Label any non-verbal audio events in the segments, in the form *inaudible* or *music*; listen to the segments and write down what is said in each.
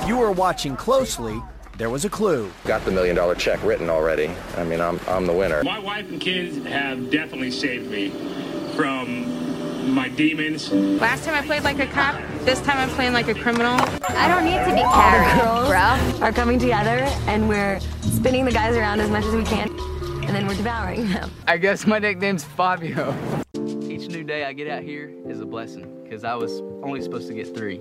If you were watching closely, there was a clue. Got the million dollar check written already. I mean, I'm, I'm the winner. My wife and kids have definitely saved me from my demons. Last time I played like a cop, this time I'm playing like a criminal. I don't need to be carried. girls bro. are coming together and we're spinning the guys around as much as we can and then we're devouring them. I guess my nickname's Fabio. Each new day I get out here is a blessing because I was only supposed to get three.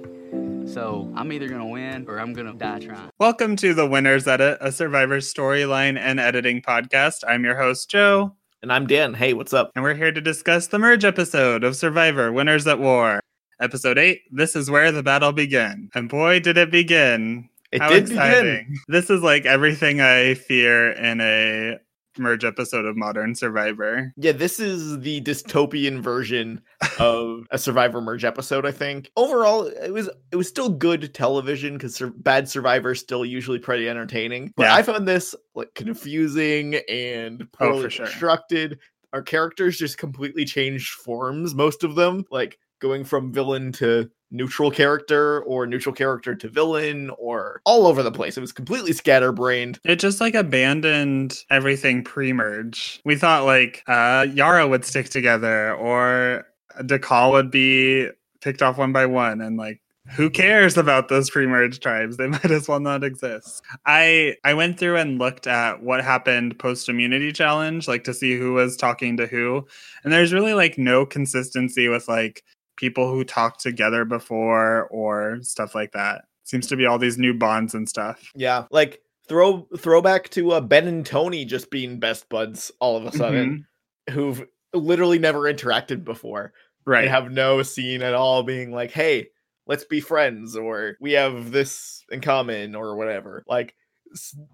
So I'm either gonna win or I'm gonna die trying. Welcome to the Winners Edit, a Survivor storyline and editing podcast. I'm your host, Joe. And I'm Dan. Hey, what's up? And we're here to discuss the merge episode of Survivor Winners at War. Episode 8 This is where the battle began. And boy, did it begin. It How did exciting. begin. This is like everything I fear in a merge episode of Modern Survivor. Yeah, this is the dystopian version *laughs* of a Survivor merge episode. I think overall, it was it was still good television because sur- bad Survivor is still usually pretty entertaining. But Yeah. I found this like confusing and Oh, poorly for sure. constructed. Our characters just completely changed forms. Most of them, like going from villain to neutral character or neutral character to villain or all over the place. It was completely scatterbrained. It just like abandoned everything pre-merge. We thought like uh Yara would stick together or Dakal would be picked off one by one and like who cares about those pre-merge tribes? They *laughs* might as well not exist. I I went through and looked at what happened post immunity challenge, like to see who was talking to who. And there's really like no consistency with like people who talked together before or stuff like that. Seems to be all these new bonds and stuff. Yeah, like throw throwback to uh, Ben and Tony just being best buds all of a sudden, who've literally never interacted before, Right. have no scene at all being like, "Hey, let's be friends," or "We have this in common," or whatever. Like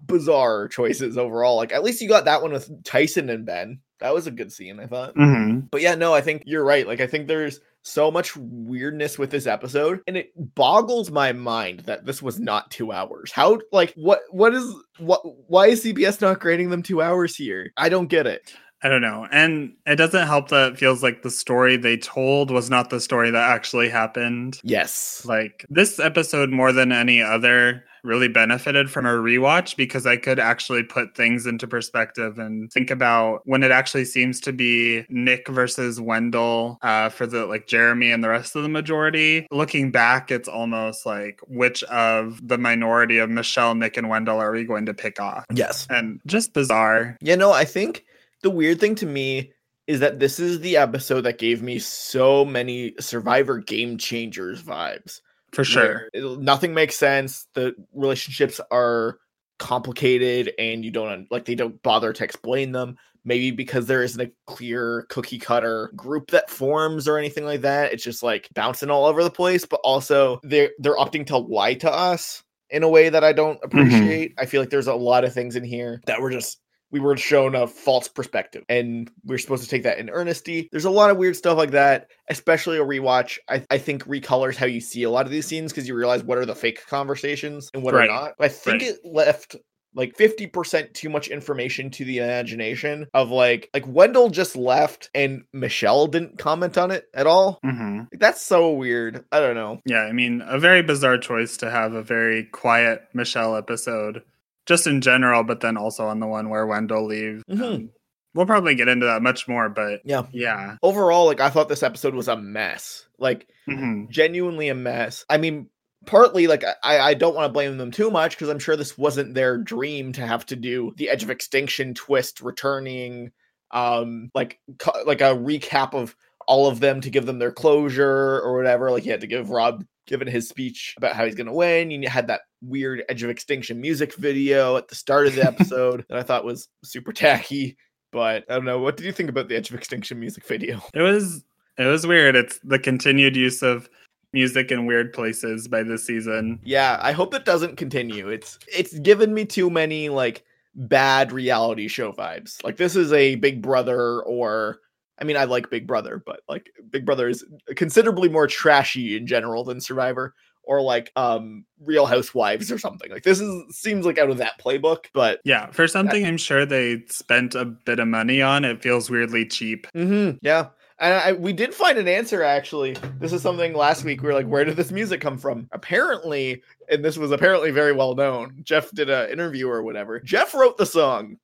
bizarre choices overall. Like at least you got that one with Tyson and Ben. That was a good scene, I thought. hmm But yeah, no, I think you're right. Like I think there's so much weirdness with this episode and it boggles my mind that this was not 2 hours. How like what what is what why is CBS not grading them 2 hours here? I don't get it. I don't know. And it doesn't help that it feels like the story they told was not the story that actually happened. Yes. Like this episode, more than any other, really benefited from a rewatch because I could actually put things into perspective and think about when it actually seems to be Nick versus Wendell uh, for the like Jeremy and the rest of the majority. Looking back, it's almost like which of the minority of Michelle, Nick, and Wendell are we going to pick off? Yes. And just bizarre. You know, I think the weird thing to me is that this is the episode that gave me so many Survivor game changers vibes. For sure. nothing makes sense. The relationships are complicated and you don't like they don't bother to explain them. Maybe because there isn't a clear cookie cutter group that forms or anything like that. It's just like bouncing all over the place, but also they're they're opting to lie to us in a way that I don't mm-hmm. appreciate. I feel like there's a lot of things in here that were just we were shown a false perspective and we're supposed to take that in earnesty. There's a lot of weird stuff like that, especially a rewatch. I, I think recolors how you see a lot of these scenes because you realize what are the fake conversations and what Right. are not. I think Right. it left like 50% too much information to the imagination of like like Wendell just left and Michelle didn't comment on it at all. hmm Like, that's so weird. I don't know. Yeah, I mean, a very bizarre choice to have a very quiet Michelle episode, just in general, but then also on the one where Wendell leaves. Mhm. Um, we'll probably get into that much more, but Yeah. yeah. Overall, like I thought this episode was a mess. Like hmm genuinely a mess. I mean, partly like I, I don't want to blame them too much because I'm sure this wasn't their dream to have to do the Edge of Extinction twist returning, um, like co- like a recap of all of them to give them their closure or whatever. Like he had to give Rob given his speech about how he's gonna win. You had that weird Edge of Extinction music video at the start of the *laughs* episode that I thought was super tacky. But I don't know. What did you think about the Edge of Extinction music video? It was it was weird. It's the continued use of music in weird places by this season. Yeah, I hope it doesn't continue. It's it's given me too many like bad reality show vibes. Like this is a Big Brother or I mean I like Big Brother, but like Big Brother is considerably more trashy in general than Survivor or like um Real Housewives or something. Like this is seems like out of that playbook, but Yeah, for something I'm sure they spent a bit of money on, it feels weirdly cheap. Mm-hmm, yeah. And I, we did find an answer actually. This is something last week we were like, where did this music come from? Apparently, and this was apparently very well known. Jeff did an interview or whatever. Jeff wrote the song.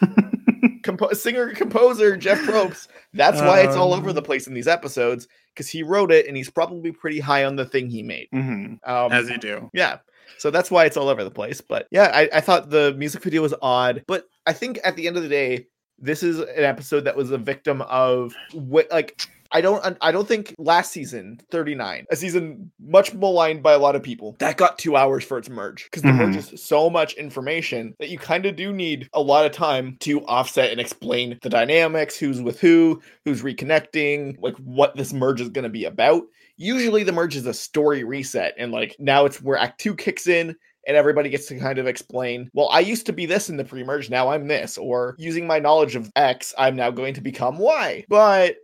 *laughs* Compo- singer composer Jeff Probst. That's why it's all over the Um. place in these episodes because he wrote it and he's probably pretty high on the thing he made. Mhm. Um, As you do. yeah. So that's why it's all over the place. But yeah, I, I thought the music video was odd. But I think at the end of the day, this is an episode that was a victim of what like I don't I don't think last season 39, a season much maligned by a lot of people, that got two hours for its merge. Because the mm-hmm. merge is so much information that you kind of do need a lot of time to offset and explain the dynamics, who's with who, who's reconnecting, like what this merge is gonna be about. Usually the merge is a story reset and like now it's where act two kicks in and everybody gets to kind of explain well i used to be this in the pre-merge now i'm this or using my knowledge of x i'm now going to become y. But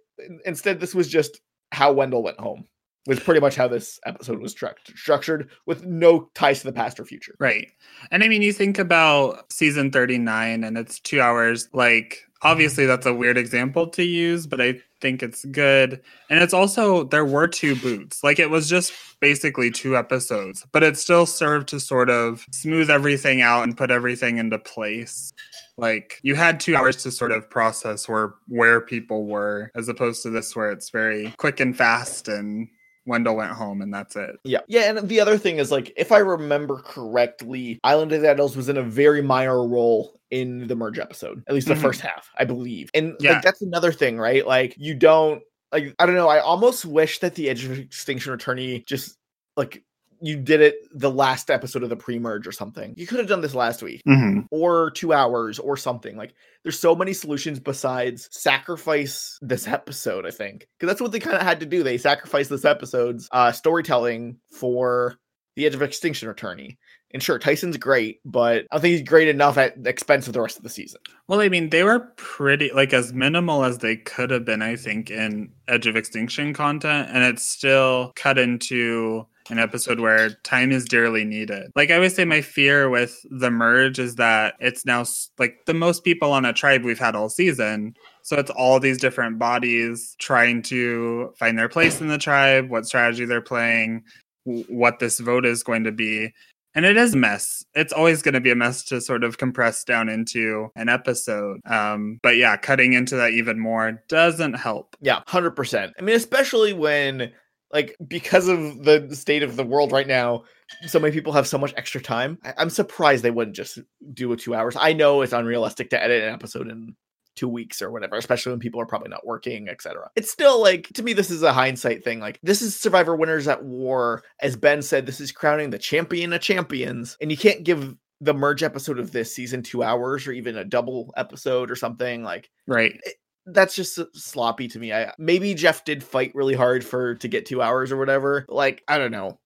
instead this was just how wendell went home was pretty much how this episode was struct- structured with no ties to the past or future Right. And I mean, you think about season 39 and it's two hours. Like, obviously, that's a weird example to use, but I think it's good. And it's also, there were two boots. Like, it was just basically two episodes, but it still served to sort of smooth everything out and put everything into place. Like, you had two hours to sort of process where, where people were, as opposed to this, where it's very quick and fast and Wendell went home and that's it. Yeah. Yeah, and the other thing is like if I remember correctly, Island of the Idols was in a very minor role in the merge episode, at least the Mhm. first half, I believe. And Yeah. like that's another thing, right? Like you don't like I don't know, I almost wish that the Edge of Extinction returnee just like you did it the last episode of the pre-merge or something. You could have done this last week Mm-hmm. or 2 hours or something. Like there's so many solutions besides sacrifice this episode, I think. Cuz that's what they kind of had to do. They sacrificed this episode's uh storytelling for the Edge of Extinction returnee. And sure, Tyson's great, but I don't think he's great enough at the expense of the rest of the season. Well, I mean, they were pretty like as minimal as they could have been, I think, in Edge of Extinction content, and it's still cut into an episode where time is dearly needed. Like I always say, my fear with the merge is that it's now like the most people on a tribe we've had all season. So it's all these different bodies trying to find their place in the tribe, what strategy they're playing, what this vote is going to be. And it is a mess. It's always going to be a mess to sort of compress down into an episode. Um, but yeah, cutting into that even more doesn't help. Yeah, 100%. I mean, especially when, like, because of the state of the world right now, so many people have so much extra time. I- I'm surprised they wouldn't just do a two hours. I know it's unrealistic to edit an episode in two weeks or whatever, especially when people are probably not working, etc. It's still like to me, this is a hindsight thing. Like this is Survivor Winners at War, as Ben said. This is crowning the champion of champions, and you can't give the merge episode of this season two hours or even a double episode or something like Right. Eh, that's just sloppy to me. I maybe Jeff did fight really hard for to get two hours or whatever. Like I don't know,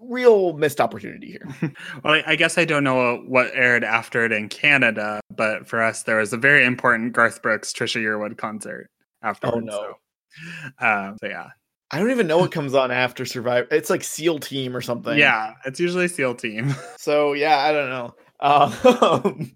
real missed opportunity here. *laughs* Well, I, I guess I don't know what aired after it in Canada, but for us, there was a very important Garth Brooks Trisha Yearwood concert after. Oh no. So, um, so yeah. I don't even know what *laughs* comes on after Survivor. It's like SEAL Team or something. Yeah, it's usually SEAL Team. *laughs* So yeah, I don't know. Um,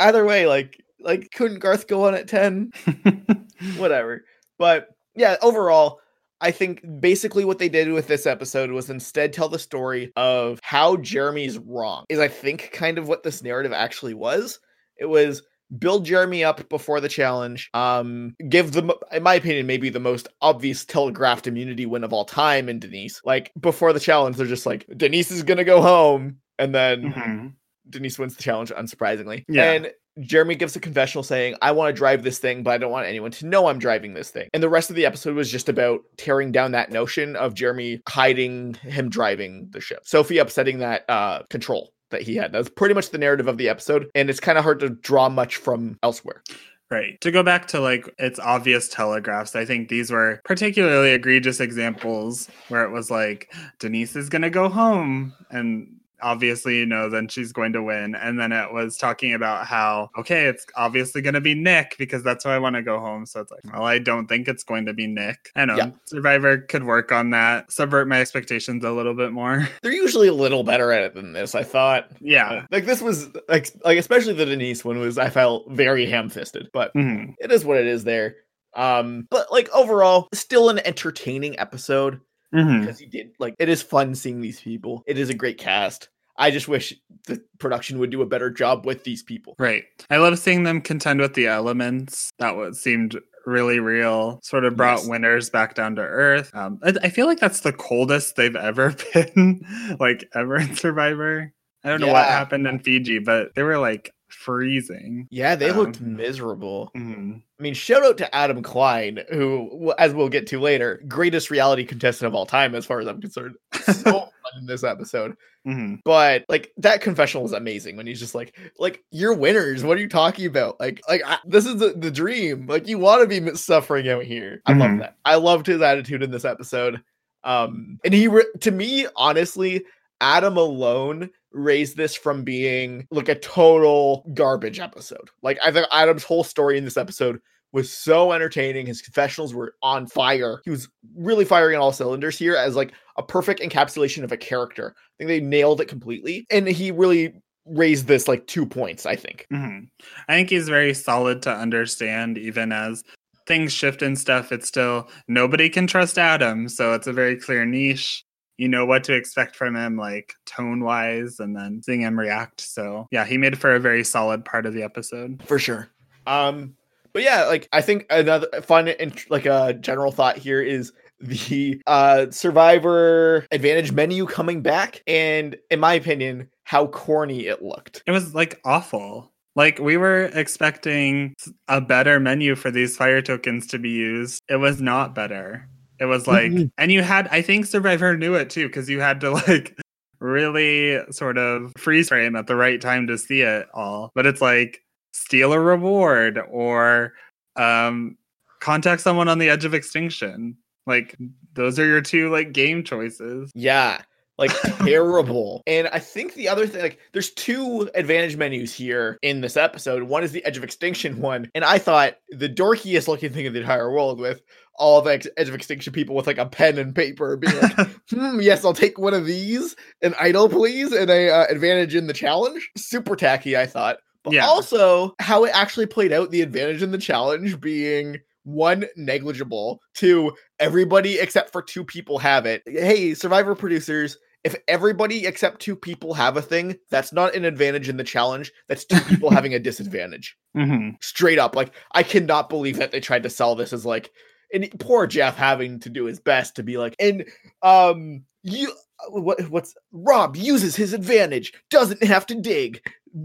either way, like like couldn't Garth go on at ten? *laughs* Whatever. But yeah, overall, I think basically what they did with this episode was instead tell the story of how Jeremy's wrong. Is I think kind of what this narrative actually was. It was build Jeremy up before the challenge. Um, give them, in my opinion, maybe the most obvious telegraphed immunity win of all time in Denise. Like before the challenge, they're just like Denise is gonna go home, and then Mhm. Denise wins the challenge, unsurprisingly. Yeah. And Jeremy gives a confessional saying, I want to drive this thing, but I don't want anyone to know I'm driving this thing. And the rest of the episode was just about tearing down that notion of Jeremy hiding him driving the ship. Sophie upsetting that uh, control that he had. That's pretty much the narrative of the episode. And it's kind of hard to draw much from elsewhere. Right. To go back to like its obvious telegraphs, I think these were particularly egregious examples where it was like Denise is going to go home and obviously you know then she's going to win and then it was talking about how okay it's obviously going to be Nick because that's why I want to go home so it's like well I don't think it's going to be Nick. I know Yeah. Survivor could work on that subvert my expectations a little bit more. *laughs* They're usually a little better at it than this, I thought. yeah. Like this was like like especially the Denise one was I felt very ham fisted, but Mhm. it is what it is there. Um, but like overall, still an entertaining episode Mhm. because he did like it is fun seeing these people. It is a great cast. I just wish the production would do a better job with these people. Right. I love seeing them contend with the elements. That was seemed really real. Sort of brought Yes. winners back down to earth. Um, I, I feel like that's the coldest they've ever *laughs* been, like ever in Survivor. I don't know what happened in Fiji, but they were like freezing. Yeah, they looked Um, miserable. Mhm. I mean, shout out to Adam Klein, who, as we'll get to later, greatest reality contestant of all time, as far as I'm concerned. *laughs* So *laughs* in this episode. Mhm. But like that confessional was amazing when he's just like, like you're winners. What are you talking about? Like, like I, this is the, the dream. Like you want to be suffering out here. I love Mhm. that. I loved his attitude in this episode. Um, and he, re- to me, honestly, Adam alone raised this from being like a total garbage episode. Like I think Adam's whole story in this episode was so entertaining. His confessionals were on fire. He was really firing on all cylinders here as like a perfect encapsulation of a character. I think they nailed it completely. And he really raised this like two points, I think. Mhm. I think he's very solid to understand, even as things shift and stuff. It's still nobody can trust Adam, so it's a very clear niche. You know what to expect from him, like tone wise, and then seeing him react. So yeah, he made for a very solid part of the episode. For sure. Um but yeah, like I think another fun and like a general thought here is the uh survivor advantage menu coming back and in my opinion how corny it looked It was like awful. Like we were expecting a better menu for these fire tokens to be used. It was not better. It was like, and you had, I think Survivor knew it too, because you had to *laughs* like really sort of freeze frame at the right time to see it all. But it's like steal a reward or um contact someone on the edge of extinction. Like those are your two like game choices. Yeah, like *laughs* terrible. And I think the other thing, like, there's two advantage menus here in this episode. One is the Edge of Extinction one, and I thought the dorkiest looking thing in the entire world with all the ex- Edge of Extinction people with like a pen and paper being like, *laughs* hmm, yes, I'll take one of these, an idol, please, and a uh, advantage in the challenge. Super tacky, I thought. But Yeah. also how it actually played out the advantage in the challenge being one negligible, two everybody except for two people have it. Hey, Survivor producers, if everybody except two people have a thing, that's not an advantage in the challenge. That's two people having a *laughs* disadvantage. hmm Straight up. Like, I cannot believe that they tried to sell this as like, and poor Jeff having to do his best to be like, and um, you, what, what's Rob uses his advantage, doesn't have to dig,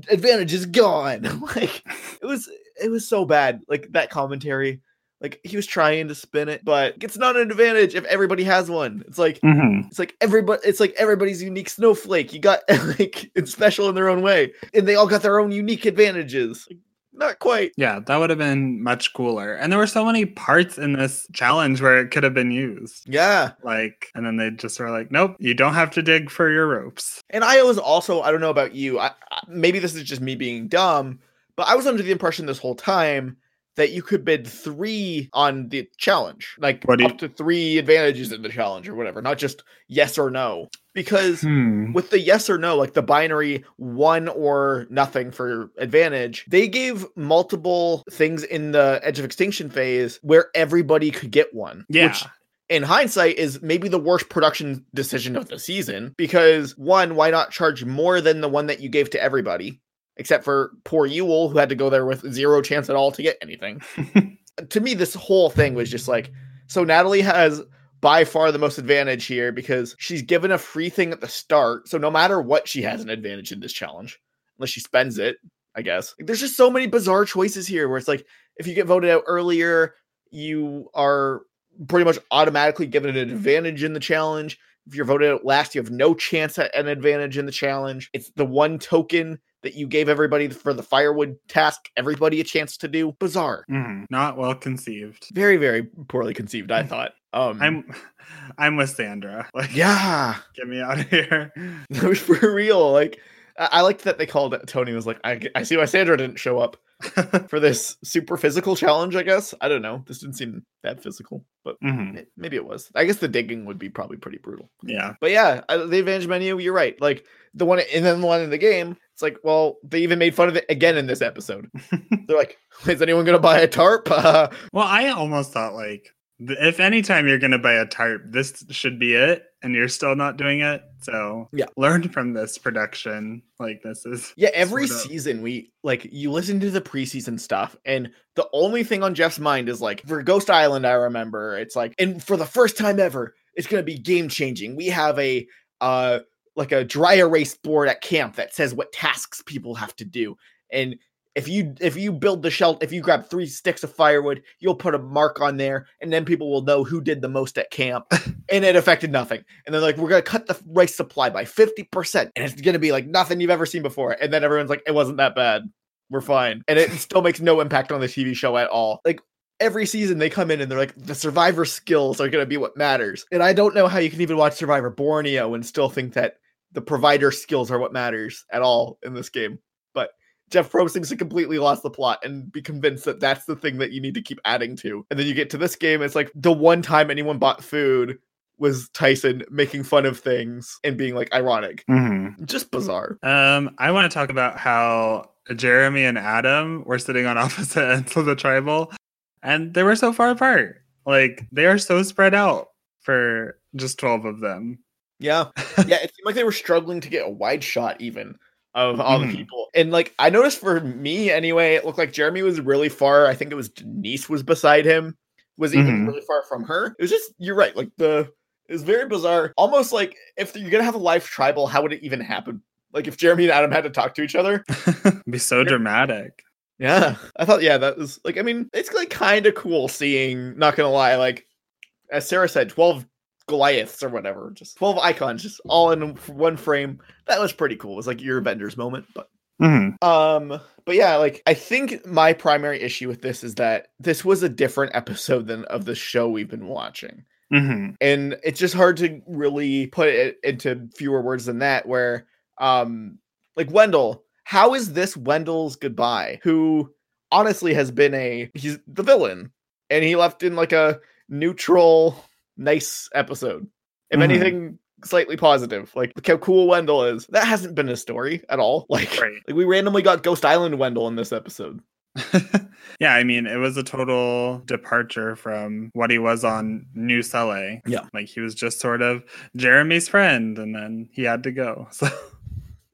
advantage is gone. *laughs* like, it was, it was so bad. Like that commentary. Like he was trying to spin it, but it's not an advantage if everybody has one. It's like hmm it's like everybody it's like everybody's unique snowflake. You got *laughs* like it's special in their own way. And they all got their own unique advantages. Like, not quite. Yeah, that would have been much cooler. And there were so many parts in this challenge where it could have been used. Yeah. Like, and then they just were like, nope, you don't have to dig for your ropes. And I was also, I don't know about you, I, I, maybe this is just me being dumb, but I was under the impression this whole time that you could bid three on the challenge, like What up you- to three advantages in the challenge or whatever, not just yes or no. Because Hmm. with the yes or no, like the binary one or nothing for advantage, they gave multiple things in the Edge of Extinction phase where everybody could get one. Yeah. Which in hindsight is maybe the worst production decision of the season because one, why not charge more than the one that you gave to everybody? Except for poor Yul, who had to go there with zero chance at all to get anything. *laughs* to me, this whole thing was just like so Natalie has by far the most advantage here because she's given a free thing at the start. So no matter what, she has an advantage in this challenge, unless she spends it, I guess. Like, there's just so many bizarre choices here where it's like if you get voted out earlier, you are pretty much automatically given an advantage in the challenge. If you're voted out last, you have no chance at an advantage in the challenge. It's the one token that you gave everybody for the firewood task, everybody a chance to do. Bizarre. Mhm. Not well conceived. Very, very poorly conceived, I thought. Um I'm *laughs* I'm with Sandra. *laughs* Like yeah. *laughs* get me out of here. for real. Like I, I liked that they called it Tony was like, I, I see why Sandra didn't show up. *laughs* for this super physical challenge. I guess I don't know. This didn't seem that physical, but Mhm. may- maybe it was. I guess the digging would be probably pretty brutal. Yeah. But yeah, the advantage menu. You're right. Like the one and then the one in the game. It's like, well, they even made fun of it again in this episode. *laughs* They're like, is anyone gonna buy a tarp? Uh, *laughs* Well, I almost thought like if anytime you're gonna buy a tarp, this should be it, and you're still not doing it. So Yeah. learn from this production. Like this is Yeah, every sort of- season we like you listen to the preseason stuff, and the only thing on Jeff's mind is like for Ghost Island, I remember it's like, and for the first time ever, it's gonna be game changing. We have a uh like a dry erase board at camp that says what tasks people have to do. And if you if you build the shelter, if you grab three sticks of firewood, you'll put a mark on there, and then people will know who did the most at camp. *laughs* and it affected nothing. And they're like, we're gonna cut the rice supply by 50%, and it's gonna be like nothing you've ever seen before. And then everyone's like, it wasn't that bad. We're fine. And it still makes no impact on the TV show at all. Like every season they come in and they're like, the survivor skills are gonna be what matters. And I don't know how you can even watch Survivor Borneo and still think that the provider skills are what matters at all in this game. But Jeff Probst seems to completely lost the plot and be convinced that that's the thing that you need to keep adding to. And then you get to this game, it's like the one time anyone bought food was Tyson making fun of things and being like ironic. Mhm. Just bizarre. Um, I want to talk about how Jeremy and Adam were sitting on *laughs* opposite ends of the tribal, and they were so far apart. Like they are so spread out for just twelve of them. Yeah. *laughs* Yeah, it seemed like they were struggling to get a wide shot even of all Mhm. the people. And like I noticed for me anyway, it looked like Jeremy was really far. I think it was Denise was beside him, was even Mhm. really far from her. It was just you're right, like the it's very bizarre. Almost like if you're gonna have a live tribal, how would it even happen? Like if Jeremy and Adam had to talk to each other. It'd *laughs* be so dramatic. Yeah. I thought yeah, that was like I mean, it's like kind of cool seeing, not gonna lie, like as Sarah said, 12 Goliaths or whatever, just 12 icons, just all in one frame. That was pretty cool. It was like your Avengers moment, but Mhm. um, but yeah, like I think my primary issue with this is that this was a different episode than of the show we've been watching. Mhm. And it's just hard to really put it into fewer words than that, where um like Wendell, how is this Wendell's goodbye? Who honestly has been a he's the villain, and he left in like a neutral, nice episode. If Mhm. anything, slightly positive. Like look how cool Wendell is. That hasn't been a story at all. *laughs* Like, Right. like we randomly got Ghost Island Wendell in this episode. *laughs* yeah, I mean, it was a total departure from what he was on New Sele. Yeah. Like he was just sort of Jeremy's friend and then he had to go. *laughs* So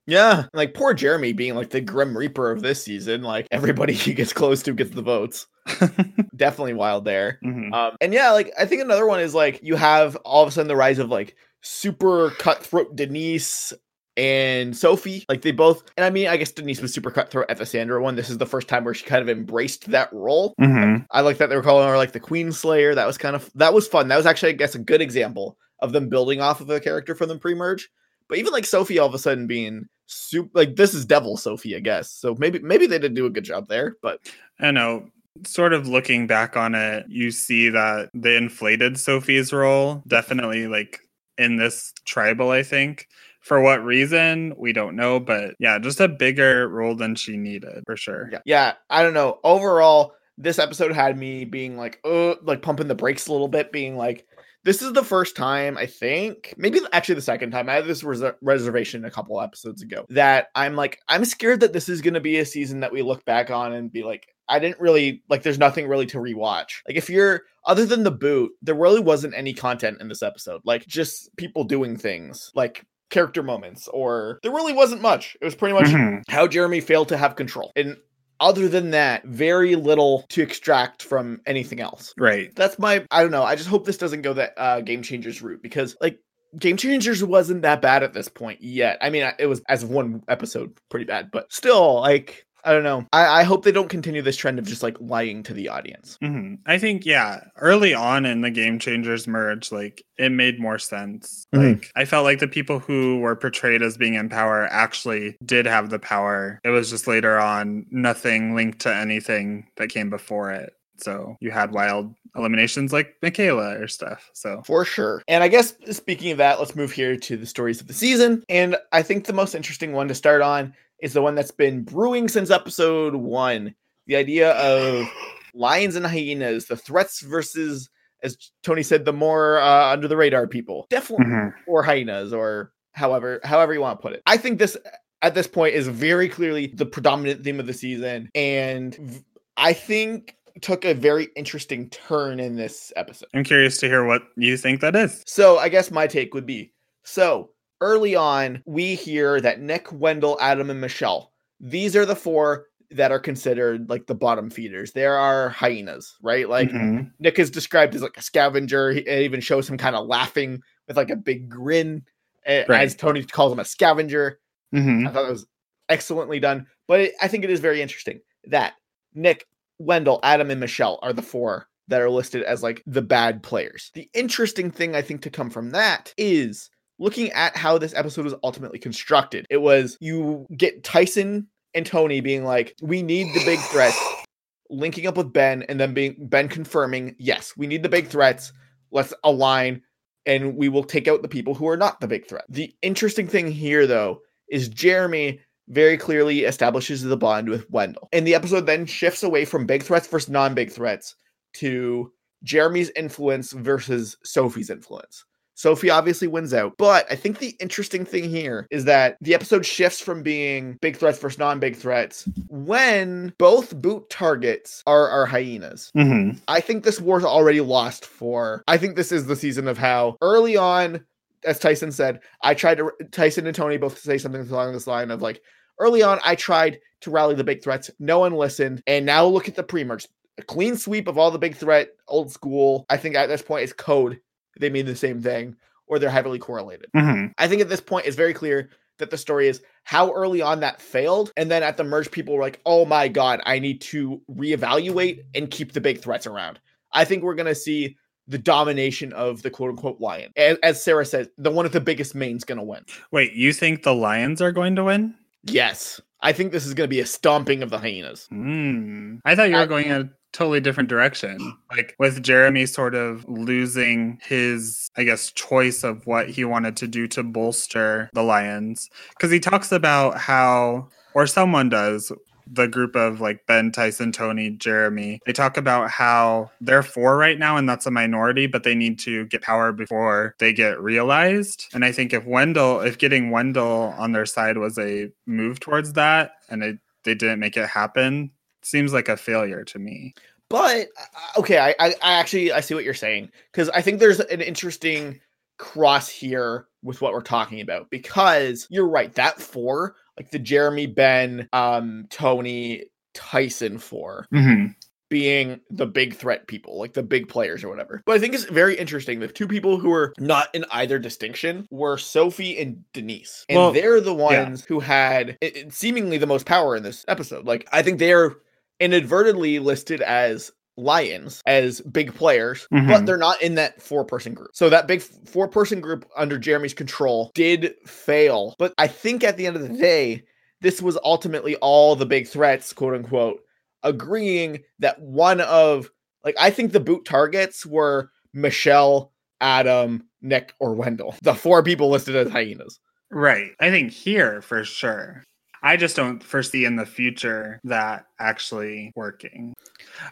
Yeah, like poor Jeremy being like the Grim Reaper of this season. Like everybody he gets close to gets the votes. *laughs* Definitely wild there. Mhm. Um, and yeah, like I think another one is like you have all of a sudden the rise of like super cutthroat Denise and Sophie. Like they both, and I mean, I guess Denise was super cutthroat at the Sandra one. This is the first time where she kind of embraced that role. Mhm. I like that they were calling her like the Queen Slayer. That was kind of that was fun. That was actually, I guess, a good example of them building off of a character from the pre-merge. But even like Sophie, all of a sudden being super like this is Devil Sophie, I guess. So maybe maybe they did do a good job there. But I know. Sort of looking back on it, you see that they inflated Sophie's role definitely like in this tribal, I think. For what reason, we don't know, but yeah, just a bigger role than she needed for sure. yeah, yeah, I don't know. Overall, this episode had me being like, uh, like pumping the brakes a little bit, being like, this is the first time I think, maybe actually the second time I had this res- reservation a couple episodes ago that I'm like, I'm scared that this is going to be a season that we look back on and be like, I didn't really like. There's nothing really to rewatch. Like if you're other than the boot, there really wasn't any content in this episode. Like just people doing things, like character moments, or there really wasn't much. It was pretty much Mhm. how Jeremy failed to have control. And other than that, very little to extract from anything else. Right. That's my I don't know. I just hope this doesn't go that uh game changers route because like Game Changers wasn't that bad at this point yet. I mean, it was as of one episode pretty bad, but still, like I don't know. I, I hope they don't continue this trend of just like lying to the audience. hmm I think, yeah, early on in the Game Changers merge, like it made more sense. Mhm. Like I felt like the people who were portrayed as being in power actually did have the power. It was just later on nothing linked to anything that came before it. So you had wild eliminations like Michaela or stuff. So For sure. And I guess speaking of that, let's move here to the stories of the season. And I think the most interesting one to start on is the one that's been brewing since episode one the idea of lions and hyenas, the threats versus, as Tony said, the more uh, under the radar people, definitely, Mhm. or hyenas, or however however you want to put it. I think this at this point is very clearly the predominant theme of the season, and v- I think took a very interesting turn in this episode. I'm curious to hear what you think that is. So I guess my take would be so early on, we hear that Nick, Wendell, Adam, and Michelle, these are the four that are considered like the bottom feeders. There are hyenas, right? Like Mhm. Nick is described as like a scavenger. He, it even shows him kind of laughing with like a big grin, Right. as Tony calls him a scavenger. Mhm. I thought that was excellently done. But it, I think it is very interesting that Nick, Wendell, Adam, and Michelle are the four that are listed as like the bad players. The interesting thing I think to come from that is looking at how this episode was ultimately constructed. It was you get Tyson and Tony being like, we need the big threats, *sighs* linking up with Ben, and then being Ben confirming, yes, we need the big threats. Let's align and we will take out the people who are not the big threat. The interesting thing here, though, is Jeremy very clearly establishes the bond with Wendell. And the episode then shifts away from big threats versus non big threats to Jeremy's influence versus Sophie's influence. Sophie obviously wins out, but I think the interesting thing here is that the episode shifts from being big threats versus non big threats when both boot targets are, are hyenas. Mhm. I think this war's already lost for. I think this is the season of how early on, as Tyson said, I tried to. Tyson and Tony both say something along this line of like, early on, I tried to rally the big threats. No one listened. And now look at the pre merge. A clean sweep of all the big threat, old school. I think at this point it's code. They mean the same thing or they're heavily correlated. Mhm. I think at this point it's very clear that the story is how early on that failed. And then at the merge, people were like, oh my God, I need to reevaluate and keep the big threats around. I think we're going to see the domination of the quote unquote lion. As, as Sarah says, the one with the biggest mane's going to win. Wait, you think the Lions are going to win? Yes. I think this is going to be a stomping of the hyenas. Hmm. I thought you were I- going totally different direction. Like with Jeremy sort of losing his, I guess, choice of what he wanted to do to bolster the Lions. Because he talks about how, or someone does, the group of like Ben, Tyson, Tony, Jeremy, they talk about how they're four right now and that's a minority, but they need to get power before they get realized. And I think if Wendell, if getting Wendell on their side was a move towards that and it, they didn't make it happen, seems like a failure to me. But uh, okay, I, I, I actually I see what you're saying because I think there's an interesting cross here with what we're talking about because you're right that four like the Jeremy Ben um Tony Tyson four Mm-hmm. being the big threat people like the big players or whatever but I think it's very interesting the two people who were not in either distinction were Sophie and Denise and Well, they're the ones who had it, it seemingly the most power in this episode like I think they're inadvertently listed as lions as big players but Mhm. they're not in that four person group so that big four person group under jeremy's control did fail but i think at the end of the day this was ultimately all the big threats quote unquote agreeing that one of like i think the boot targets were michelle adam nick or wendell the four people listed as hyenas Right. I think here for sure. I just don't foresee in the future that actually working.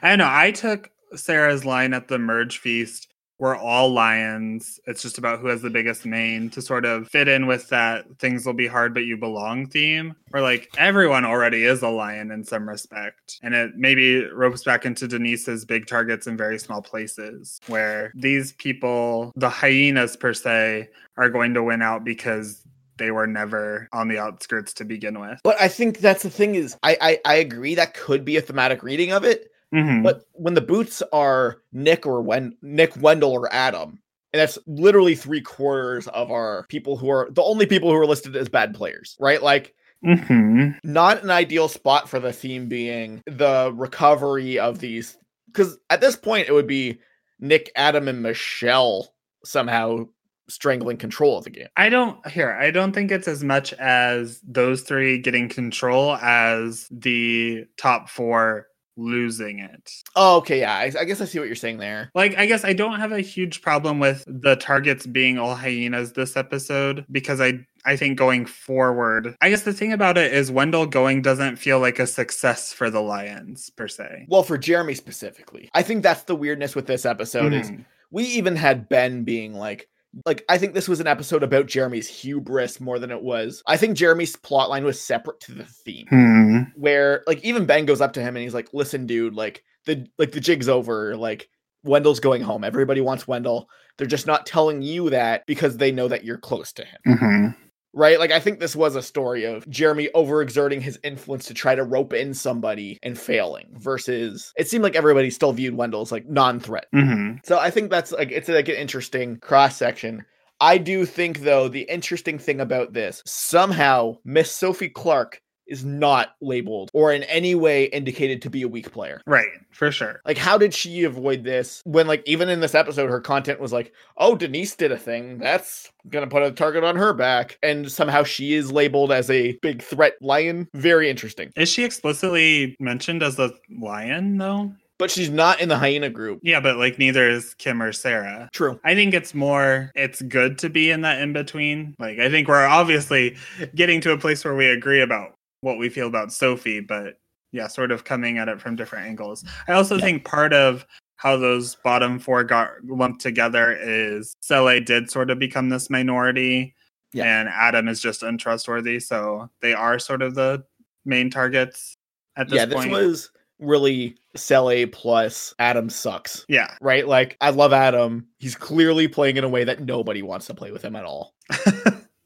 I know. I took Sarah's line at the merge feast. We're all lions. It's just about who has the biggest mane to sort of fit in with that things will be hard, but you belong theme. Where like everyone already is a lion in some respect. And it maybe ropes back into Denise's big targets in very small places where these people, the hyenas per se, are going to win out because they were never on the outskirts to begin with. but i think that's the thing is i i, I agree that could be a thematic reading of it Mhm. But when the boots are Nick or when Nick Wendell or Adam, and that's literally three quarters of our people who are the only people who are listed as bad players, right? Like Mhm. not an ideal spot for the theme being the recovery of these because at this point it would be Nick, Adam, and Michelle somehow strangling control of the game. I don't here. I don't think it's as much as those three getting control as the top four losing it. Oh, okay, yeah, I, I guess I see what you're saying there. Like, I guess I don't have a huge problem with the targets being all hyenas this episode because I I think going forward, I guess the thing about it is Wendell going doesn't feel like a success for the Lions per se. Well, for Jeremy specifically, I think that's the weirdness with this episode is Mhm. we even had Ben being like, like I think this was an episode about Jeremy's hubris more than it was. I think Jeremy's plotline was separate to the theme, Hmm. where like even Ben goes up to him and he's like, "Listen, dude, like the like the jig's over. Like Wendell's going home. Everybody wants Wendell. They're just not telling you that because they know that you're close to him." Mhm. Right? Like I think this was a story of Jeremy overexerting his influence to try to rope in somebody and failing versus it seemed like everybody still viewed Wendell as like non-threat. Mhm. So I think that's like it's like an interesting cross section. I do think though the interesting thing about this somehow Miss Sophie Clark is not labeled or in any way indicated to be a weak player. Right, for sure. Like, how did she avoid this when, like, even in this episode, her content was like, oh, Denise did a thing. That's gonna put a target on her back. And somehow she is labeled as a big threat lion. Very interesting. Is she explicitly mentioned as a lion though? But she's not in the hyena group. Yeah, but like neither is Kim or Sarah. True. I think it's more it's good to be in that in between. Like I think we're obviously getting to a place where we agree about what we feel about Sophie, but yeah, sort of coming at it from different angles. I also think part of how those bottom four got lumped together is Sele did sort of become this minority Yeah. and Adam is just untrustworthy, so they are sort of the main targets at this point. yeah, this was really Sele plus Adam sucks. yeah. Right? Like, I love Adam. He's clearly playing in a way that nobody wants to play with him at all. *laughs*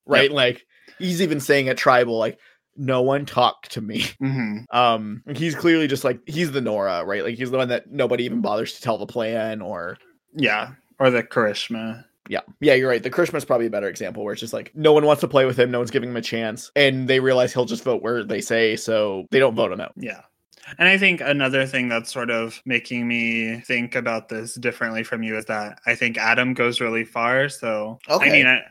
Right? Like, he's even saying at Tribal, like, no one talk to me. hmm *laughs* Um, he's clearly just like he's the Noura, right? Like he's the one that nobody even bothers to tell the plan or Yeah. Or the Karishma. yeah. Yeah, you're right. The Karishma's probably a better example where it's just like no one wants to play with him, no one's giving him a chance, and they realize he'll just vote where they say, so they don't vote him out. Yeah. And I think another thing that's sort of making me think about this differently from you is that I think Adam goes really far. So, Okay. I mean, I,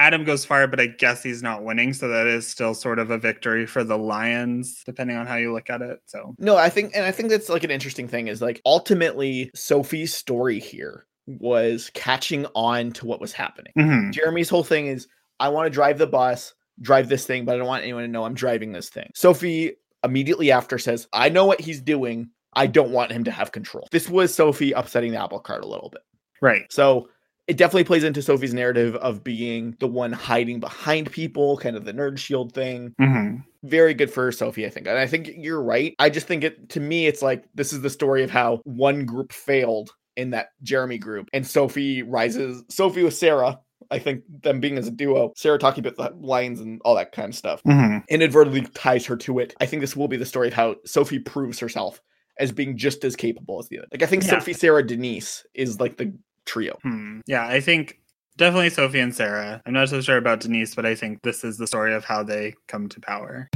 Adam goes far, but I guess he's not winning. So that is still sort of a victory for the Lions, depending on how you look at it. So, No, I think and I think that's like an interesting thing is like ultimately Sophie's story here was catching on to what was happening. Mhm. Jeremy's whole thing is I want to drive the bus, drive this thing, but I don't want anyone to know I'm driving this thing. Sophie immediately after says, I know what he's doing. I don't want him to have control. This was Sophie upsetting the apple cart a little bit. right. So it definitely plays into Sophie's narrative of being the one hiding behind people, kind of the nerd shield thing. hmm Very good for Sophie, I think. And I think you're right. I just think it, to me, it's like this is the story of how one group failed in that Jeremy group, and Sophie rises. Sophie with Sarah, I think them being as a duo, Sarah talking about the lines and all that kind of stuff, hmm inadvertently ties her to it. I think this will be the story of how Sophie proves herself as being just as capable as the other. Like I think Yeah. Sophie, Sarah, Denise is like the trio. Hmm. Yeah, I think definitely Sophie and Sarah. I'm not so sure about Denise, but I think this is the story of how they come to power.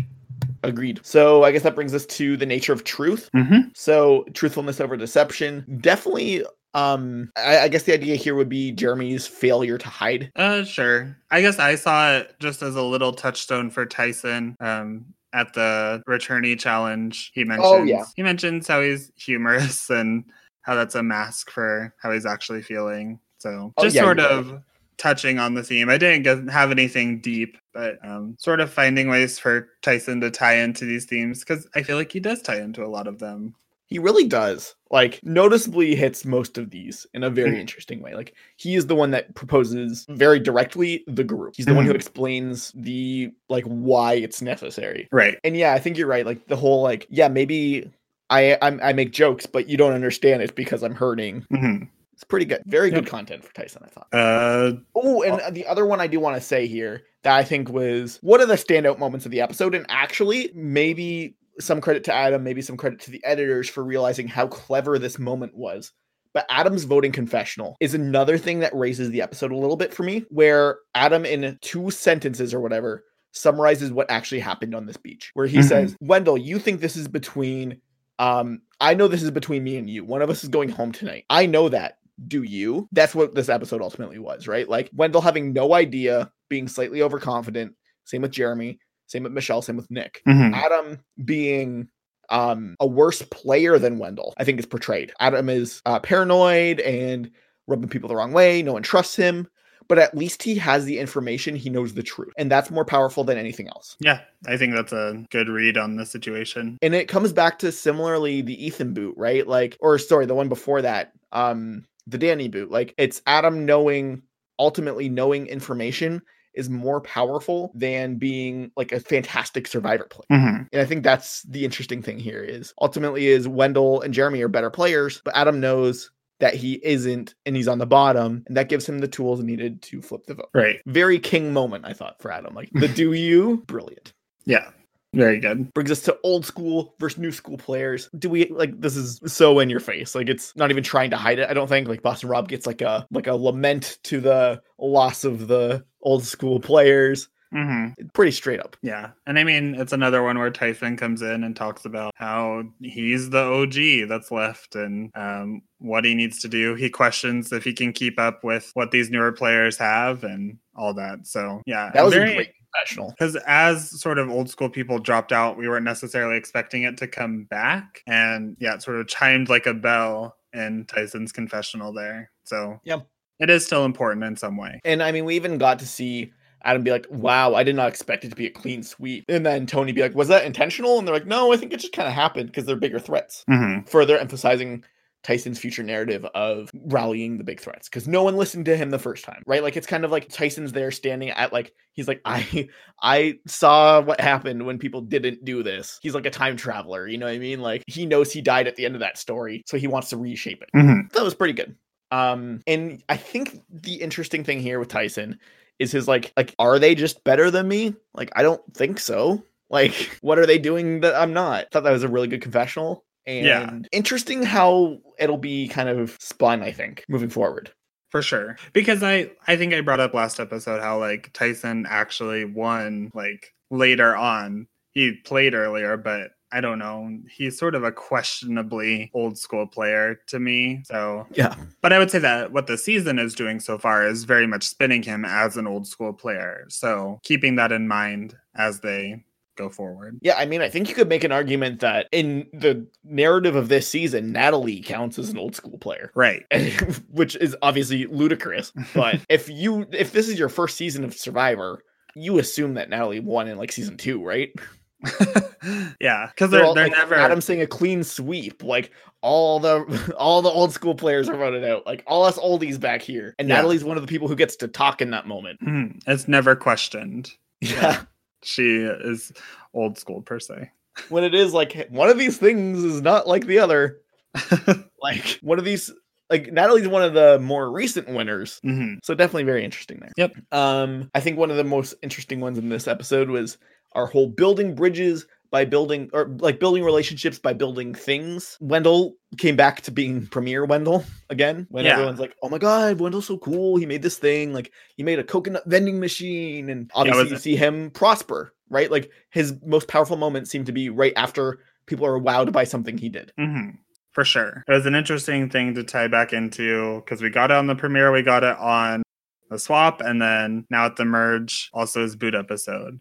Agreed. So I guess that brings us to the nature of truth. Mm-hmm. So truthfulness over deception. Definitely um I, I guess the idea here would be Jeremy's failure to hide. Uh, sure. I guess I saw it just as a little touchstone for Tyson. Um, at the returnee challenge, he mentions Oh, yeah. he mentions how he's humorous *laughs* and how that's a mask for how he's actually feeling. So Oh, just yeah, sort of touching on the theme. I didn't get, have anything deep, but um, sort of finding ways for Tyson to tie into these themes because I feel like he does tie into a lot of them. He really does. Like noticeably hits most of these in a very Mhm. interesting way. Like he is the one that proposes very directly the group. He's the one who Mhm. explains the like why it's necessary. Right. And yeah, I think you're right. Like the whole like yeah, maybe I I'm, I make jokes, but you don't understand it because I'm hurting. hmm It's pretty good. Very good Yep. content for Tyson, I thought. Uh, Oh, and the other one I do want to say here that I think was one of the standout moments of the episode, and actually maybe some credit to Adam, maybe some credit to the editors for realizing how clever this moment was. But Adam's voting confessional is another thing that raises the episode a little bit for me, where Adam, in two sentences or whatever, summarizes what actually happened on this beach. Where he Mhm. says, Wendell, you think this is between, um, I know this is between me and you. One of us is going home tonight. I know that do you? That's what this episode ultimately was, right? Like Wendell having no idea, being slightly overconfident. Same with Jeremy. Same with Michelle. Same with Nick. mhm. Adam being um a worse player than Wendell, I think is portrayed. Adam is uh, paranoid and rubbing people the wrong way. No one trusts him. But at least he has the information. He knows the truth. And that's more powerful than anything else. Yeah, I think that's a good read on the situation. And it comes back to similarly the Ethan boot, right? Like, or sorry, the one before that, um, the Danni boot. Like, it's Adam knowing, ultimately knowing information is more powerful than being like a fantastic survivor player. Mhm. And I think that's the interesting thing here is ultimately is Wendell and Jeremy are better players, but Adam knows that he isn't and he's on the bottom and that gives him the tools needed to flip the vote. Right. Very king moment I thought for Adam. Like the do you *laughs* brilliant. Yeah. Very good. Brings us to old school versus new school players. Do we like this is so in your face. Like it's not even trying to hide it. I don't think like Boston Rob gets like a like a lament to the loss of the old school players. Hmm Pretty straight up. Yeah. And I mean, it's another one where Tyson comes in and talks about how he's the OG that's left and um, what he needs to do. He questions if he can keep up with what these newer players have and all that. So, yeah. That was very- a great professional. because as sort of old school people dropped out, we weren't necessarily expecting it to come back. And yeah, it sort of chimed like a bell in Tyson's confessional there. So Yeah. it is still important in some way. And I mean, we even got to see Adam be like, wow, I did not expect it to be a clean sweep. And then Tony be like, was that intentional? And they're like, no, I think it just kind of happened because they're bigger threats. hmm Further emphasizing Tyson's future narrative of rallying the big threats because no one listened to him the first time, right? Like it's kind of like Tyson's there standing at like he's like I I saw what happened when people didn't do this. He's like a time traveler, you know what I mean? Like he knows he died at the end of that story, so he wants to reshape it. hmm That was pretty good. Um, and I think the interesting thing here with Tyson is his like like are they just better than me? Like I don't think so. Like *laughs* what are they doing that I'm not? thought that was a really good confessional. And Yeah. interesting how it'll be kind of spun, I think, moving forward. For sure. Because I I think I brought up last episode how like Tyson actually won like later on. He played earlier, but I don't know. He's sort of a questionably old school player to me. So Yeah. But I would say that what the season is doing so far is very much spinning him as an old school player. So keeping that in mind as they go forward. Yeah, I mean, I think you could make an argument that in the narrative of this season, Natalie counts as an old school player. Right. *laughs* which is obviously ludicrous. But *laughs* if you if this is your first season of Survivor, you assume that Natalie won in like season two, right? *laughs* yeah. Because they're, all, they're like, never. Adam saying a clean sweep. Like all the *laughs* all the old school players are running out. Like all us oldies back here, and Yeah. Natalie's one of the people who gets to talk in that moment. Mhm. It's never questioned. Yeah. She is old school per se. when it is like one of these things is not like the other. *laughs* like one of these like Natalie's one of the more recent winners. Mhm. So definitely very interesting there. Yep. Um I think one of the most interesting ones in this episode was our whole building bridges by building or like building relationships by building things. Wendell came back to being Premier Wendell again when Yeah. everyone's like, "Oh my god, Wendell's so cool. He made this thing. Like he made a coconut vending machine." And obviously you it- see him prosper, right? Like his most powerful moments seem to be right after people are wowed by something he did. hmm For sure. It was an interesting thing to tie back into because we got it on the premiere, we got it on the swap, and then now at the merge, also his boot episode.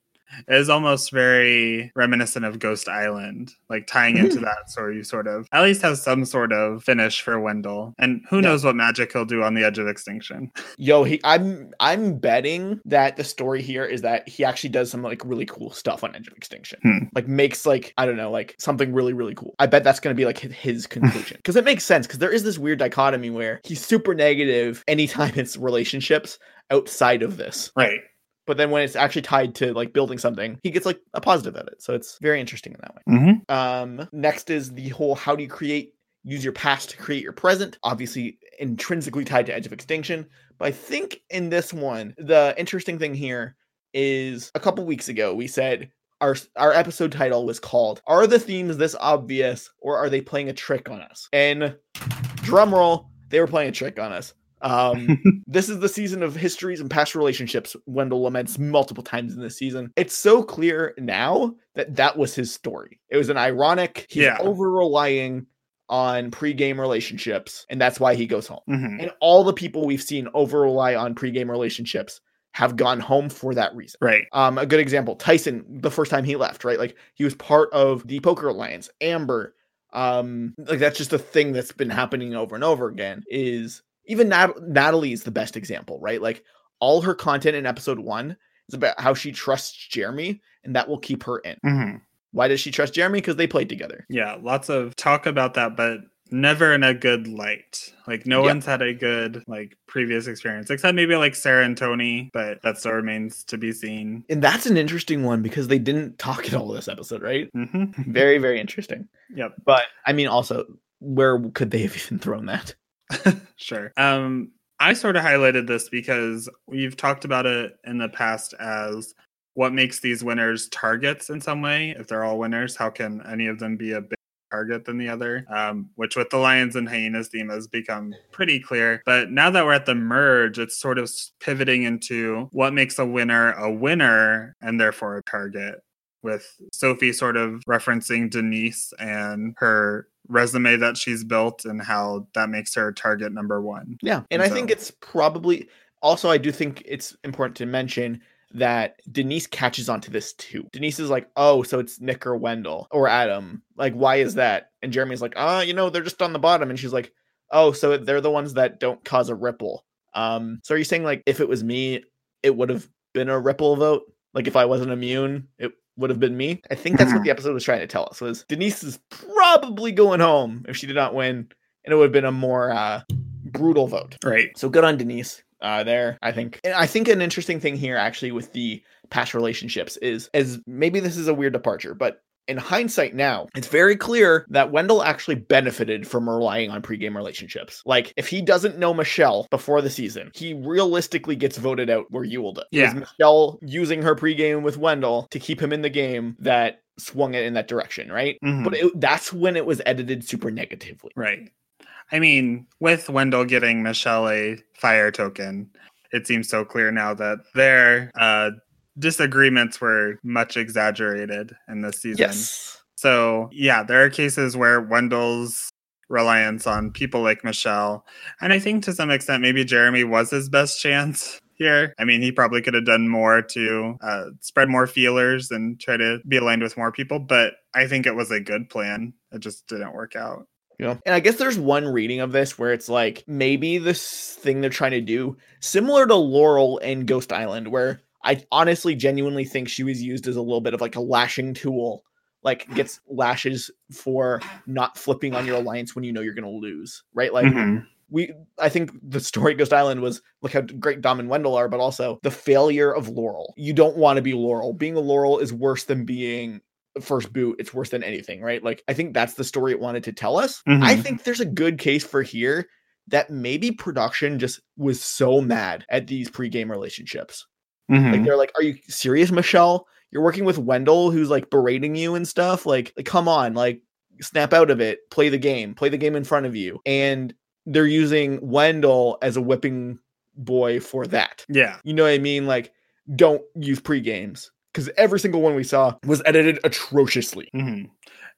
It is almost very reminiscent of Ghost Island, like tying into that. So you sort of at least have some sort of finish for Wendell, and who Yeah. knows what magic he'll do on the edge of extinction. *laughs* Yo, he I'm I'm betting that the story here is that he actually does some like really cool stuff on Edge of Extinction. Hmm. Like makes like I don't know, like something really really cool. I bet that's going to be like hi- his *laughs* conclusion. Cuz it makes sense cuz there is this weird dichotomy where he's super negative anytime *laughs* it's relationships outside of this. Right. But then when it's actually tied to like building something, he gets like a positive at it. So it's very interesting in that way. Mm-hmm. Um, next is the whole how do you create use your past to create your present? Obviously, intrinsically tied to Edge of Extinction. But I think in this one, the interesting thing here is a couple weeks ago we said our our episode title was called "Are the themes this obvious, or are they playing a trick on us?" And drum roll, they were playing a trick on us. Um, *laughs* this is the season of histories and past relationships. Wendell laments multiple times in this season. It's so clear now that that was his story. It was an ironic. He's Yeah. over relying on pre-game relationships, and that's why he goes home. hmm And all the people we've seen over rely on pre-game relationships have gone home for that reason. Right. Um, a good example, Tyson, the first time he left, right? Like he was part of the Poker Alliance. Amber, um, like that's just a thing that's been happening over and over again. Is even Nat- is the best example, right? Like all her content in episode one is about how she trusts Jeremy, and that will keep her in. Mhm. Why does she trust Jeremy? Because they played together. Yeah, lots of talk about that, but never in a good light. Like no Yeah. one's had a good like previous experience, except maybe like Sarah and Tony, but that still remains to be seen. And that's an interesting one because they didn't talk at all this episode, right? hmm Very, very interesting. Yep. But I mean, also, where could they have even thrown that? *laughs* sure. Um, I sort of highlighted this because we've talked about it in the past as what makes these winners targets in some way. If they're all winners, how can any of them be a big target than the other? Um, which with the Lions and Hyenas theme has become pretty clear. But now that we're at the merge, it's sort of pivoting into what makes a winner a winner and therefore a target with Sophie sort of referencing Denise and her resume that she's built and how that makes her target number one. Yeah. And And I think it's probably also, I do think it's important to mention that Denise catches onto this too. Denise is like, oh, so it's Nick or Wendell or Adam. Like, why is that? And Jeremy's like, ah, you know, they're just on the bottom. And she's like, oh, so they're the ones that don't cause a ripple. Um, so are you saying like if it was me, it would have been a ripple vote? Like if I wasn't immune, it would have been me. I think that's what the episode was trying to tell us was Denise is probably going home if she did not win, and it would have been a more uh brutal vote. Right. So good on Denise uh, there, I think. And I think an interesting thing here, actually, with the past relationships is, is maybe this is a weird departure, but in hindsight now, it's very clear that Wendell actually benefited from relying on pregame relationships. Like, if he doesn't know Michelle before the season, he realistically gets voted out where Yul. It Yeah. Michelle using her pregame with Wendell to keep him in the game that swung it in that direction, right? Mhm. But it, that's when it was edited super negatively. Right. I mean, with Wendell getting Michelle a fire token, it seems so clear now that their uh, disagreements were much exaggerated in this season. Yes. So, yeah, there are cases where Wendell's reliance on people like Michelle, and I think to some extent, maybe Jeremy was his best chance *laughs* here. I mean, he probably could have done more to uh, spread more feelers and try to be aligned with more people, but I think it was a good plan. It just didn't work out. Yeah. And I guess there's one reading of this where it's like maybe this thing they're trying to do, similar to Laurel and Ghost Island, where I honestly genuinely think she was used as a little bit of like a lashing tool, like *sighs* gets lashes for not flipping on your alliance when you know you're going to lose, right? Like Mhm. we, I think the story Ghost Island was look how great Dom and Wendell are, but also the failure of Laurel. You don't want to be Laurel. Being a Laurel is worse than being first boot it's worse than anything right like i think that's the story it wanted to tell us i Mhm. think there's a good case for here that maybe production just was so mad at these pregame relationships like Mhm. they're like are you serious michelle you're working with wendell who's like berating you and stuff like, like come on like snap out of it play the game play the game in front of you and they're using wendell as a whipping boy for that Yeah. you know what I mean? Like, don't use pre games because every single one we saw was edited atrociously. hmm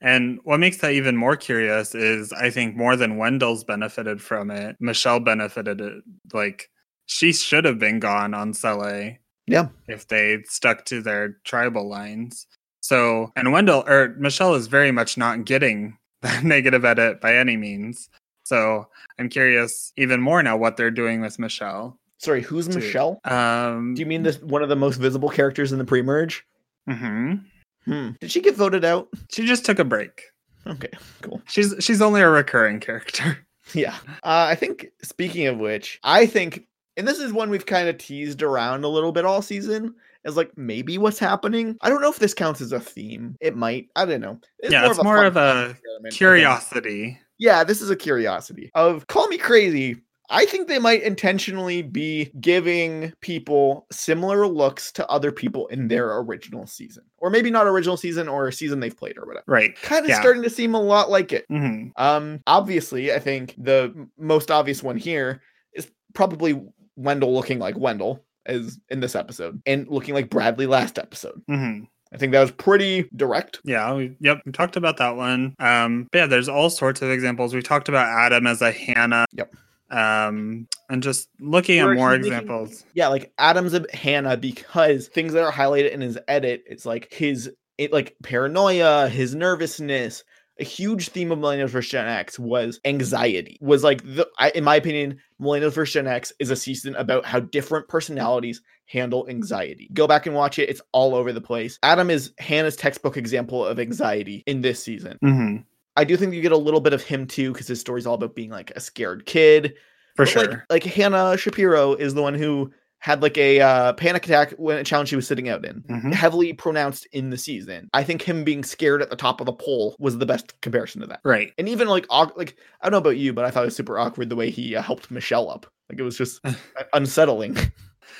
And what makes that even more curious is I think more than Wendell's benefited from it, Michelle benefited it. Like she should have been gone on Sele. Yeah. If they stuck to their tribal lines. So and Wendell or Michelle is very much not getting *laughs* that negative edit by any means. So I'm curious even more now what they're doing with Michelle. Sorry, who's Dude. Michelle? Um Do you mean this one of the most visible characters in the pre merge? mhm. Hmm. Did she get voted out? She just took a break. Okay, cool. She's she's only a recurring *laughs* character. Yeah. Uh, I think, speaking of which, I think, and this is one we've kind of teased around a little bit all season, is like maybe what's happening. I don't know if this counts as a theme. It might. I don't know. yeah, it's more fun of a experiment, I curiosity. yeah, this is a curiosity of call me crazy. I think they might intentionally be giving people similar looks to other people in their original season, or maybe not original season or a season they've played or whatever. Right. Kind of Yeah. starting to seem a lot like it. hmm Um, obviously, I think the most obvious one here is probably Wendell looking like Wendell as in this episode and looking like Bradley last episode. hmm I think that was pretty direct. Yeah. We, yep. We talked about that one. Um, but yeah, there's all sorts of examples. We talked about Adam as a Hannah. Yep. Um, and just looking Where at more he's making- examples. Yeah, like Adam's a Hannah because things that are highlighted in his edit, it's like his it, like paranoia, his nervousness, a huge theme of Millennials vs Gen X was anxiety. Was like the, I, in my opinion, Millennials vs Gen X is a season about how different personalities handle anxiety. Go back and watch it; it's all over the place. Adam is Hannah's textbook example of anxiety in this season. hmm I do think you get a little bit of him too, because his story's all about being like a scared kid. For But, like- sure. Like, Hannah Shapiro is the one who had like a uh, panic attack when a challenge he was sitting out in. Mhm. Heavily pronounced in the season. I think him being scared at the top of the pole was the best comparison to that. Right. And even like like I don't know about you, but I thought it was super awkward the way he uh, helped Michelle up. Like it was just *laughs* unsettling. *laughs*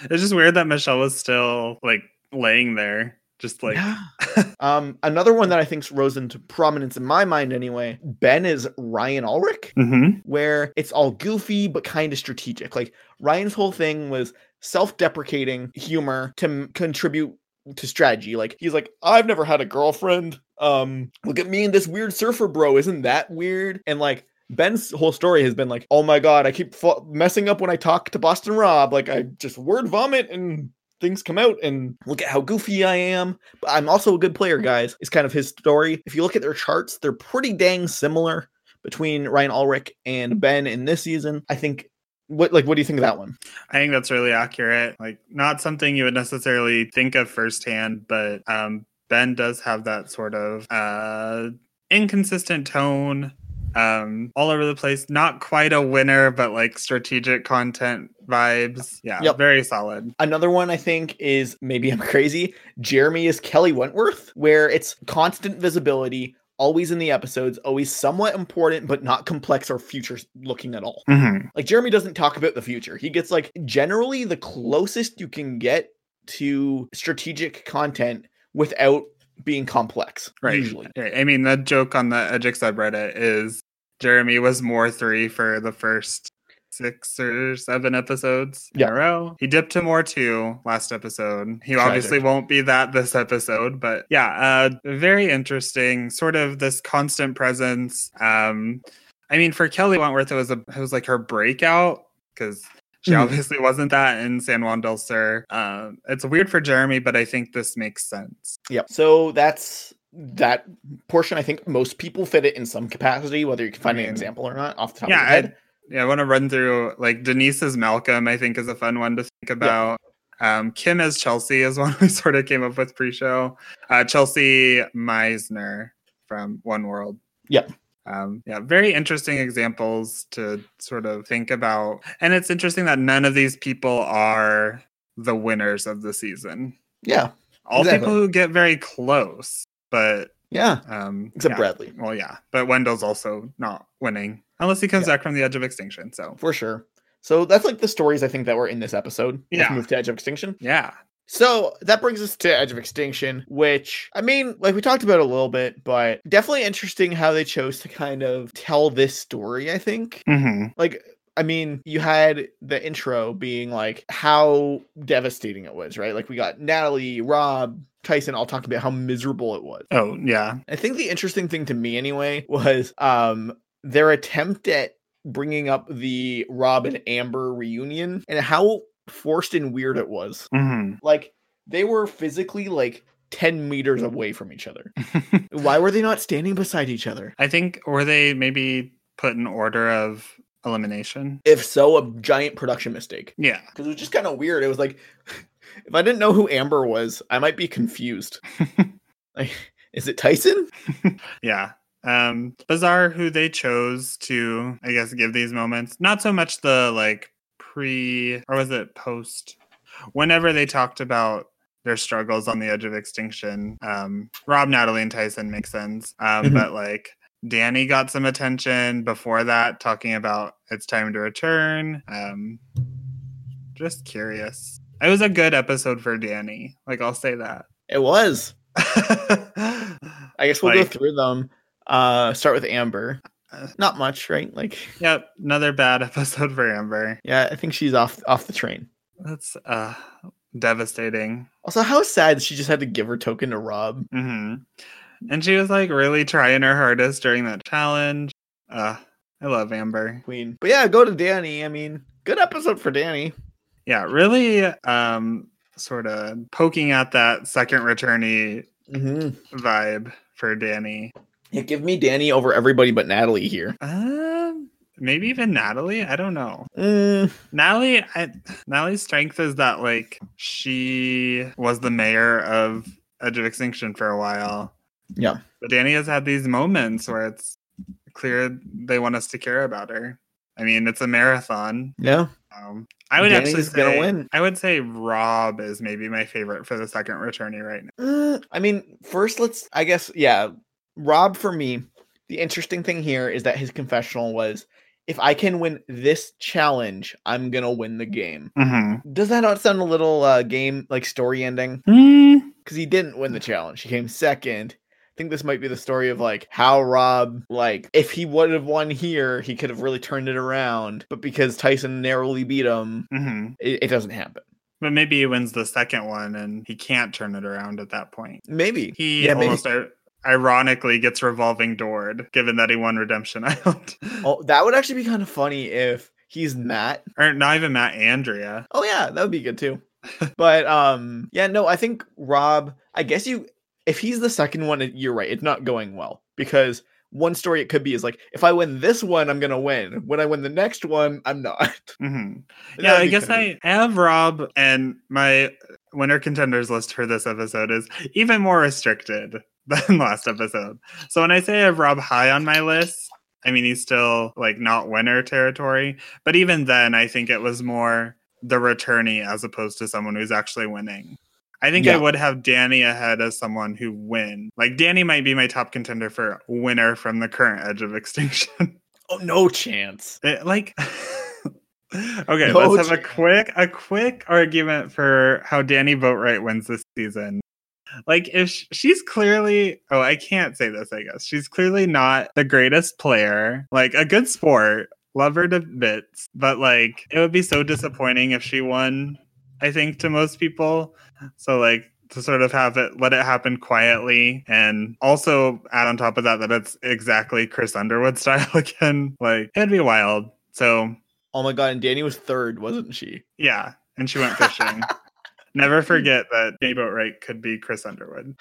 It's just weird that Michelle was still like laying there, just like *laughs* um, another one that I think rose into prominence in my mind anyway. Ben is Ryan Ulrich. Mhm. where it's all goofy but kind of strategic. Like Ryan's whole thing was self-deprecating humor to m- contribute to strategy. Like he's like, I've never had a girlfriend. Um, look at me and this weird surfer bro. Isn't that weird? And like Ben's whole story has been like, oh my god, I keep messing up when I talk to Boston Rob. Like I just word vomit and things come out and look at how goofy I am. But I'm also a good player, guys. Is kind of his story. If you look at their charts, they're pretty dang similar between Ryan Ulrich and Ben in this season. I think what like what do you think of that one? I think that's really accurate. Like not something you would necessarily think of firsthand, but um Ben does have that sort of uh inconsistent tone um all over the place not quite a winner but like strategic content vibes yeah Yep. very solid Another one I think is maybe I'm *laughs* crazy. Jeremy is Kelly Wentworth, where it's constant visibility, always in the episodes, always somewhat important, but not complex or future looking at all. Mhm. Like Jeremy doesn't talk about the future. He gets like generally the closest you can get to strategic content without being complex. right Usually. I mean the joke on the edgic subreddit is jeremy was more three for the first six or seven episodes in Yeah. a row he dipped to more two last episode he Tragic. obviously won't be that this episode but yeah uh very interesting sort of this constant presence um i mean for kelly wentworth it was a it was like her breakout because she Mhm. obviously wasn't that in San Juan del Sur. Um, it's weird for Jeremy, but I think this makes sense. Yep. So that's that portion. I think most people fit it in some capacity, whether you can find an Mm. example or not off the top yeah, of your head. I, yeah, I want to run through like Denise's Malcolm. I think is a fun one to think about. Um, Kim as Chelsea is *laughs* one we sort of came up with pre-show. Uh, Chelsea Meissner from One World. Yep. Um, yeah, very interesting examples to sort of think about, and it's interesting that none of these people are the winners of the season. Yeah. All Exactly. people who get very close, but Yeah. um, Except yeah. Bradley. Well, yeah, but Wendell's also not winning unless he comes Yeah. back from the edge of extinction. So For sure. So that's like the stories I think that were in this episode. Yeah. move to Edge of Extinction. yeah, So that brings us to Edge of Extinction, which I mean, like we talked about a little bit, but definitely interesting how they chose to kind of tell this story, I think. hmm Like, I mean, you had the intro being like how devastating it was, right? Like we got Natalie, Rob, Tyson all talking about how miserable it was. Oh yeah, I think the interesting thing to me anyway was um their attempt at bringing up the Rob and Amber reunion and how forced and weird it was. hmm Like they were physically like 10 meters away from each other. *laughs* Why were they not standing beside each other? I think were they maybe put in order of elimination? If so, a giant production mistake. Yeah, Because it was just kind of weird. It was like *laughs* if I didn't know who Amber was, I might be confused. *laughs* like, is it Tyson? yeah. Um, bizarre who they chose to, I guess, give these moments. Not so much the like pre or was it post? Whenever they talked about their struggles on the edge of extinction, um, Rob, Natalie, and Tyson make sense. Um, Mhm. but like Danni got some attention before that, talking about it's time to return. Um, just curious. It was a good episode for Danni. Like I'll say that. It was. *laughs* I guess we'll go through them. Uh start with Amber. Uh, Not much, right? Like Yep, another bad *laughs* episode for Amber. yeah, I think she's off off the train. That's uh devastating. Also, how sad she just had to give her token to Rob. hmm And she was like really trying her hardest during that challenge. Uh I love Amber. Queen. But yeah, go to Danni. I mean, good episode for Danni. Yeah, really um sort of poking at that second returnee Mm-hmm. vibe for Danni. Yeah, give me Danni over everybody but Natalie here. Um, maybe even Natalie. I don't know. Mm, Natalie, I, Natalie's strength is that like she was the mayor of Edge of Extinction for a while. Yeah. But Danni has had these moments where it's clear they want us to care about her. I mean, it's a marathon. yeah. Um, I would actually say gonna win. I would say Rob is maybe my favorite for the second returnee right now. Mm, I mean, first let's I guess yeah, Rob for me, the interesting thing here is that his confessional was if I can win this challenge, I'm going to win the game. Mm-hmm. Does that not sound a little uh game like story ending? Mm, Cuz he didn't win the challenge. He came second. I think this might be the story of like how Rob like if he would have won here, he could have really turned it around, but because Tyson narrowly beat him, hmm it, it doesn't happen. But maybe he wins the second one and he can't turn it around at that point. Maybe. He Yeah, maybe. almost ir- ironically gets revolving doored, given that he won Redemption *laughs* Island. Oh, that would actually be kind of funny if he's Matt or not even Matt Andrea. Oh yeah, that would be good too. but um yeah, no, I think Rob, I guess you if he's the second one, you're right. It's not going well because one story it could be is like if I win this one, I'm gonna win. When I win the next one, I'm not. *laughs* hmm Yeah, I guess I have Rob and my winner contenders list for this episode is even more restricted *laughs* than last episode. So when I say I have Rob high on my list, I mean he's still like not winner territory, but even then I think it was more the returnee as opposed to someone who's actually winning. I think I would have Danni ahead as someone who win. Like Danni might be my top contender for winner from the current Edge of Extinction. *laughs* Oh no chance. It, like *laughs* okay No let's have a quick a quick argument for how danni boatwright wins this season like if sh- she's clearly oh i can't say this i guess. She's clearly not the greatest player. Like a good sport love her to bits but like it would be so disappointing if she won i think to most people. So like to sort of have it let it happen quietly and also add on top of that that it's exactly chris underwood *laughs* style again. Like it'd be wild. So Oh my god, and Danni was third, wasn't she? yeah and she went fishing *laughs* never forget that Danni Boatwright could be chris underwood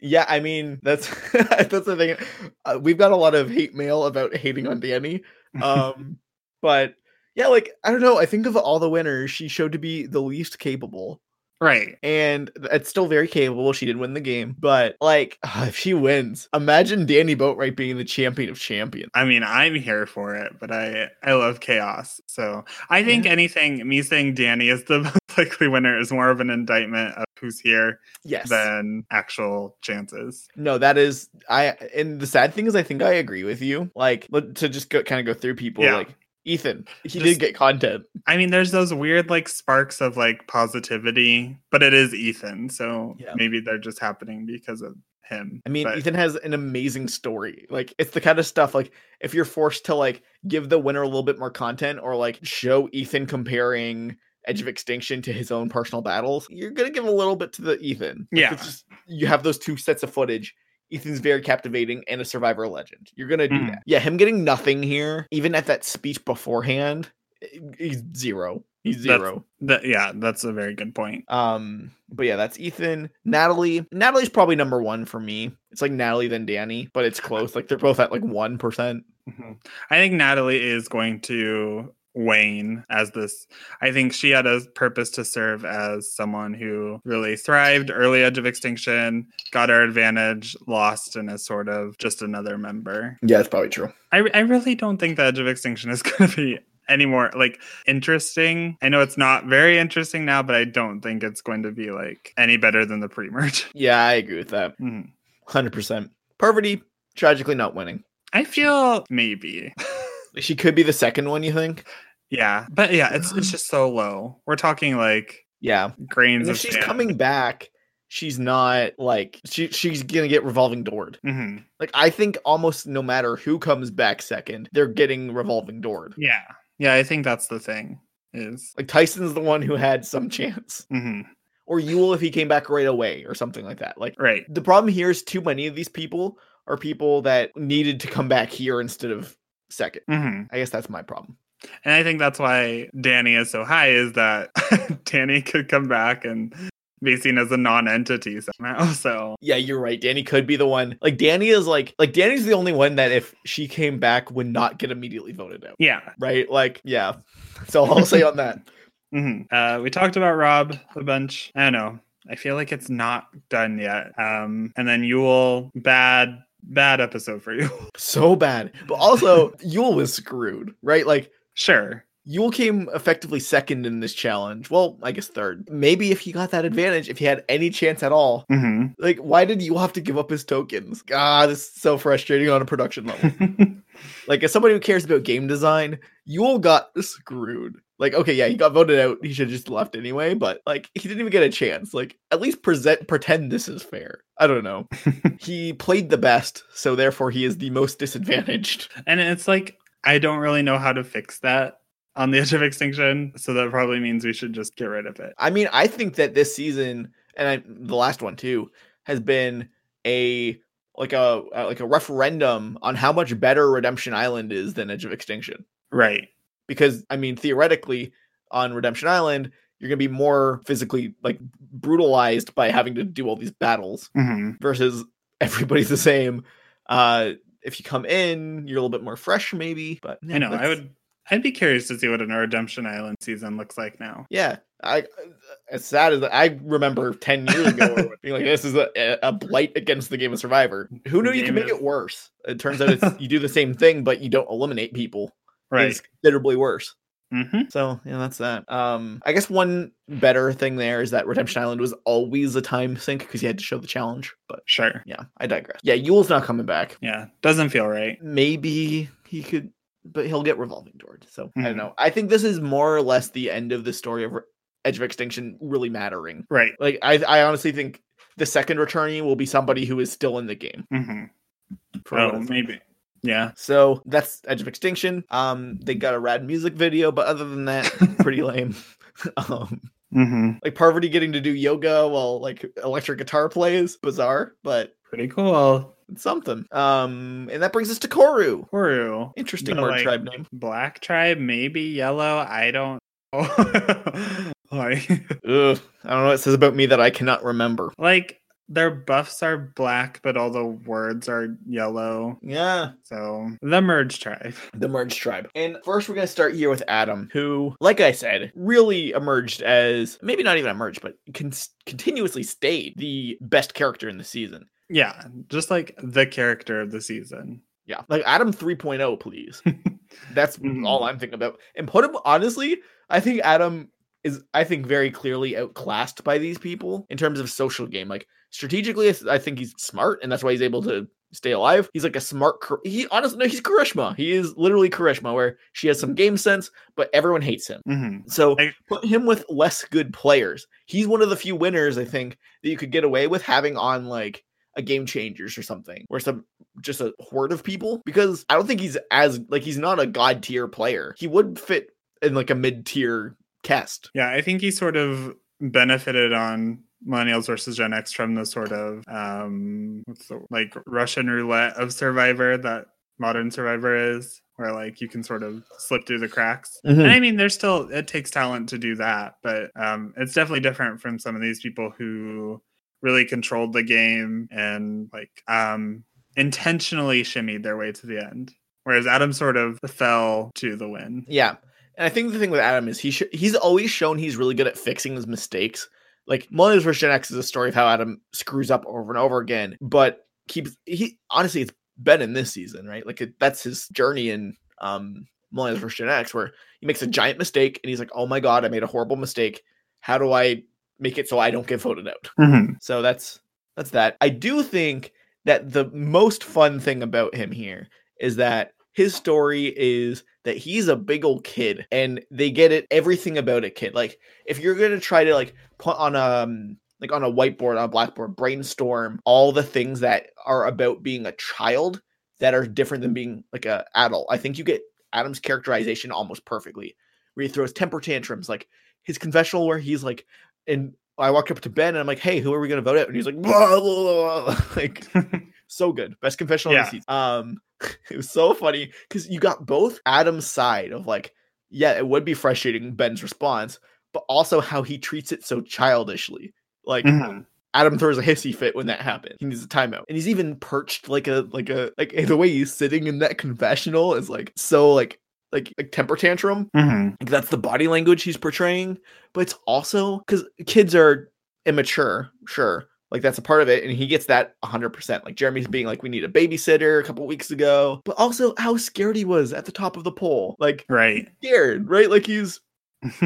Yeah, I mean that's *laughs* that's the thing. Uh, we've got a lot of hate mail about hating on Danni, um, *laughs* but yeah, like I don't know. I think of all the winners, she showed to be the least capable. right and it's still very capable. She did win the game, but like, *sighs* if she wins, imagine Danni Boatwright being the champion of champions. I mean, I'm here for it, but I I love chaos. So I think anything me saying Danni is the *laughs* *laughs* likely winner is more of an indictment of who's here Yes. than actual chances. no, that is I. And the sad thing is, I think I agree with you. Like, to just go kind of go through people. Yeah. Like Ethan, he Just- did get content. I mean, there's those weird like sparks of like positivity, but it is Ethan, so Yeah. maybe they're just happening because of him. I mean, But- Ethan has an amazing story. Like, it's the kind of stuff like if you're forced to like give the winner a little bit more content or like show Ethan comparing Edge of Extinction to his own personal battles, you're gonna give a little bit to the Ethan. Like, Yeah. just you have those two sets of footage. Ethan's very captivating and a survivor legend. You're gonna do Mhm. that. Yeah, him getting nothing here, even at that speech beforehand, eh, he's zero. He's That's- zero. That, yeah, that's a very good point. Um, but yeah, that's Ethan. Natalie. Natalie's probably number one for me. It's like Natalie then Danny, but it's close. Like they're both at like one percent. Mhm. I think Natalie is going to wane as this. I think she had a purpose to serve as someone who really thrived early edge of extinction, got her advantage, lost, and is sort of just another member. Yeah, it's probably true. I, I really don't think the edge of extinction is *laughs* going to be any more like interesting. I know it's not very interesting now, but I don't think it's going to be like any better than the pre-merge. *laughs* Yeah, I agree with that. Mhm. Hundred percent. Parvati tragically not winning. I feel maybe. *laughs* She could be the second one. You think? Yeah, but yeah, it's it's just so low. We're talking like Yeah. grains And if she's sand. coming back, she's not like she she's gonna get revolving doored. Mhm. Like I think almost no matter who comes back second, they're getting revolving doored. Yeah, yeah, I think that's the thing. Is Like Tyson's the one who had some chance, mhm. or Yul if he came back right away, or something like that. Like right. the problem here is too many of these people are people that needed to come back here instead of second. hmm I guess that's my problem. And I think that's why Danni is so high. Is that *laughs* Danni could come back and be seen as a non-entity somehow. *laughs* So Yeah, you're right. Danni could be the one. Like Danni is like like Danni's the only one that if she came back would not get immediately voted out. yeah. Right? Like, yeah. So I'll say on that. *laughs* hmm Uh, we talked about Rob a bunch. I don't know. I feel like it's not done yet. Um, and then Yul, bad, bad episode for you. *laughs* So bad. But also Yul was screwed, right? Like sure. Yul came effectively second in this challenge. Well, I guess third. Maybe if he got that advantage, if he had any chance at all. hmm Like, why did Yul have to give up his tokens? God, this is so frustrating on a production level. *laughs* like, as somebody who cares about game design, Yul got screwed. Like, okay, yeah, he got voted out. He should have just left anyway, but like, he didn't even get a chance. Like, at least present pretend this is fair. I don't know. *laughs* he played the best, so therefore he is the most disadvantaged. *laughs* and it's like I don't really know how to fix that on the edge of extinction. So that probably means we should just get rid of it. I mean, I think that this season and I, the last one too has been a like a, a like a referendum on how much better Redemption Island is than Edge of Extinction. Right. Because I mean, theoretically, on Redemption Island, you're gonna be more physically like brutalized by having to do all these battles hmm versus *laughs* everybody's the same. Uh, if you come in, you're a little bit more fresh, maybe. But yeah, I know. I would. I'd be curious to see what an Redemption Island season looks like now. Yeah, I as sad as I remember ten years ago *laughs* *laughs* being like, this is a, a blight against the game of Survivor. Who knew you could make is- it worse? It turns out it's you do the same thing, but you don't eliminate people. Right. It's considerably worse. hmm So yeah, that's that. Um, I guess one better thing there is that Redemption Island was always a time sink because you had to show the challenge. But Sure. yeah, I digress. Yeah, Yul's not coming back. Yeah. Doesn't feel right. Maybe he could, but he'll get revolving doors. So I Mhm. don't know. I think this is more or less the end of the story of Re- Edge of Extinction really mattering. Right. Like I, I honestly think the second returnee will be somebody who is still in the game. hmm Oh, maybe. Yeah. So that's Edge of Extinction. Um, they got a rad music video, but other than that, *laughs* pretty lame. *laughs* um, hmm like Parvati getting to do yoga while like electric guitar plays, bizarre, but Pretty cool. something. Um, and that brings us to Koru. Koru. Interesting The, word like, tribe name. Black tribe, maybe yellow. I don't *laughs* know. like, Ugh, I don't know what it says about me that I cannot remember. like their buffs are black, but all the words are yellow. Yeah, So the merge tribe. the merged tribe. And first, we're going to start here with Adam, who, like I said, really emerged as maybe not even emerged, but con- continuously stayed the best character in the season. Yeah, just like the character of the season. Yeah, like Adam 3.0, please. *laughs* That's Mhm. all I'm thinking about. And put him honestly, I think Adam is, I think, very clearly outclassed by these people in terms of social game. Like strategically, I think he's smart, and that's why he's able to stay alive. He's like a smart. He honestly, no, he's charisma. He is literally charisma, where she has some game sense, but everyone hates him. hmm So I- put him with less good players. He's one of the few winners I think that you could get away with having on like a game changers or something, where some just a horde of people. Because I don't think he's as like he's not a god tier player. He would fit in like a mid tier cast. Yeah, I think he sort of benefited on millennials versus Gen X from the sort of um what's the like Russian roulette of Survivor that modern Survivor is, where like you can sort of slip through the cracks. Mhm. And I mean, there's still it takes talent to do that, but um it's definitely different from some of these people who really controlled the game and like um intentionally shimmied their way to the end. Whereas Adam sort of fell to the win. Yeah. And I think the thing with Adam is he sh- he's always shown he's really good at fixing his mistakes. Like Millennials vs. Gen X is a story of how Adam screws up over and over again, but keeps he honestly it's been in this season, right? Like it, that's his journey in um Millennials vs. Gen X, where he makes a giant mistake and he's like, "Oh my god, I made a horrible mistake. How do I make it so I don't get voted out?" Mhm. So that's that's that. I do think that the most fun thing about him here is that his story is that he's a big old kid and they get it everything about a kid. Like if you're to try to like put on a um, like on a whiteboard on a blackboard brainstorm all the things that are about being a child that are different than being like a adult. I think you get Adam's characterization almost perfectly. Where he throws temper tantrums like his confessional where he's like and I walk up to Ben and I'm like, "Hey, who are we gonna vote out?" And he's like, *laughs* blah, blah, blah. "Like, *laughs* so good, best confessional of the season." Um, *laughs* it was so funny because you got both Adam's side of like, yeah, it would be frustrating Ben's response, but also how he treats it so childishly. Like Mhm. Adam throws a hissy fit when that happens. He needs a timeout. And he's even perched like a like a like *laughs* the way he's sitting in that confessional is like so like like like temper tantrum. Mhm. Like that's the body language he's portraying. But it's also because kids are immature, sure. Like that's a part of it, and he gets that 100%. Like Jeremy's being like, we need a babysitter a couple weeks ago, but also how scared he was at the top of the pole. Like Right. scared, right? Like he's *laughs*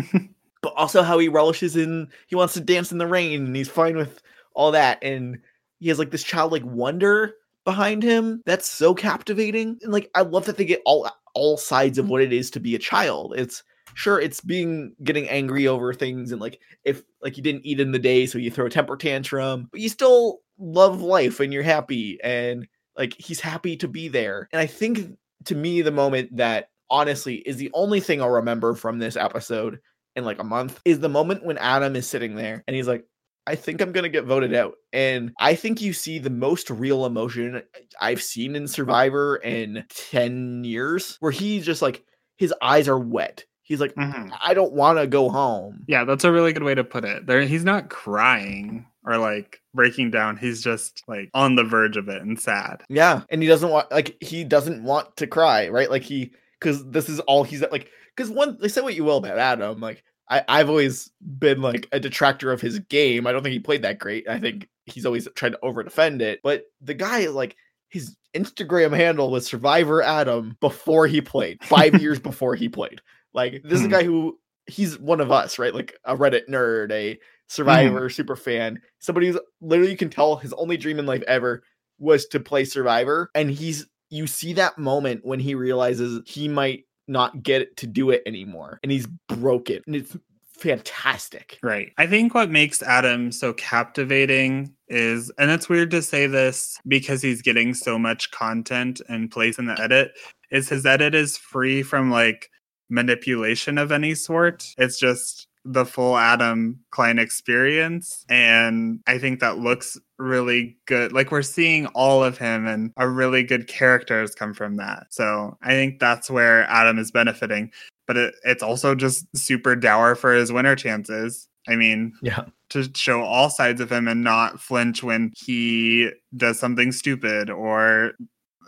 but also how he relishes in he wants to dance in the rain and he's fine with all that and he has like this childlike wonder behind him that's so captivating and like i love that they get all all sides of what it is to be a child it's sure it's being getting angry over things and like if like you didn't eat in the day so you throw a temper tantrum but you still love life and you're happy and like he's happy to be there and i think to me the moment that honestly is the only thing i'll remember from this episode in like a month is the moment when Adam is sitting there and he's like, I think I'm gonna get voted out. And I think you see the most real emotion I've seen in Survivor in 10 years, where he's just like his eyes are wet. He's like, Mhm. I don't wanna go home. Yeah, that's a really good way to put it. There he's not crying or like breaking down. He's just like on the verge of it and sad. Yeah. And he doesn't want like he doesn't want to cry, right? Like he because this is all he's like because one they say what you will about Adam, like I, I've always been like a detractor of his game. I don't think he played that great. I think he's always tried to over defend it. But the guy like his Instagram handle was Survivor Adam before he played, five *laughs* years before he played. Like this is a Hmm. guy who he's one of us, right? Like a Reddit nerd, a Survivor super fan, somebody who's literally you can tell his only dream in life ever was to play Survivor, and he's you see that moment when he realizes he might not get to do it anymore, and he's broken, and it's fantastic. Right. I think what makes Adam so captivating is, and it's weird to say this because he's getting so much content and plays in the edit, is his edit is free from like manipulation of any sort. It's just the full Adam Klein experience. And I think that looks really good. Like we're seeing all of him and a really good character has come from that. So I think that's where Adam is benefiting. But it, it's also just super dour for his winner chances. I mean, Yeah. to show all sides of him and not flinch when he does something stupid or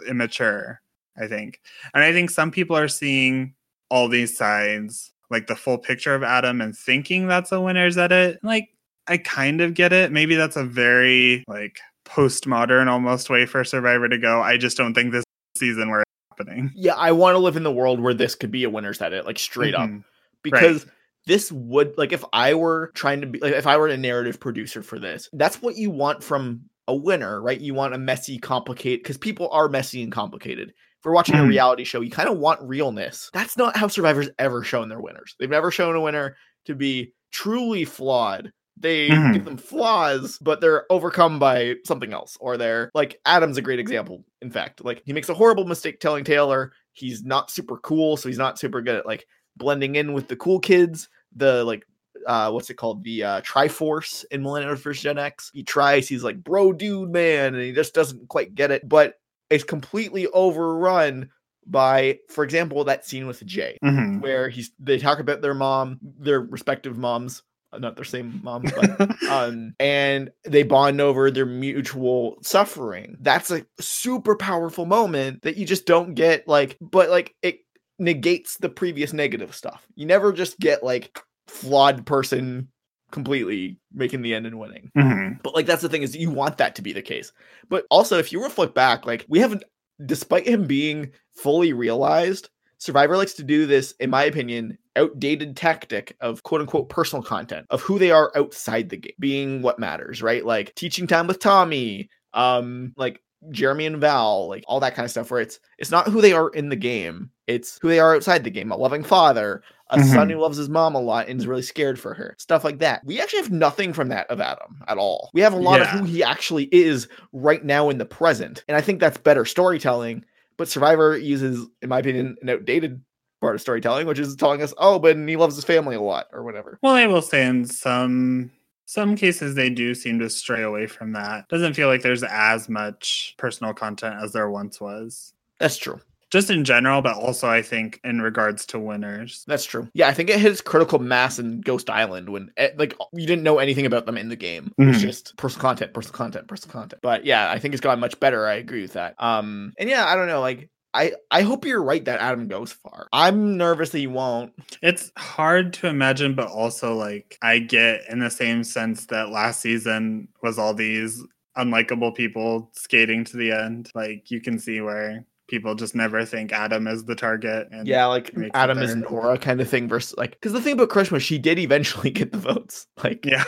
immature, I think. And I think some people are seeing all these sides, like the full picture of Adam and thinking that's a winner's edit. Like, I kind of get it. Maybe that's a very like postmodern almost way for Survivor to go. I just don't think this season where it's happening. Yeah, I want to live in the world where this could be a winner's edit, like straight up. Mhm. because this would like if I were trying to be like if I were a narrative producer for this, that's what you want from a winner, right? You want a messy, complicated because people are messy and complicated. We're watching a Mhm. reality show, you kind of want realness. That's not how Survivor's ever shown their winners. They've never shown a winner to be truly flawed. They Mhm. give them flaws, but they're overcome by something else. Or they're like Adam's a great example. In fact, like he makes a horrible mistake telling Taylor he's not super cool, so he's not super good at like blending in with the cool kids. The like uh what's it called? The uh Triforce in Millennials vs. Gen X. He tries, he's like, bro dude, man, and he just doesn't quite get it, but it's completely overrun by, for example, that scene with Jay Mhm. where he's they talk about their mom, their respective moms, uh, not their same moms, but *laughs* um, and they bond over their mutual suffering. That's a super powerful moment that you just don't get like, but like it negates the previous negative stuff. You never just get like flawed person completely making the end and winning. Mhm. But like that's the thing is you want that to be the case. But also if you reflect back, like we haven't despite him being fully realized, Survivor likes to do this, in my opinion, outdated tactic of quote unquote personal content of who they are outside the game, being what matters, right? Like teaching time with Tommy, um, like Jeremy and Val, like all that kind of stuff, where it's it's not who they are in the game, it's who they are outside the game, a loving father, a son Mhm. who loves his mom a lot and is really scared for her, stuff like that. We actually have nothing from that of Adam at all. We have a lot Yeah. of who he actually is right now in the present. And I think that's better storytelling. But Survivor uses, in my opinion, an outdated part of storytelling, which is telling us, oh, but he loves his family a lot or whatever. Well, I will say in some some cases they do seem to stray away from that. Doesn't feel like there's as much personal content as there once was. That's true. Just in general, but also I think in regards to winners. That's true. Yeah, I think it hits critical mass in Ghost Island when eh, like you didn't know anything about them in the game. It was Mhm. just personal content, personal content, personal content. But yeah, I think it's gotten much better. I agree with that. Um, and yeah, I don't know, like. I, I hope you're right that Adam goes far. I'm nervous that he won't. It's hard to imagine, but also like I get in the same sense that last season was all these unlikable people skating to the end. Like you can see where people just never think Adam is the target. And Yeah, like Adam is. Noura kind of thing versus like because the thing about Karishma, she did eventually *laughs* get the votes. Like yeah.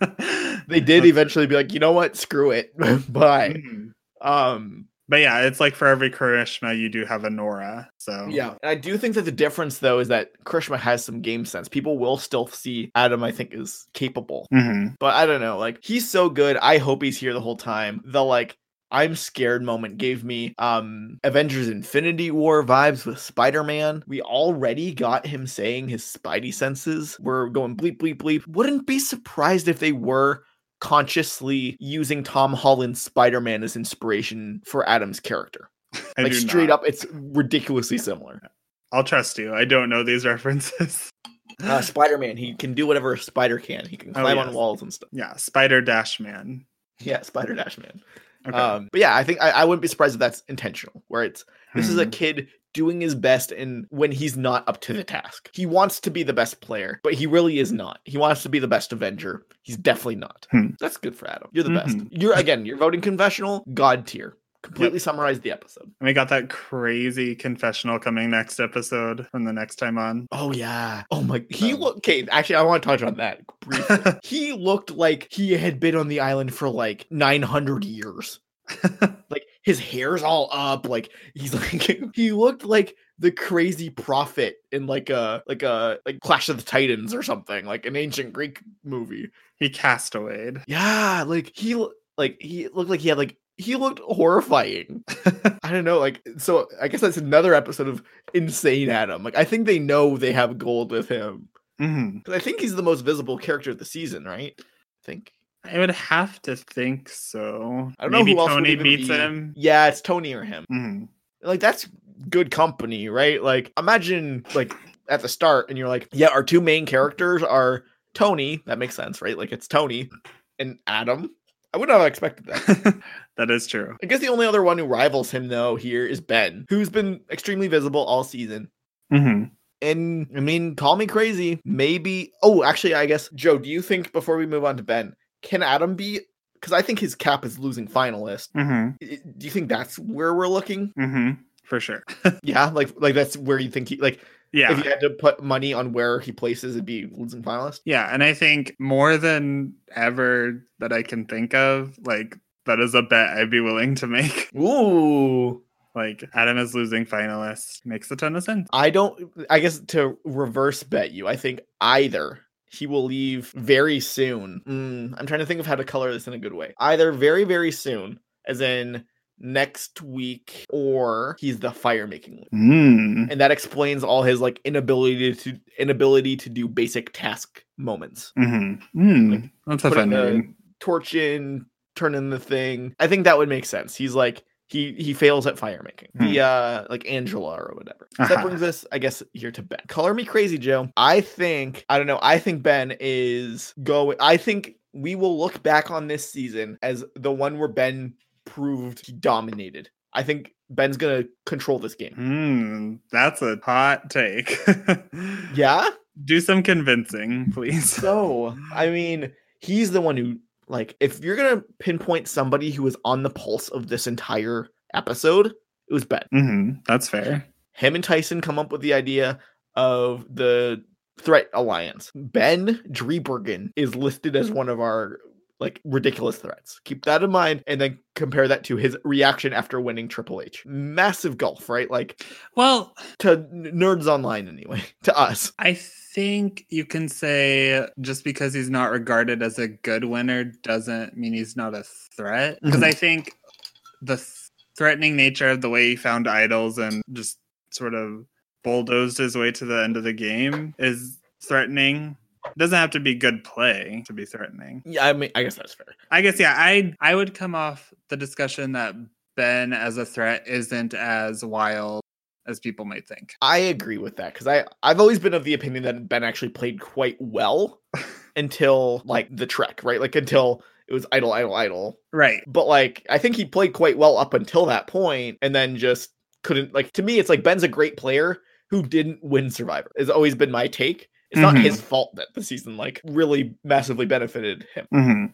*laughs* they did *laughs* eventually be like, you know what, screw it, bye. Mhm. Um, But yeah, it's like for every Karishma, you do have a Noura. So yeah, and I do think that the difference though is that Karishma has some game sense. People will still see Adam. I think is capable, Mhm. but I don't know. Like he's so good. I hope he's here the whole time. The like. I'm scared moment gave me um Avengers Infinity War vibes with Spider-Man. We already got him saying his spidey senses were going bleep bleep bleep. Wouldn't be surprised if they were consciously using Tom Holland's Spider-Man as inspiration for Adam's character. *laughs* I like straight not. up it's ridiculously similar. I'll trust you. I don't know these *laughs* references. Uh, Spider-Man, he can do whatever a spider can. He can Oh, climb on walls and stuff. yeah, Spider Dash Man. Yeah, Spider Dash Man. Okay. Um, but yeah, I think I, I wouldn't be surprised if that's intentional. Where it's this is a Hmm. kid doing his best, and when he's not up to the task, he wants to be the best player, but he really is not. He wants to be the best Avenger. He's definitely not. Hmm. That's good for Adam. You're the best. Mhm. You're again. You're voting confessional. God tier. Completely summarized the episode. And we got that crazy confessional coming next episode from the next time on. Oh yeah. Oh my. He Um, look. Okay. Actually, I want to touch on that *laughs* briefly. he looked like he had been on the island for like 900 years. *laughs* like his hair's all up. Like he's *laughs* like he looked like the crazy prophet in like a like a like Clash of the Titans or something, like an ancient Greek movie. he cast away. Yeah, like he like he looked like he had like he looked horrifying. *laughs* I don't know, like so I guess that's another episode of Insane Adam. Like I think they know they have gold with him. hmm 'Cause I think he's the most visible character of the season, right? I think. I would have to think so. I don't know Maybe who Tony even beats be- him. Yeah, it's Tony or him. hmm Like that's good company, right? Like imagine like at the start and you're like, yeah, our two main characters are Tony. That makes sense, right? Like it's Tony and Adam. I would not have expected that. *laughs* that is true. I guess the only other one who rivals him though here is Ben, who's been extremely visible all season. hmm And I mean, call me crazy. Maybe. Oh, actually, I guess Joe. Do you think before we move on to Ben, can Adam be? Because I think his cap is losing finalist. hmm Do you think that's where we're looking? hmm For sure. *laughs* Yeah, like like that's where you think he like yeah. if you had to put money on where he places, it'd be losing finalist. Yeah, and I think more than ever that I can think of, like that is a bet I'd be willing to make. *laughs* Ooh. Like Adam is losing finalists makes a ton of sense. I don't. I guess to reverse bet you, I think either he will leave very soon. Mm, I'm trying to think of how to color this in a good way. Either very very soon, as in next week, or he's the fire making, Mm. and that explains all his like inability to inability to do basic task moments. hmm Mm. That's a putting fun the torch in, turning the thing. I think that would make sense. He's like he he fails at fire making. The uh like Angela or whatever. So Uh-huh. That brings us, I guess, here to Ben. Color me crazy, Joe. I think I don't know. I think Ben is going. I think we will look back on this season as the one where Ben proved he dominated. I think Ben's gonna control this game. Mm, that's a hot take. *laughs* Yeah. Do some convincing, please. So I mean, he's the one who like if you're gonna pinpoint somebody who was on the pulse of this entire episode, it was Ben. hmm That's fair. Him and Tyson come up with the idea of the threat alliance. Ben Driebergen is listed as one of our like ridiculous threats. Keep that in mind and then compare that to his reaction after winning Triple H. Massive gulf, right? Like Well, to nerds online anyway, *laughs* to us. I think you can say just because he's not regarded as a good winner doesn't mean he's not a threat. Because Mhm. I think the th- threatening nature of the way he found idols and just sort of bulldozed his way to the end of the game is threatening. It doesn't have to be good play to be threatening. Yeah, I mean I guess that's fair. I guess yeah, I I would come off the discussion that Ben as a threat isn't as wild as people might think. I agree with that because I I've always been of the opinion that Ben actually played quite well *laughs* until like the trek, right? Like until it was idle, idle, idle. Right. But like I think he played quite well up until that point, and then just couldn't. Like to me, it's like Ben's a great player who didn't win Survivor. Has always been my take. It's not Mhm. his fault that the season like really massively benefited him. hmm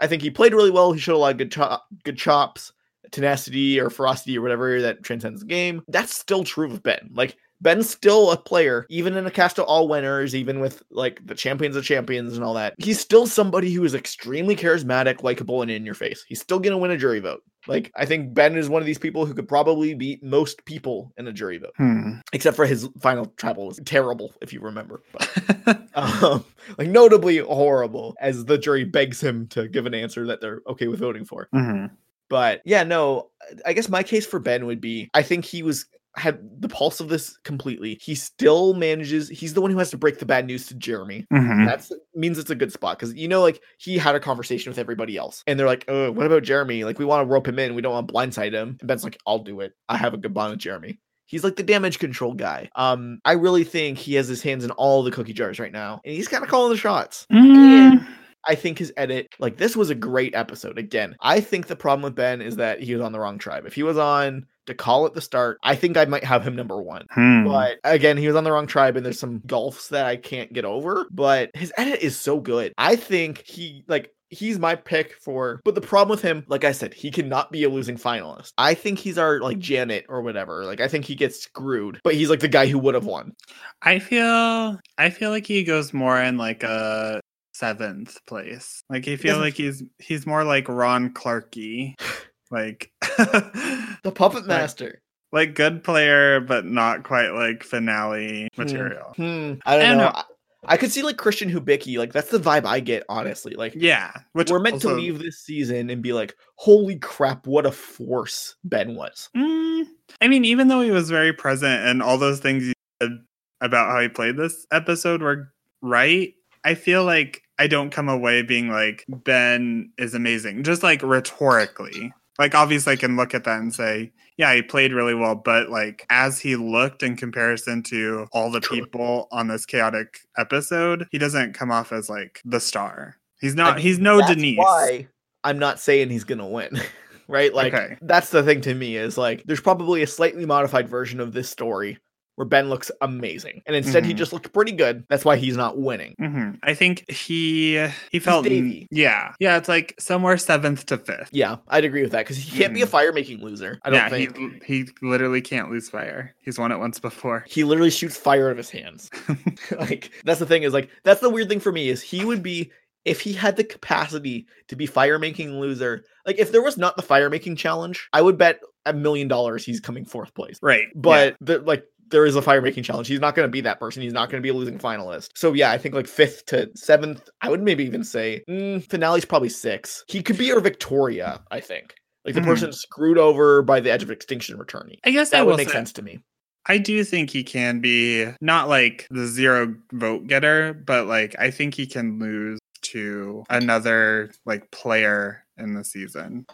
I think he played really well. He showed a lot of good chop, good chops, tenacity or ferocity or whatever that transcends the game. That's still true of Ben. Like Ben's still a player, even in a cast of all winners, even with like the champions of champions and all that. He's still somebody who is extremely charismatic, likable, and in your face. He's still gonna win a jury vote. Like I think Ben is one of these people who could probably beat most people in a jury vote, Hmm. except for his final travel was terrible, if you remember. But *laughs* um, like notably horrible as the jury begs him to give an answer that they're okay with voting for. hmm But yeah, no, I guess my case for Ben would be I think he was had the pulse of this completely. He still manages. He's the one who has to break the bad news to Jeremy. hmm That's means it's a good spot because you know, like he had a conversation with everybody else, and they're like, "Oh, what about Jeremy? Like, we want to rope him in. We don't want to blindside him." And Ben's like, "I'll do it. I have a good bond with Jeremy." He's like the damage control guy. Um, I really think he has his hands in all the cookie jars right now, and he's kind of calling the shots. Mm. I think his edit, like this was a great episode. Again, I think the problem with Ben is that he was on the wrong tribe. If he was on Dakal at the start, I think I might have him number one. Hmm. But again, he was on the wrong tribe, and there's some gulfs that I can't get over. But his edit is so good. I think he like he's my pick for but the problem with him like i said he cannot be a losing finalist i think he's our like janet or whatever like i think he gets screwed but he's like the guy who would have won I feel I feel like he goes more in like a seventh place. Like I feel like he's he's more like Ron Clarky. *laughs* like the puppet master like good player, but not quite like finale material. Hmm, I don't I don't know. know. I, I could see like Christian Hubicki. Like that's the vibe I get, honestly. Like Yeah. Which we're meant to leave this season and be like, "Holy crap, what a force Ben was." Mm, I mean, even though he was very present and all those things you said about how he played this episode were right, I feel like I don't come away being like Ben is amazing. Just like rhetorically. Like obviously I can look at that and say, yeah, he played really well, but like as he looked in comparison to all the people on this chaotic episode, he doesn't come off as like the star. He's not I- he's no That's Denise. Why I'm not saying he's gonna win. *laughs* right? Like Okay. that's the thing to me is like there's probably a slightly modified version of this story where Ben looks amazing, and instead he Mhm. just looked pretty good. That's why he's not winning. hmm I think he he felt yeah yeah it's like somewhere seventh to fifth. Yeah, I'd agree with that because he can't be a Mhm. fire making loser. I don't yeah, think. he he literally can't lose fire. He's won it once before. he literally shoots fire out of his hands. *laughs* like that's the thing is like that's the weird thing for me is he would be if he had the capacity to be fire making loser. Like if there was not the fire making challenge, I would bet a million dollars he's coming fourth place. Right, But the, like there is a fire making challenge. He's not going to be that person. He's not going to be a losing finalist. So yeah, I think like fifth to seventh. I would maybe even say mm, finale's probably six. He could be our Victoria. I think. Like the Mhm. person screwed over by the edge of extinction returning. I guess That I would make say- sense to me. I do think he can be not like the zero vote getter, but like I think he can lose to another like player in the season.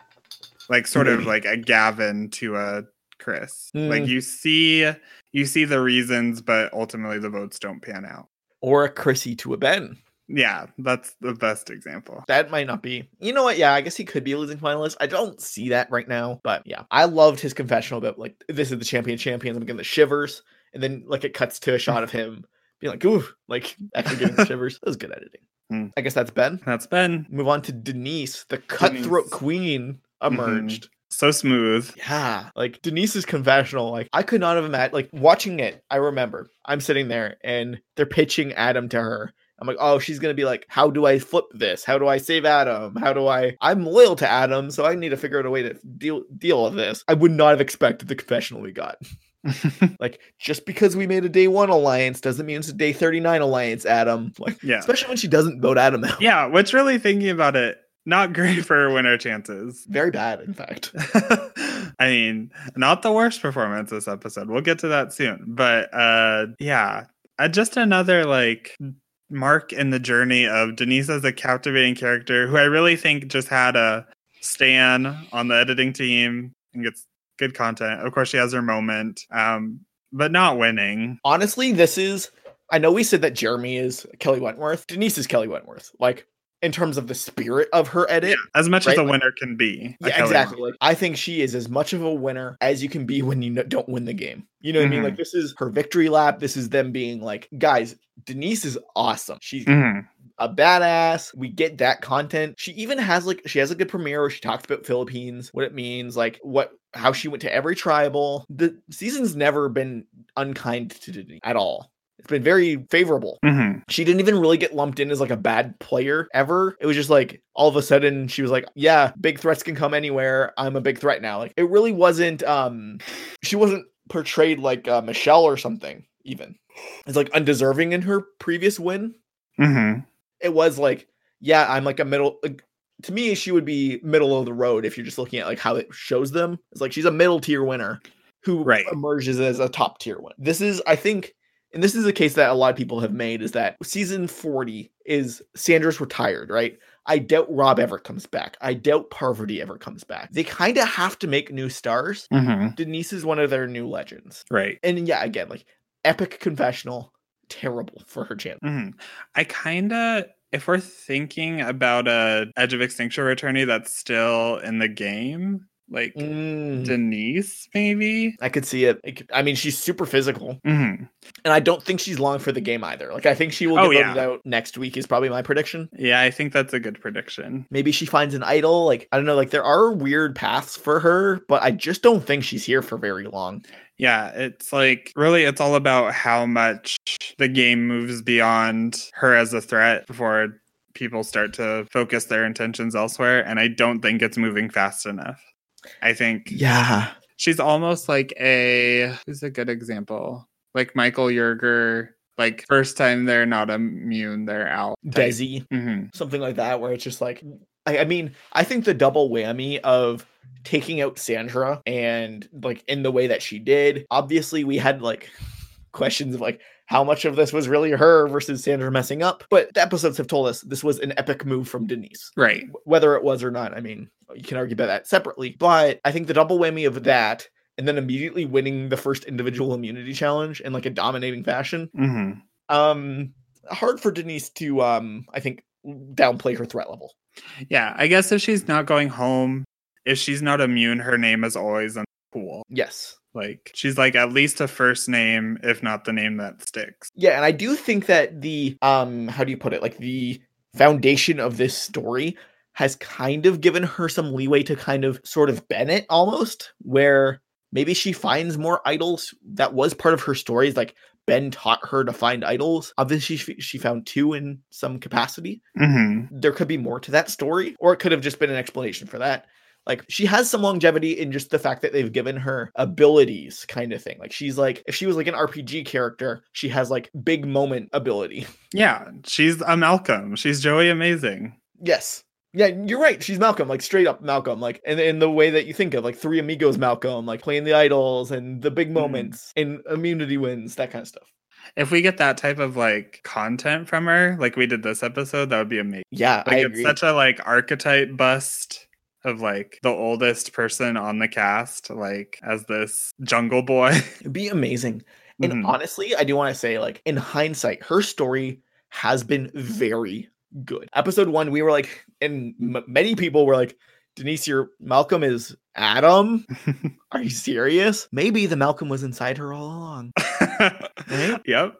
Like sort of Mhm. like a Gavin to a Chris. Like Mm. you see you see the reasons, but ultimately the votes don't pan out. Or a Chrissy to a Ben. Yeah, that's the best example. That might not be. You know what? Yeah, I guess he could be a losing finalist. I don't see that right now, but yeah, I loved his confessional about like this is the champion champions. I'm getting the shivers, and then like it cuts to a shot of him being like, "Ooh," like actually getting the *laughs* shivers. That was good editing. Hmm. I guess that's Ben. That's Ben. Move on to Denise, the cutthroat Denise. queen emerged. So smooth. Yeah, like Denise's confessional, like I could not have imagined. Like watching it, I remember I'm sitting there and they're pitching Adam to her. I'm like, oh, she's gonna be like, how do I flip this? How do I save Adam? How do I? I'm loyal to Adam, so I need to figure out a way to deal deal with this. I would not have expected the confessional we got. *laughs* like, just because we made a day one alliance doesn't mean it's a day 39 alliance, Adam. Like, Yeah. especially when she doesn't vote Adam out. Yeah, what's really thinking about it, not great *laughs* for winner chances. Very bad, in fact. *laughs* I mean, not the worst performance this episode. We'll get to that soon. But uh yeah, uh, just another like mark in the journey of Denise as a captivating character who I really think just had a stan on the editing team and gets good content. Of course, she has her moment. Um but not winning. Honestly, this is. I know we said that Jeremy is Kelly Wentworth. Denise is Kelly Wentworth. Like in terms of the spirit of her edit. As much as a like- winner can be. Yeah, exactly. Like, I think she is as much of a winner as you can be when you don't win the game. You know what I mean? Mhm. Like this is her victory lap. This is them being like, guys, Denise is awesome. She's Mhm. a badass. We get that content. She even has like she has a good premiere where she talks about Philippines, what it means, like what how she went to every tribal. The season's never been unkind to Denise at all. It's been very favorable. Mhm. She didn't even really get lumped in as like a bad player ever. It was just like all of a sudden she was like, "Yeah, big threats can come anywhere. I'm a big threat now." Like it really wasn't um she wasn't portrayed like uh, Michelle or something even. It's like undeserving in her previous win Mm-hmm. it was like, yeah, I'm like a middle. Like, to me, she would be middle of the road if you're just looking at like how it shows them. It's like she's a middle tier winner who Right. emerges as a top tier winner. This is, I think, and this is a case that a lot of people have made is that season 40 is Sandra's retired, right? I doubt Rob ever comes back. I doubt Parvati ever comes back. They kind of have to make new stars. Mhm. Denise is one of their new legends. Right. And yeah, again, like epic confessional, terrible for her channel. Mhm. I kind of, if we're thinking about a Edge of Extinction returnee that's still in the game, like Mm. Denise, maybe. I could see it. I mean, she's super physical, hmm and I don't think she's long for the game either. Like, I think she will Oh, get yeah. out next week. Is probably my prediction. Yeah, I think that's a good prediction. Maybe she finds an idol. Like, I don't know. Like, there are weird paths for her, but I just don't think she's here for very long. Yeah, it's like really, it's all about how much the game moves beyond her as a threat before people start to focus their intentions elsewhere. And I don't think it's moving fast enough. I think Yeah, she's almost like a who's a good example. Like michael yerger like first time they're not immune they're out Desi, hmm something like that, where it's just like, I, I mean, I think the double whammy of taking out Sandra and like in the way that she did. Obviously, we had like questions of like how much of this was really her versus Sandra messing up, but the episodes have told us this was an epic move from Denise. right whether it was or not. I mean, you can argue about that separately, but I think the double whammy of that and then immediately winning the first individual immunity challenge in like a dominating fashion, hmm um, hard for Denise to, um, I think, downplay her threat level. yeah i guess if she's not going home if she's not immune her name is always on the pool Yes. Like she's like at least a first name if not the name that sticks Yeah, and I do think that the um how do you put it? Like the foundation of this story has kind of given her some leeway to kind of sort of Bennett almost, where maybe she finds more idols. That was part of her stories. Like Ben taught her to find idols. Obviously, she, she found two in some capacity. hmm There could be more to that story, or it could have just been an explanation for that. Like she has some longevity in just the fact that they've given her abilities, kind of thing. Like she's like, if she was like an RPG character, she has like big moment ability. *laughs* yeah she's a malcolm she's joey amazing Yes. Yeah, you're right. She's Malcolm, like straight up Malcolm, like in, in the way that you think of, like Three Amigos Malcolm, like playing the idols and the big hmm. moments and immunity wins, that kind of stuff. if we get that type of like content from her like we did this episode that would be amazing Yeah, like I it's agree. such a like archetype bust of like the oldest person on the cast like as this jungle boy *laughs* It'd be amazing. And Mhm. honestly, I do want to say, like, in hindsight, her story has been very good. Episode one, we were like, and m- many people were like, Denise, your Malcolm is Adam. *laughs* Are you serious? Maybe the Malcolm was inside her all along. *laughs* Right? yep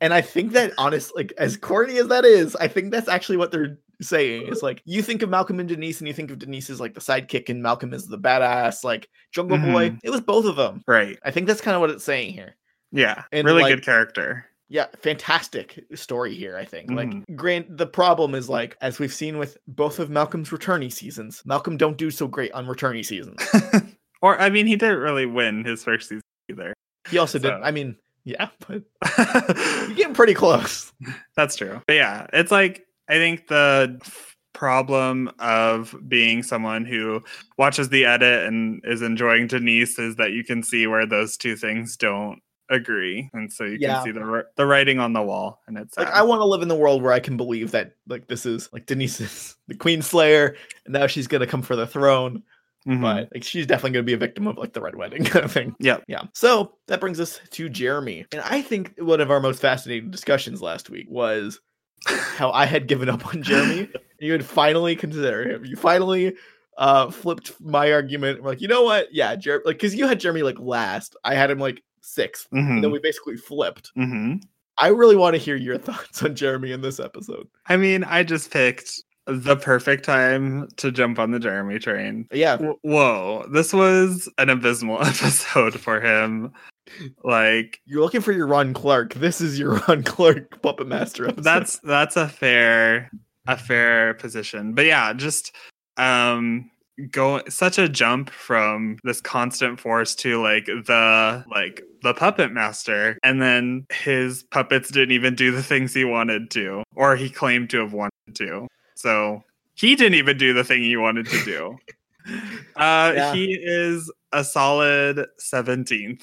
And I think that honest, like as corny as that is, I think that's actually what they're saying. It's like you think of Malcolm and Denise, and you think of Denise as like the sidekick, and Malcolm is the badass, like Jungle Boy. It was both of them. right I think that's kind of what it's saying here. yeah And, really like- good character Yeah, fantastic story here, I think. Mhm. Like grant the problem is like as we've seen with both of Malcolm's returnee seasons, Malcolm don't do so great on returnee seasons. *laughs* or i mean he didn't really win his first season either He also did So- I mean, yeah, but *laughs* you're getting pretty close. That's true. But yeah, it's like I think the problem of being someone who watches the edit and is enjoying Denise is that you can see where those two things don't agree, and so you Yeah. can see the the writing on the wall, and it's Like sad. I want to live in the world where I can believe that like this is like Denise is *laughs* the Queen Slayer, and now she's gonna come for the throne. Mhm. but like she's definitely going to be a victim of like the red wedding *laughs* kind of thing. yeah Yeah. So that brings us to Jeremy. And I think one of our most fascinating discussions last week was how I had given up on Jeremy. and you had finally considered him. You finally uh flipped my argument. We're like, you know what? Yeah, Jer- like because you had Jeremy like last. I had him like sixth. And then we basically flipped. Mhm. I really want to hear your *laughs* thoughts on Jeremy in this episode. I mean, I just picked the perfect time to jump on the Jeremy train. Yeah. W- Whoa, this was an abysmal *laughs* episode for him. Like You're looking for your Ron Clark. This is your *laughs* Ron Clark Puppet Master *laughs* episode. that's that's a fair a fair position. But yeah, just um go such a jump from this constant force to like the like the puppet master and then his puppets didn't even do the things he wanted to or he claimed to have wanted to. So he didn't even do the thing he wanted to do. *laughs* Uh Yeah. he is a solid 17th.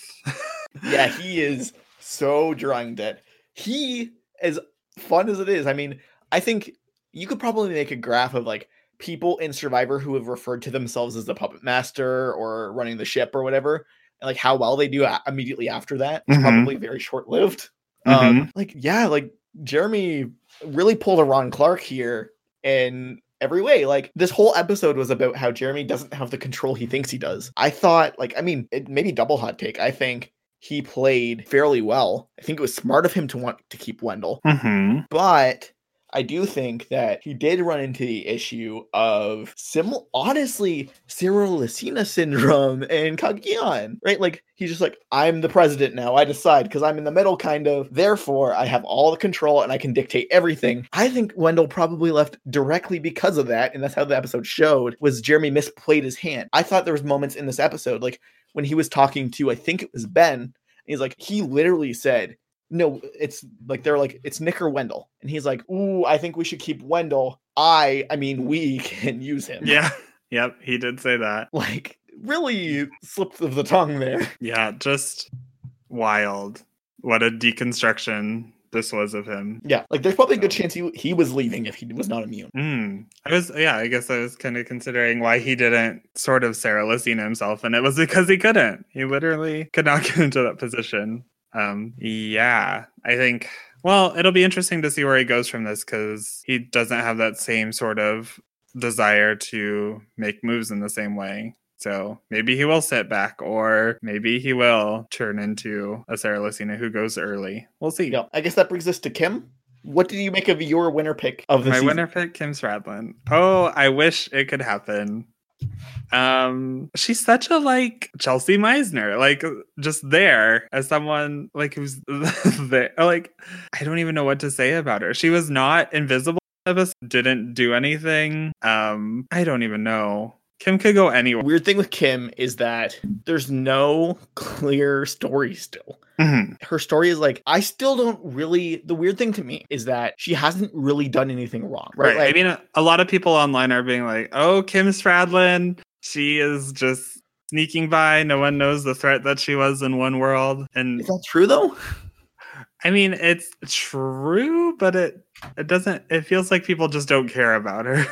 yeah, *laughs* he is so drawing dead. He, as fun as it is, I mean, I think you could probably make a graph of like people in Survivor who have referred to themselves as the puppet master or running the ship or whatever, and like how well they do immediately after that. It's Mhm. probably very short lived. Mm-hmm. Um, like, yeah, like Jeremy really pulled a Ron Clark here in every way. Like this whole episode was about how Jeremy doesn't have the control he thinks he does. I thought, like, I mean, it maybe double hot take. I think he played fairly well. I think it was smart of him to want to keep Wendell, Mhm. but I do think that he did run into the issue of sim honestly Sarah Lacina syndrome *laughs* and Cagayan, right? Like he's just like, I'm the president now. I decide because I'm in the middle, kind of. Therefore, I have all the control and I can dictate everything. I think Wendell probably left directly because of that, and that's how the episode showed. Was Jeremy misplayed his hand? I thought there was moments in this episode, like when he was talking to, I think it was Ben. He's like, he literally said, no, it's like they're like it's Nick or Wendell, and he's like, "Ooh, I think we should keep Wendell. I, I mean, we *laughs* can use him." Yeah. Yep, he did say that. like really slipped of the tongue there. Yeah, just wild. What a deconstruction this was of him. Yeah, like there's probably a good chance he he was leaving if he was not immune. Mm. I was, yeah, I guess I was kind of considering why he didn't sort of Sarah Lacina himself, and it was because he couldn't. He literally could not *laughs* get into that position. Um, yeah, I think. Well, it'll be interesting to see where he goes from this because he doesn't have that same sort of desire to make moves in the same way. So maybe he will sit back, or maybe he will turn into a Sarah Lacina who goes early. We'll see. Yeah, I guess that brings us to Kim. What did you make of your winner pick of the My season? winner pick, Kim Spradlin. Oh, I wish it could happen. Um, she's such a like Chelsea Meissner, like just there as someone like who's *laughs* there. Like I don't even know what to say about her. She was not invisible. episode, Didn't do anything. Um, I don't even know. Kim could go anywhere. Weird thing with Kim is that there's no clear story still. Mhm. Her story is like I still don't really. The weird thing to me is that she hasn't really done anything wrong, right? Right. I mean, a, a lot of people online are being like, "Oh, Kim Spradlin, she is just sneaking by. No one knows the threat that she was in one world." And is that true though? I mean, it's true, but it it doesn't. It feels like people just don't care about her.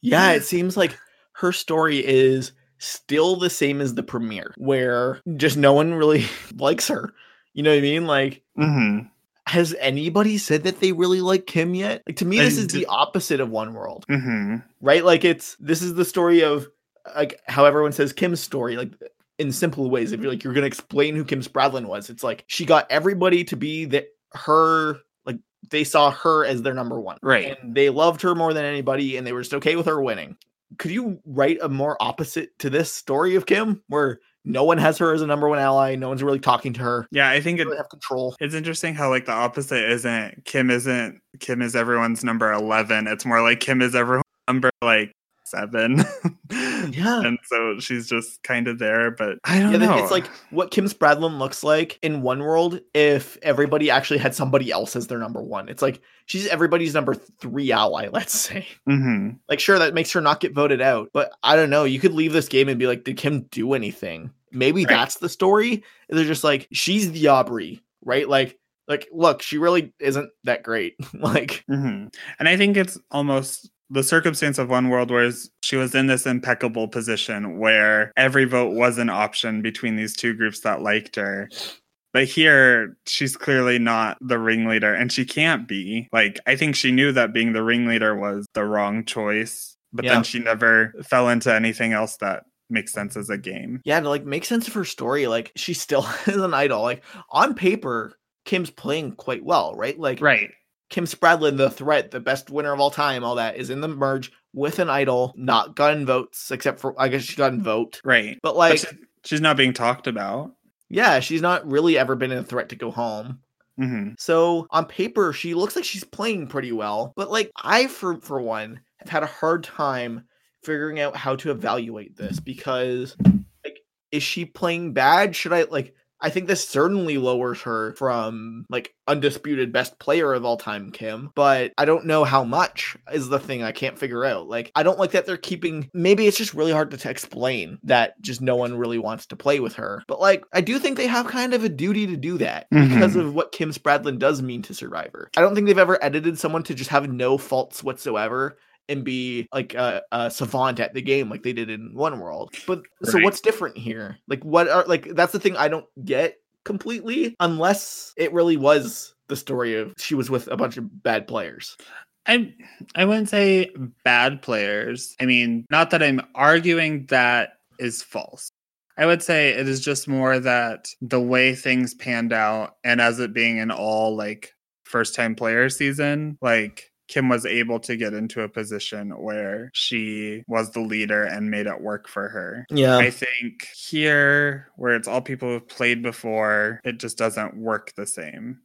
Yeah, it *laughs* seems like her story is still the same as the premiere, where just no one really *laughs* likes her. You know what I mean? Like, mm-hmm. has anybody said that they really like Kim yet? Like to me, this is the opposite of One World, hmm right? Like it's this is the story of like how everyone says Kim's story, like in simple ways. If you're mm-hmm. like you're gonna explain who Kim Spradlin was, it's like she got everybody to be that her like they saw her as their number one, Right. And they loved her more than anybody, and they were just okay with her winning. Could you write a more opposite to this story of Kim, where no one has her as a number one ally, no one's really talking to her, Yeah, I think they it, really have control. it's interesting how like the opposite isn't Kim isn't Kim is everyone's number eleven. It's more like Kim is everyone's number like seven. *laughs* Yeah. and so she's just kind of there, but I don't Yeah, know. it's like what Kim Spradlin looks like in one world if everybody actually had somebody else as their number one. It's like she's everybody's number three ally, *laughs* let's say. hmm Like, sure, that makes her not get voted out, but I don't know. You could leave this game and be like, did Kim do anything? Maybe Right. that's the story. They're just like, she's the Aubrey, right? Like, like, look, she really isn't that great. *laughs* like, hmm And I think it's almost the circumstance of one world was she was in this impeccable position where every vote was an option between these two groups that liked her. But here, she's clearly not the ringleader, and she can't be. Like, I think she knew that being the ringleader was the wrong choice, but Yeah. then she never fell into anything else that makes sense as a game. Yeah, to like make sense of her story, like she still *laughs* is an idol. Like on paper, Kim's playing quite well, right? Like Right. Kim Spradlin, the threat, the best winner of all time, all that is in the merge with an idol, not gotten votes, except for I guess she got a vote. Right. But like, she- she's not being talked about. yeah, she's not really ever been a threat to go home. hmm So on paper, she looks like she's playing pretty well. But like I, for for one, have had a hard time figuring out how to evaluate this because like is she playing bad? Should I like I think this certainly lowers her from like undisputed best player of all time, Kim, but I don't know how much is the thing I can't figure out. Like, I don't like that they're keeping maybe it's just really hard to, to explain that just no one really wants to play with her. But like, I do think they have kind of a duty to do that because Mhm. of what Kim Spradlin does mean to Survivor. I don't think they've ever edited someone to just have no faults whatsoever and be like a, a savant at the game like they did in one world but so what's different here like what are like that's the thing i don't get completely unless it really was the story of she was with a bunch of bad players I I wouldn't say bad players. I mean, not that I'm arguing that is false. I would say it is just more that the way things panned out and as it being an all like first time player season, like Kim was able to get into a position where she was the leader and made it work for her. yeah I think here, where it's all people who've played before, it just doesn't work the same.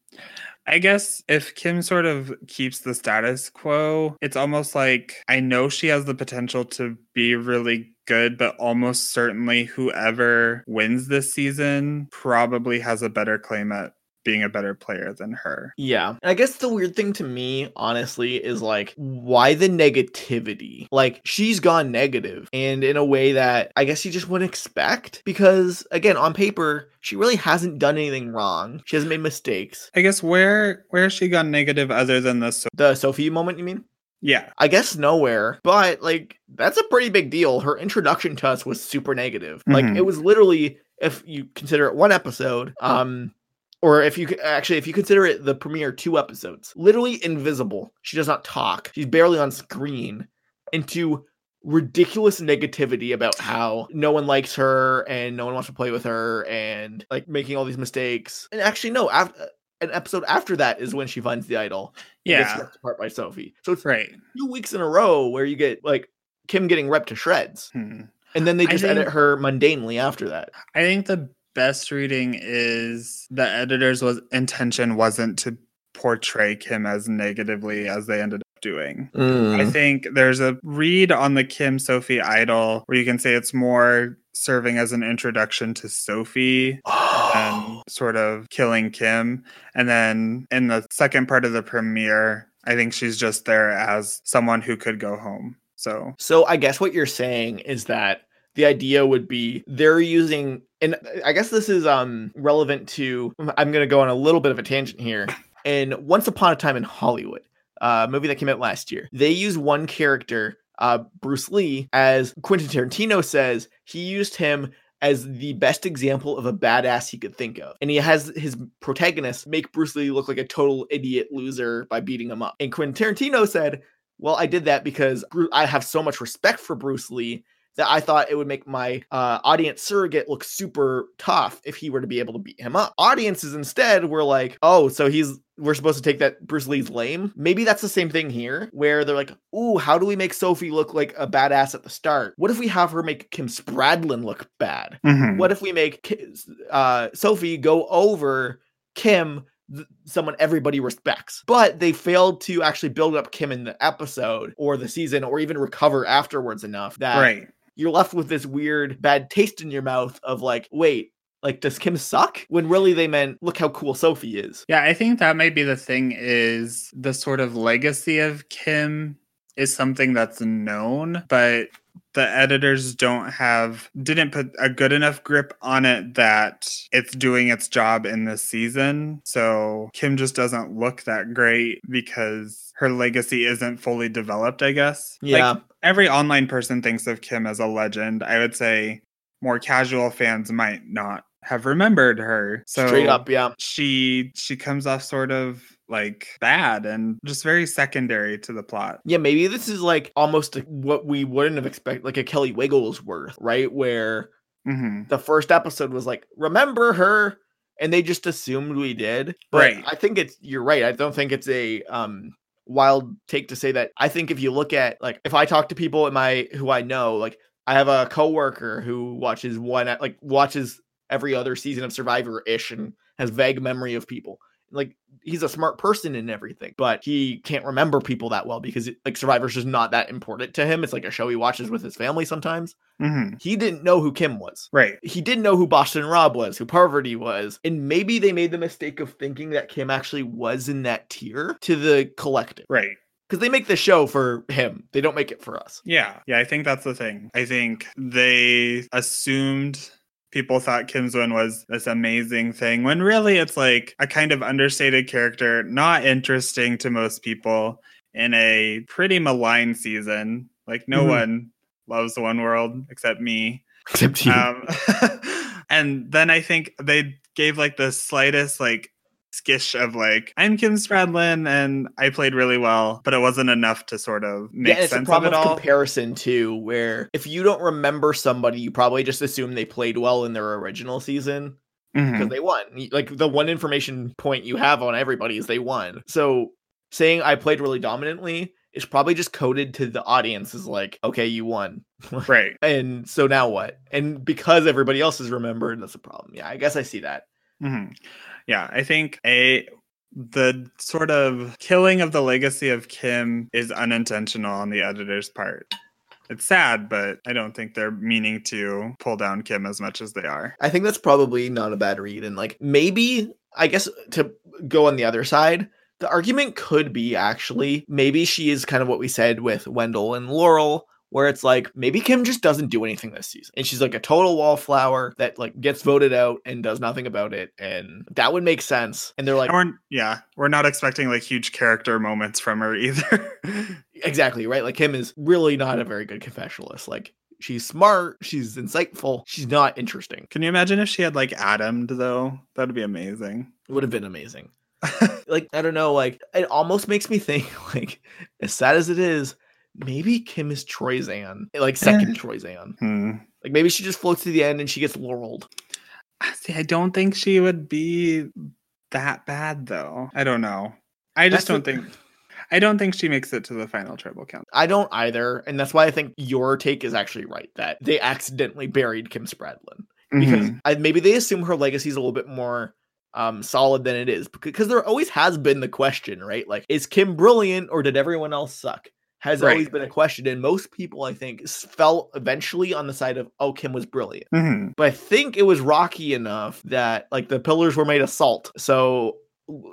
I guess if Kim sort of keeps the status quo, it's almost like I know she has the potential to be really good, but almost certainly whoever wins this season probably has a better claim at being a better player than her. Yeah. And I guess the weird thing to me, honestly, is like, why the negativity? Like, she's gone negative and in a way that I guess you just wouldn't expect. Because, again, on paper, she really hasn't done anything wrong. She hasn't made mistakes. I guess where where has she gone negative other than the so- The Sophie moment, you mean? yeah. I guess nowhere, but like that's a pretty big deal. Her introduction to us was super negative. Like Mhm. it was literally, if you consider it one episode, um, or if you actually if you consider it the premiere two episodes, literally invisible. She does not talk. She's barely on screen. Into ridiculous negativity about how no one likes her and no one wants to play with her and like making all these mistakes. And actually, no, after an episode after that is when she finds the idol. gets Yeah. ripped apart by Sophie. So it's Right. two weeks in a row where you get like Kim getting ripped to shreds, Hmm. and then they just edit her mundanely after that. I think the best reading is the editor's was intention wasn't to portray Kim as negatively as they ended up doing. I mm. think there's a read on the Kim Sophie idol where you can say it's more serving as an introduction to Sophie and *gasps* sort of killing Kim. And then in the second part of the premiere, I think she's just there as someone who could go home. So So I guess what you're saying is that the idea would be they're using, and I guess this is um relevant to. I'm going to go on a little bit of a tangent here. *coughs* And Once Upon a Time in Hollywood, uh, movie that came out last year, they use one character, uh, Bruce Lee, as Quentin Tarantino says he used him as the best example of a badass he could think of. And he has his protagonist make Bruce Lee look like a total idiot loser by beating him up. And Quentin Tarantino said, Well, I did that because I have so much respect for Bruce Lee that I thought it would make my uh, audience surrogate look super tough if he were to be able to beat him up. Audiences instead were like, oh, so he's we're supposed to take that Bruce Lee's lame. Maybe that's the same thing here, where they're like, ooh, how do we make Sophie look like a badass at the start? What if we have her make Kim Spradlin look bad? mhm. What if we make uh, Sophie go over Kim, th- someone everybody respects? But they failed to actually build up Kim in the episode or the season or even recover afterwards enough that right. You're left with this weird bad taste in your mouth of like, wait, like does Kim suck? When really they meant, look how cool Sophie is. Yeah, I think that might be the thing is the sort of legacy of Kim is something that's known, but the editors don't have didn't put a good enough grip on it that it's doing its job in this season. So Kim just doesn't look that great because her legacy isn't fully developed, I guess. Yeah. Like every online person thinks of Kim as a legend. I would say more casual fans might not have remembered her. So Straight up, yeah. she she comes off sort of like bad and just very secondary to the plot. Yeah, maybe this is like almost what we wouldn't have expected, like a Kelly Wiglesworth, right? Where hmm the first episode was like, remember her? And they just assumed we did. But Right. I think it's, you're right. I don't think it's a, um, wild take to say that i think if you look at like if i talk to people in my who i know like i have a coworker who watches one like watches every other season of survivor ish and has vague memory of people like he's a smart person and everything but he can't remember people that well because it, like survivor's just not that important to him it's like a show he watches with his family sometimes hmm he didn't know who kim was Right. he didn't know who Boston Rob was, who Parvati was, and maybe they made the mistake of thinking that Kim actually was in that tier to the collective Right. because they make the show for him. They don't make it for us. Yeah. Yeah, I think that's the thing. I think they assumed people thought Kim's win was this amazing thing when really it's like a kind of understated character, not interesting to most people in a pretty malign season. Like no Mhm. one loves One World except me. Except you. Um, *laughs* and then I think they gave like the slightest like skish of like I'm Kim Spradlin and I played really well, but it wasn't enough to sort of make yeah, it's a sense of problem it of all. comparison too, where if you don't remember somebody, you probably just assume they played well in their original season because they won. Like the one information point you have on everybody is they won. So saying I played really dominantly is probably just coded to the audience as like, okay, you won. *laughs* Right. And so now what? And because everybody else is remembered, that's a problem. Yeah, I guess I see that. hmm Yeah, I think a the sort of killing of the legacy of Kim is unintentional on the editor's part. It's sad, but I don't think they're meaning to pull down Kim as much as they are. I think that's probably not a bad read. And like maybe, I guess to go on the other side, the argument could be actually maybe she is kind of what we said with Wendell and Laurel, where it's like maybe Kim just doesn't do anything this season. And she's like a total wallflower that like gets voted out and does nothing about it. And that would make sense. And they're like, And we're yeah, we're not expecting like huge character moments from her *laughs* either. exactly, right? Like Kim is really not a very good confessionalist. Like she's smart, she's insightful, she's not interesting. Can you imagine if she had like Adamed though? That'd be amazing. It would have been amazing. *laughs* like I don't know, like it almost makes me think *laughs* like as sad as it is, maybe Kim is Troyzan, like second Troyzan. Hmm. Like maybe she just floats to the end and she gets laureled. See, I don't think she would be that bad though. I don't know. I just That's don't what- think I don't think she makes it to the final tribal count. I don't either, and that's why I think your take is actually right that they accidentally buried Kim Spradlin because Mhm. I, maybe they assume her legacy is a little bit more um solid than it is because there always has been the question, right? Like, is Kim brilliant or did everyone else suck? Has Right. always been a question, and most people I think fell eventually on the side of oh Kim was brilliant. Mhm. but I think it was rocky enough that like the pillars were made of salt. So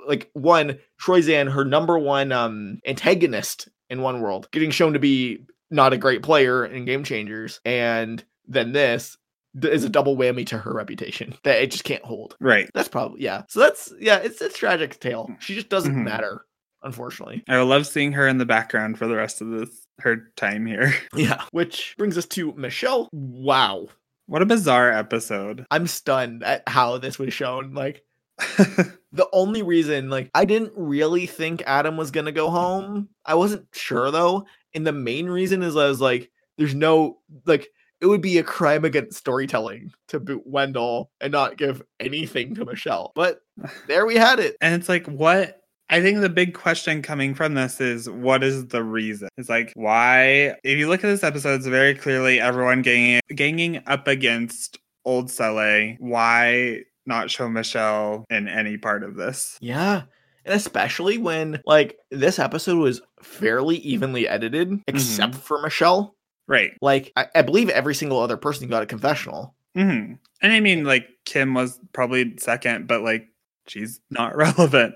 like one, Troyzan, her number one um antagonist in one world, getting shown to be not a great player in game changers, and then this is a double whammy to her reputation that it just can't hold. Right. That's probably yeah. So that's yeah, it's a tragic tale. She just doesn't Mhm. matter, unfortunately. I love seeing her in the background for the rest of this her time here. *laughs* Yeah. Which brings us to Michelle. Wow. What a bizarre episode. *laughs* I'm stunned at how this was shown. Like *laughs* the only reason like i didn't really think adam was gonna go home i wasn't sure though and the main reason is i was like there's no like it would be a crime against storytelling to boot wendell and not give anything to michelle but there we had it and it's like what I think the big question coming from this is what is the reason? It's like why if you look at this episode, it's very clearly everyone ganging ganging up against old Sele. Why not show Michelle in any part of this? yeah and especially when like this episode was fairly evenly edited except for michelle Right. like I, I believe every single other person got a confessional hmm And I mean, like Kim was probably second, but like she's not *laughs* relevant.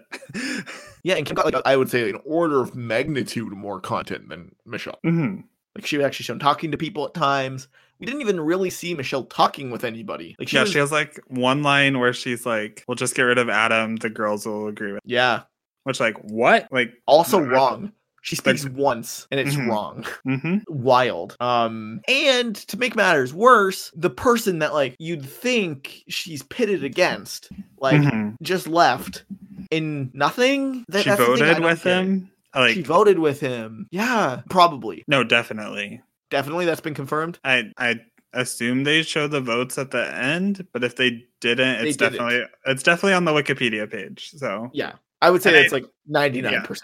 Yeah, and Kim got like I would say an order of magnitude more content than Michelle. hmm Like she was actually shown talking to people at times. We didn't even really see Michelle talking with anybody. Like she yeah, was, she has like one line where she's like, "We'll just get rid of Adam. The girls will agree with." yeah. Which, like, what? Like, Also wrong. She speaks Like- once and it's Mhm. wrong. hmm *laughs* Wild. Um and to make matters worse, the person that like you'd think she's pitted against like Mhm. just left in nothing. That, she that's the thing I voted with get. him. Like, she voted with him. Yeah, probably. no, definitely. Definitely that's been confirmed. I I assume they show the votes at the end, but if they didn't, They it's didn't. definitely it's definitely on the Wikipedia page. So Yeah. I would say And it's I- like 99%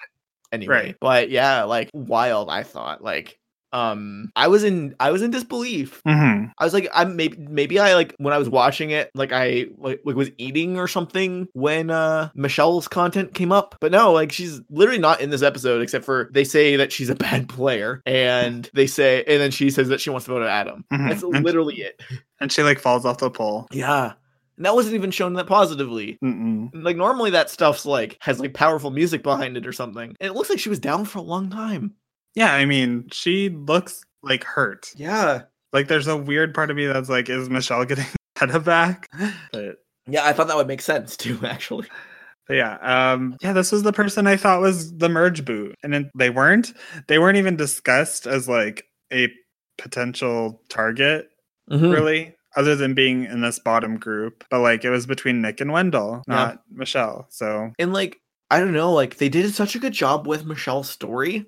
anyway. Right. But yeah, like wild I thought. Like um I was in I was in disbelief. Mhm. I was like I'm maybe maybe I like when I was watching it like I like, like was eating or something when uh Michelle's content came up. But no, like she's literally not in this episode except for they say that she's a *laughs* bad player and they say and then she says that she wants to vote Adam. Mhm. That's literally it. and she like falls off the pole. Yeah. And that wasn't even shown that positively. Mm-mm. Like normally that stuff's like has like powerful music behind it or something. And it looks like she was down for a long time. Yeah, I mean, she looks like hurt. Yeah. Like, there's a weird part of me that's like, is Michelle *laughs* getting *laughs* Hedda back? But Yeah, I thought that would make sense too, *laughs* actually. But yeah, um, yeah, this was the person I thought was the merge boot, and it, they weren't. They weren't even discussed as like a potential target, Hmm. really, other than being in this bottom group. But like, it was between Nick and Wendell, Yeah. not Michelle. So, And like, I don't know, like they did such a good job with Michelle's story.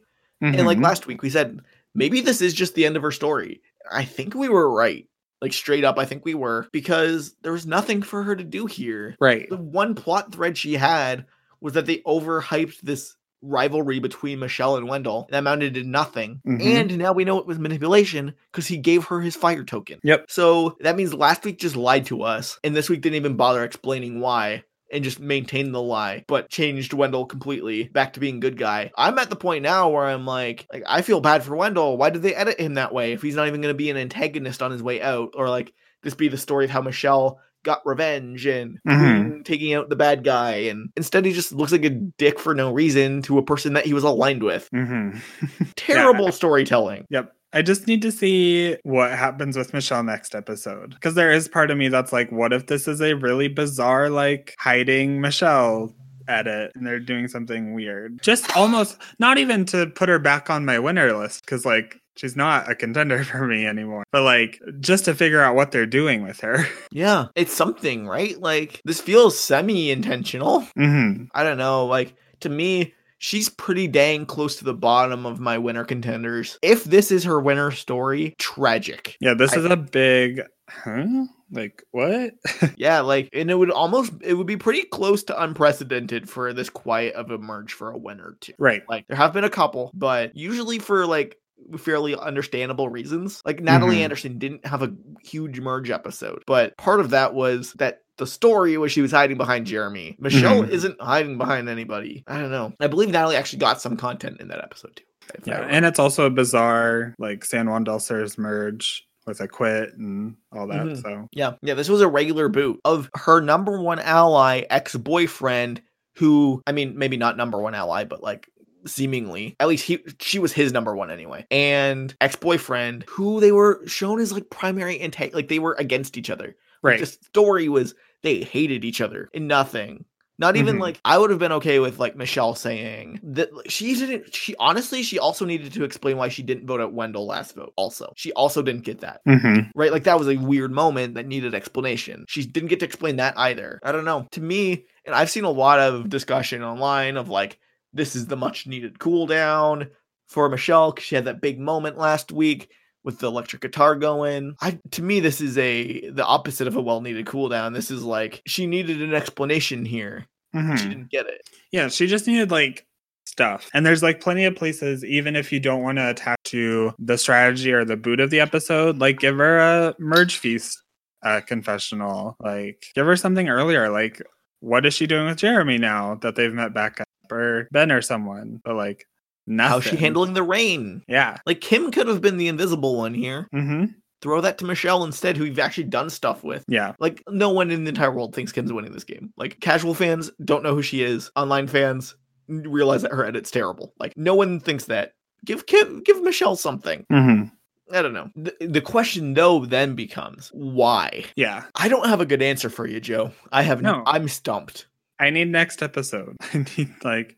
And like Mhm. last week we said maybe this is just the end of her story. I think we were right. Like straight up, I think we were because there was nothing for her to do here. right, The one plot thread she had was that they overhyped this rivalry between Michele and Wendell. And that amounted to nothing. Mhm. And now we know it was manipulation because he gave her his fire token. Yep. So that means last week just lied to us, and this week didn't even bother explaining why. And just maintained the lie, but changed Wendell completely back to being good guy. I'm at the point now where I'm like, like I feel bad for Wendell. Why did they edit him that way if he's not even going to be an antagonist on his way out, or like this be the story of how Michele got revenge and Mhm. taking out the bad guy, and instead he just looks like a dick for no reason to a person that he was aligned with. hmm *laughs* Terrible storytelling. Yep. I just need to see what happens with Michele next episode. Because there is part of me that's like, what if this is a really bizarre, like hiding Michele edit and they're doing something weird? Just almost not even to put her back on my winner list, because like she's not a contender *laughs* for me anymore. But like just to figure out what they're doing with her. *laughs* Yeah, it's something, right? Like this feels semi-intentional. hmm I don't know. Like to me, she's pretty dang close to the bottom of my winner contenders. If this is her winner story, tragic. Yeah, this I- is a big huh? Like what? *laughs* Yeah, like, and it would almost, it would be pretty close to unprecedented for this quiet of a merge for a winner too. right. Like there have been a couple, but usually for like fairly understandable reasons. Like Natalie Mhm. Anderson didn't have a huge merge episode, but part of that was that the story was she was hiding behind Jeremy. Michele Mhm. isn't hiding behind anybody. I don't know. I believe Natalie actually got some content in that episode too. Yeah, and it's also a bizarre like San Juan del Sur's merge with a quit and all that. Mhm. So Yeah, yeah, this was a regular boot of her number one ally, ex boyfriend, who, I mean, maybe not number one ally, but like seemingly, at least he, she was his number one anyway, and ex boyfriend, who they were shown as like primary intake, like they were against each other. Like, right. the story was they hated each other in nothing. Not even Mhm. like I would have been okay with like Michele saying that she didn't. She honestly, she also needed to explain why she didn't vote at Wendell last vote. Also, she also didn't get that hmm right? Like that was a weird moment that needed explanation. She didn't get to explain that either. I don't know. To me, and I've seen a lot of discussion online of like, this is the much needed cool down for Michele because she had that big moment last week with the electric guitar going. I to me, this is a the opposite of a well needed cool down. This is like she needed an explanation here. She hmm didn't get it. Yeah, she just needed like stuff. And there's like plenty of places, even if you don't want to attach to the strategy or the boot of the episode, like give her a merge feast uh, confessional. Like give her something earlier. Like what is she doing with Jeremy now that they've met back up or Ben or someone? But like nothing. How's she handling the rain? Yeah. Like Kim could have been the invisible one here. hmm Throw that to Michele instead, who you've actually done stuff with. Yeah. Like no one in the entire world thinks Kim's winning this game. Like casual fans don't know who she is. Online fans realize that her edit's terrible. Like no one thinks that. Give give give Michele something. Mm-hmm. I don't know. The, the question though then becomes why. Yeah. I don't have a good answer for you, Joe. I have. No. I'm stumped. I need next episode. *laughs* I need like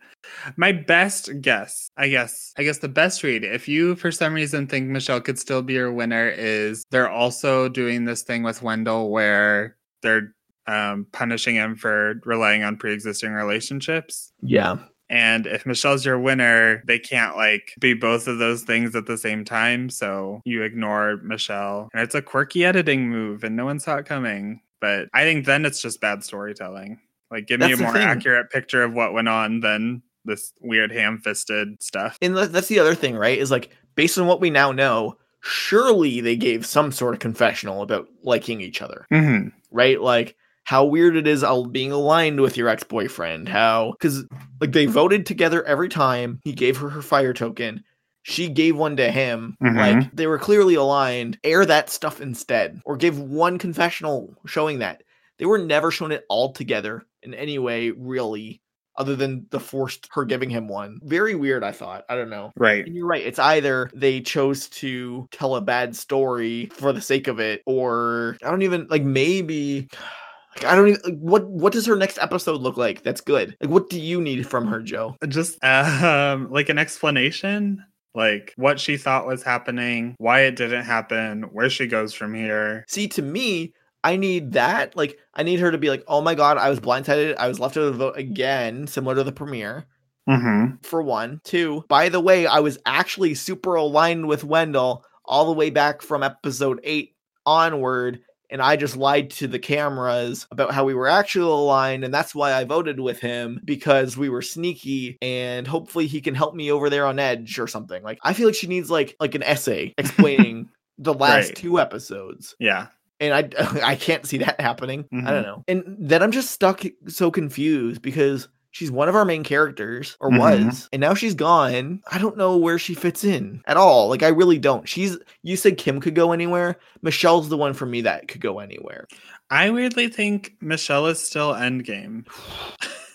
my best guess. I guess. I guess the best read. If you for some reason think Michele could still be your winner, is they're also doing this thing with Wendell where they're um, punishing him for relying on pre-existing relationships. Yeah. And if Michele's your winner, they can't like be both of those things at the same time. So you ignore Michele. And it's a quirky editing move and no one saw it coming. But I think then it's just bad storytelling. Like give me a more thing. accurate picture of what went on than this weird ham-fisted stuff. And that's the other thing, right? Is like based on what we now know, surely they gave some sort of confessional about liking each other. hmm right? Like how weird it is al- being aligned with your ex-boyfriend. How because like they voted together every time he gave her her fire token. She gave one to him. Mhm. Like they were clearly aligned. Air that stuff instead, or give one confessional showing that they were never shown it all together in any way, really, other than the forced her giving him one. Very weird. I thought. I don't know. Right. And you're right. It's either they chose to tell a bad story for the sake of it, or I don't even like maybe. Like, I don't even like, what what does her next episode look like? That's good. Like what do you need from her, Joe? *laughs* Just um like an explanation. Like what she thought was happening, why it didn't happen, where she goes from here. See, to me, I need that. Like I need her to be like, "Oh my god, I was blindsided. I was left out of the vote again," similar to the premiere. Mm-hmm. For one, two. By the way, I was actually super aligned with Wendell all the way back from episode eight onward. And I just lied to the cameras about how we were actually aligned, and that's why I voted with him because we were sneaky, and hopefully he can help me over there on Edge or something. Like I feel like she needs like like an essay *laughs* explaining the last Right. two episodes Yeah. And I *laughs* I can't see that happening. I Mhm. don't know. And then I'm just stuck so confused because she's one of our main characters or Mhm. was, and now she's gone. I don't know where she fits in at all. Like I really don't. She's you said Kim could go anywhere. Michele's the one for me that could go anywhere. I weirdly think Michele is still endgame. *sighs* *laughs*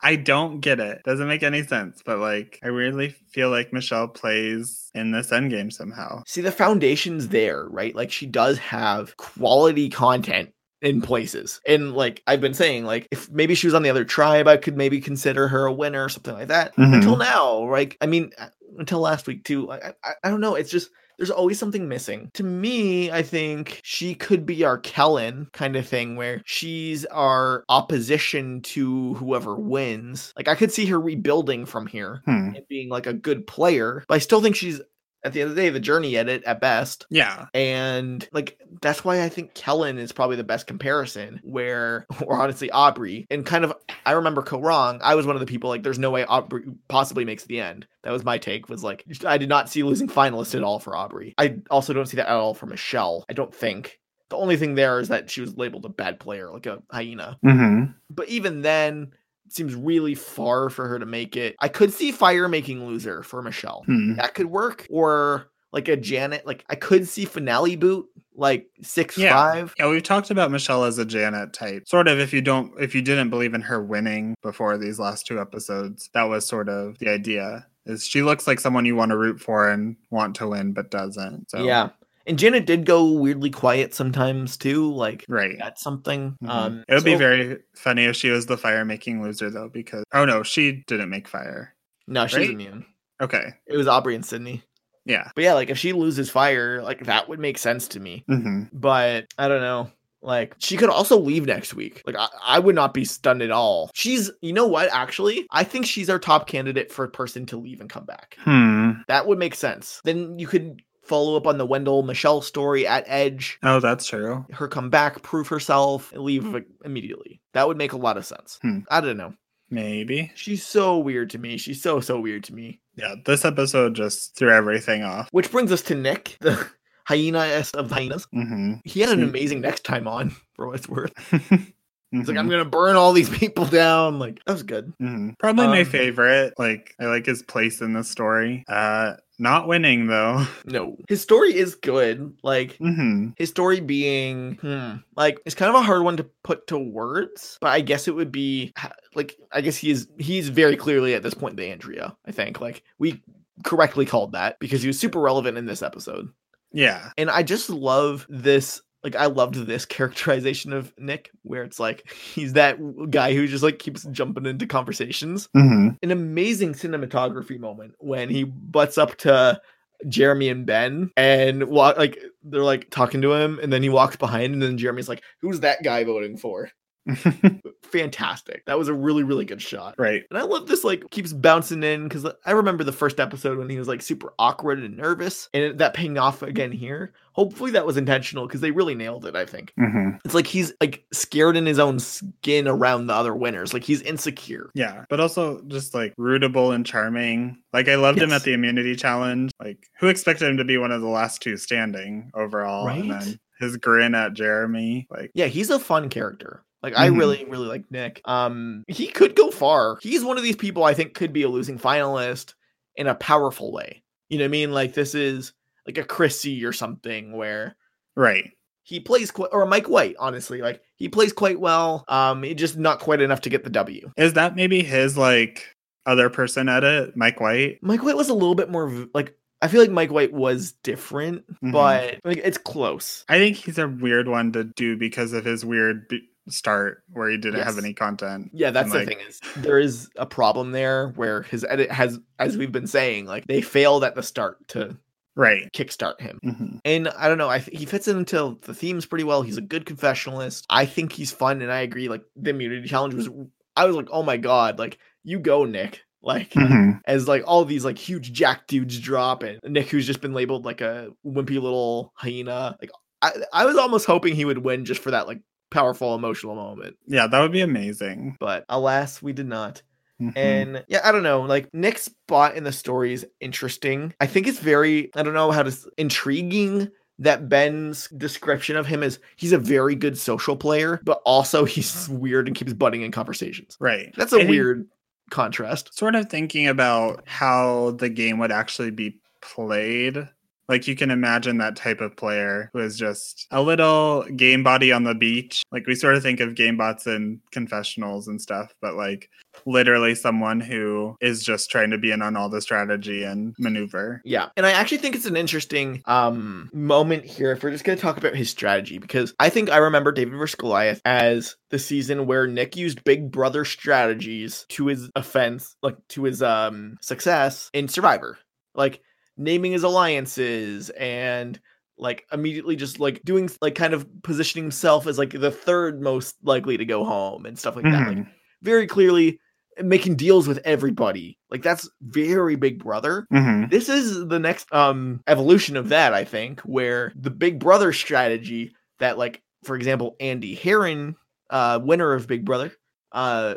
I don't get it. Doesn't make any sense, but like I weirdly feel like Michele plays in this endgame somehow. See the foundation's there, right? Like she does have quality content in places. And like I've been saying, like if maybe she was on the other tribe, I could maybe consider her a winner or something like that. Mhm. Until now, like I mean, uh, until last week too. I, I I don't know. It's just there's always something missing. To me, I think she could be our Kellen kind of thing where she's our opposition to whoever wins. Like I could see her rebuilding from here Hmm. and being like a good player, but I still think she's at the end of the day the journey edit at best. Yeah. And like that's why I think Kellen is probably the best comparison. Where, *laughs* or honestly, Aubrey, and kind of, I remember Co wrong. I was one of the people like, there's no way Aubrey possibly makes the end. That was my take. Was like, I did not see losing finalist at all for Aubrey. I also don't see that at all for Michele. I don't think. The only thing there is that she was labeled a bad player, like a hyena. Mm-hmm. But even then, it seems really far for her to make it. I could see Fire making loser for Michele Hmm. that could work or like a janet like i could see finale boot like six Yeah. five Yeah, we've talked about Michele as a Janet type. Sort of if you don't if you didn't believe in her winning before these last two episodes, that was sort of the idea. Is she looks like someone you want to root for and want to win but doesn't. So yeah and janet did go weirdly quiet sometimes too like Right. that's something Mhm. um it would be very funny if she was the fire making loser though, because oh no, she didn't make fire. no she's right? immune Okay. it was aubrey and Cydney Yeah. but yeah like if she loses fire like that would make sense to me hmm but i don't know like she could also leave next week like I, I would not be stunned at all she's you know what actually i think she's our top candidate for a person to leave and come back Hmm. That would make sense. Then you could follow up on the Wendell Michele story at Edge, Oh, that's true. her come back, prove herself, and leave i- immediately. That would make a lot of sense. Hmm. I don't know. Maybe. She's so weird to me. She's so, so weird to me. Yeah. This episode just threw everything off. Which brings us to Nick, the *laughs* hyena of the hyenas. hmm He had an Hmm. amazing next time on, *laughs* for what it's worth. *laughs* He's like, Mhm. I'm gonna burn all these *laughs* people down. Like that was good. Mhm. Probably my Um, favorite. Like I like his place in the story. Uh not winning though. *laughs* No, his story is good. Like hmm his story being hmm, like it's kind of a hard one to put to words but i guess it would be like i guess he is he's very clearly at this point the andrea i think like we correctly called that because he was super relevant in this episode Yeah. and i just love this like i loved this *laughs* characterization of nick where it's like he's that guy who just like keeps jumping into conversations hmm an amazing cinematography moment when he butts up to Jeremy and Ben and walk like they're like talking to him and then he walks behind and then Jeremy's like, Who's that guy voting for? *laughs* Fantastic. That was a really, really good shot. right. And I love this like keeps bouncing in because I remember the first episode when he was like super awkward and nervous, and that paying off again here. Hopefully that was intentional because they really nailed it. I think hmm it's like he's like scared in his own skin around the other winners, like he's insecure. Yeah, but also just like rootable and charming. Like I loved him at the immunity challenge. Like who expected him to be one of the last two standing overall? And Right? then his grin at Jeremy. Like Yeah, he's a fun character. Like I Mhm. really, really like Nick. Um, he could go far. He's one of these people I think could be a losing finalist in a powerful way. You know what I mean? Like this is like a Chrissy or something where right. he plays quite, or Mike White. Honestly, like he plays quite well. Um, it just not quite enough to get the W. Is that maybe his like other person at it, Mike White? Mike White was a little bit more like I feel like Mike White was different, Mhm. but like it's close. I think he's a weird one to do because of his weird b- start where he didn't have any content. Yeah, that's And, the like, thing is there is a problem there where his edit has, as we've been saying, like they failed at the start to Right. kickstart him. hmm And I don't know, I th- he fits into the themes pretty well. He's a good confessionalist. I think he's fun, and I agree. Like the immunity challenge was, I was like, oh my god, like you go, Nick. Like hmm as like all these like huge jack dudes drop, and Nick, who's just been labeled like a wimpy little hyena. Like I, I was almost hoping he would win just for that like powerful emotional moment, Yeah, that would be amazing. but alas, we did not. Mhm. And yeah, I don't know. Like Nick's spot in the story is interesting. I think it's very, I don't know how to, intriguing that Ben's description of him is he's a very good social player, but also *laughs* he's weird and keeps butting in conversations. right. That's a think- weird contrast. sort of thinking about how the game would actually be played. Like you can imagine that type of player who is just a little game body on the beach. Like we sort of think of game bots and confessionals and stuff, but like literally someone who is just trying to be in on all the strategy and maneuver. Yeah. And I actually think it's an interesting um moment here if we're just gonna talk about his strategy because I think I remember David vs. Goliath as the season where Nick used big brother strategies to his offense, like to his um success in Survivor. Like naming his alliances and like immediately just like doing like kind of positioning himself as like the third most likely to go home and stuff like that. Like Mhm. very clearly making deals with everybody. Like that's very big brother Mhm. this is the next um evolution of that i think where the big brother strategy that like for example andy Herren uh winner of big brother uh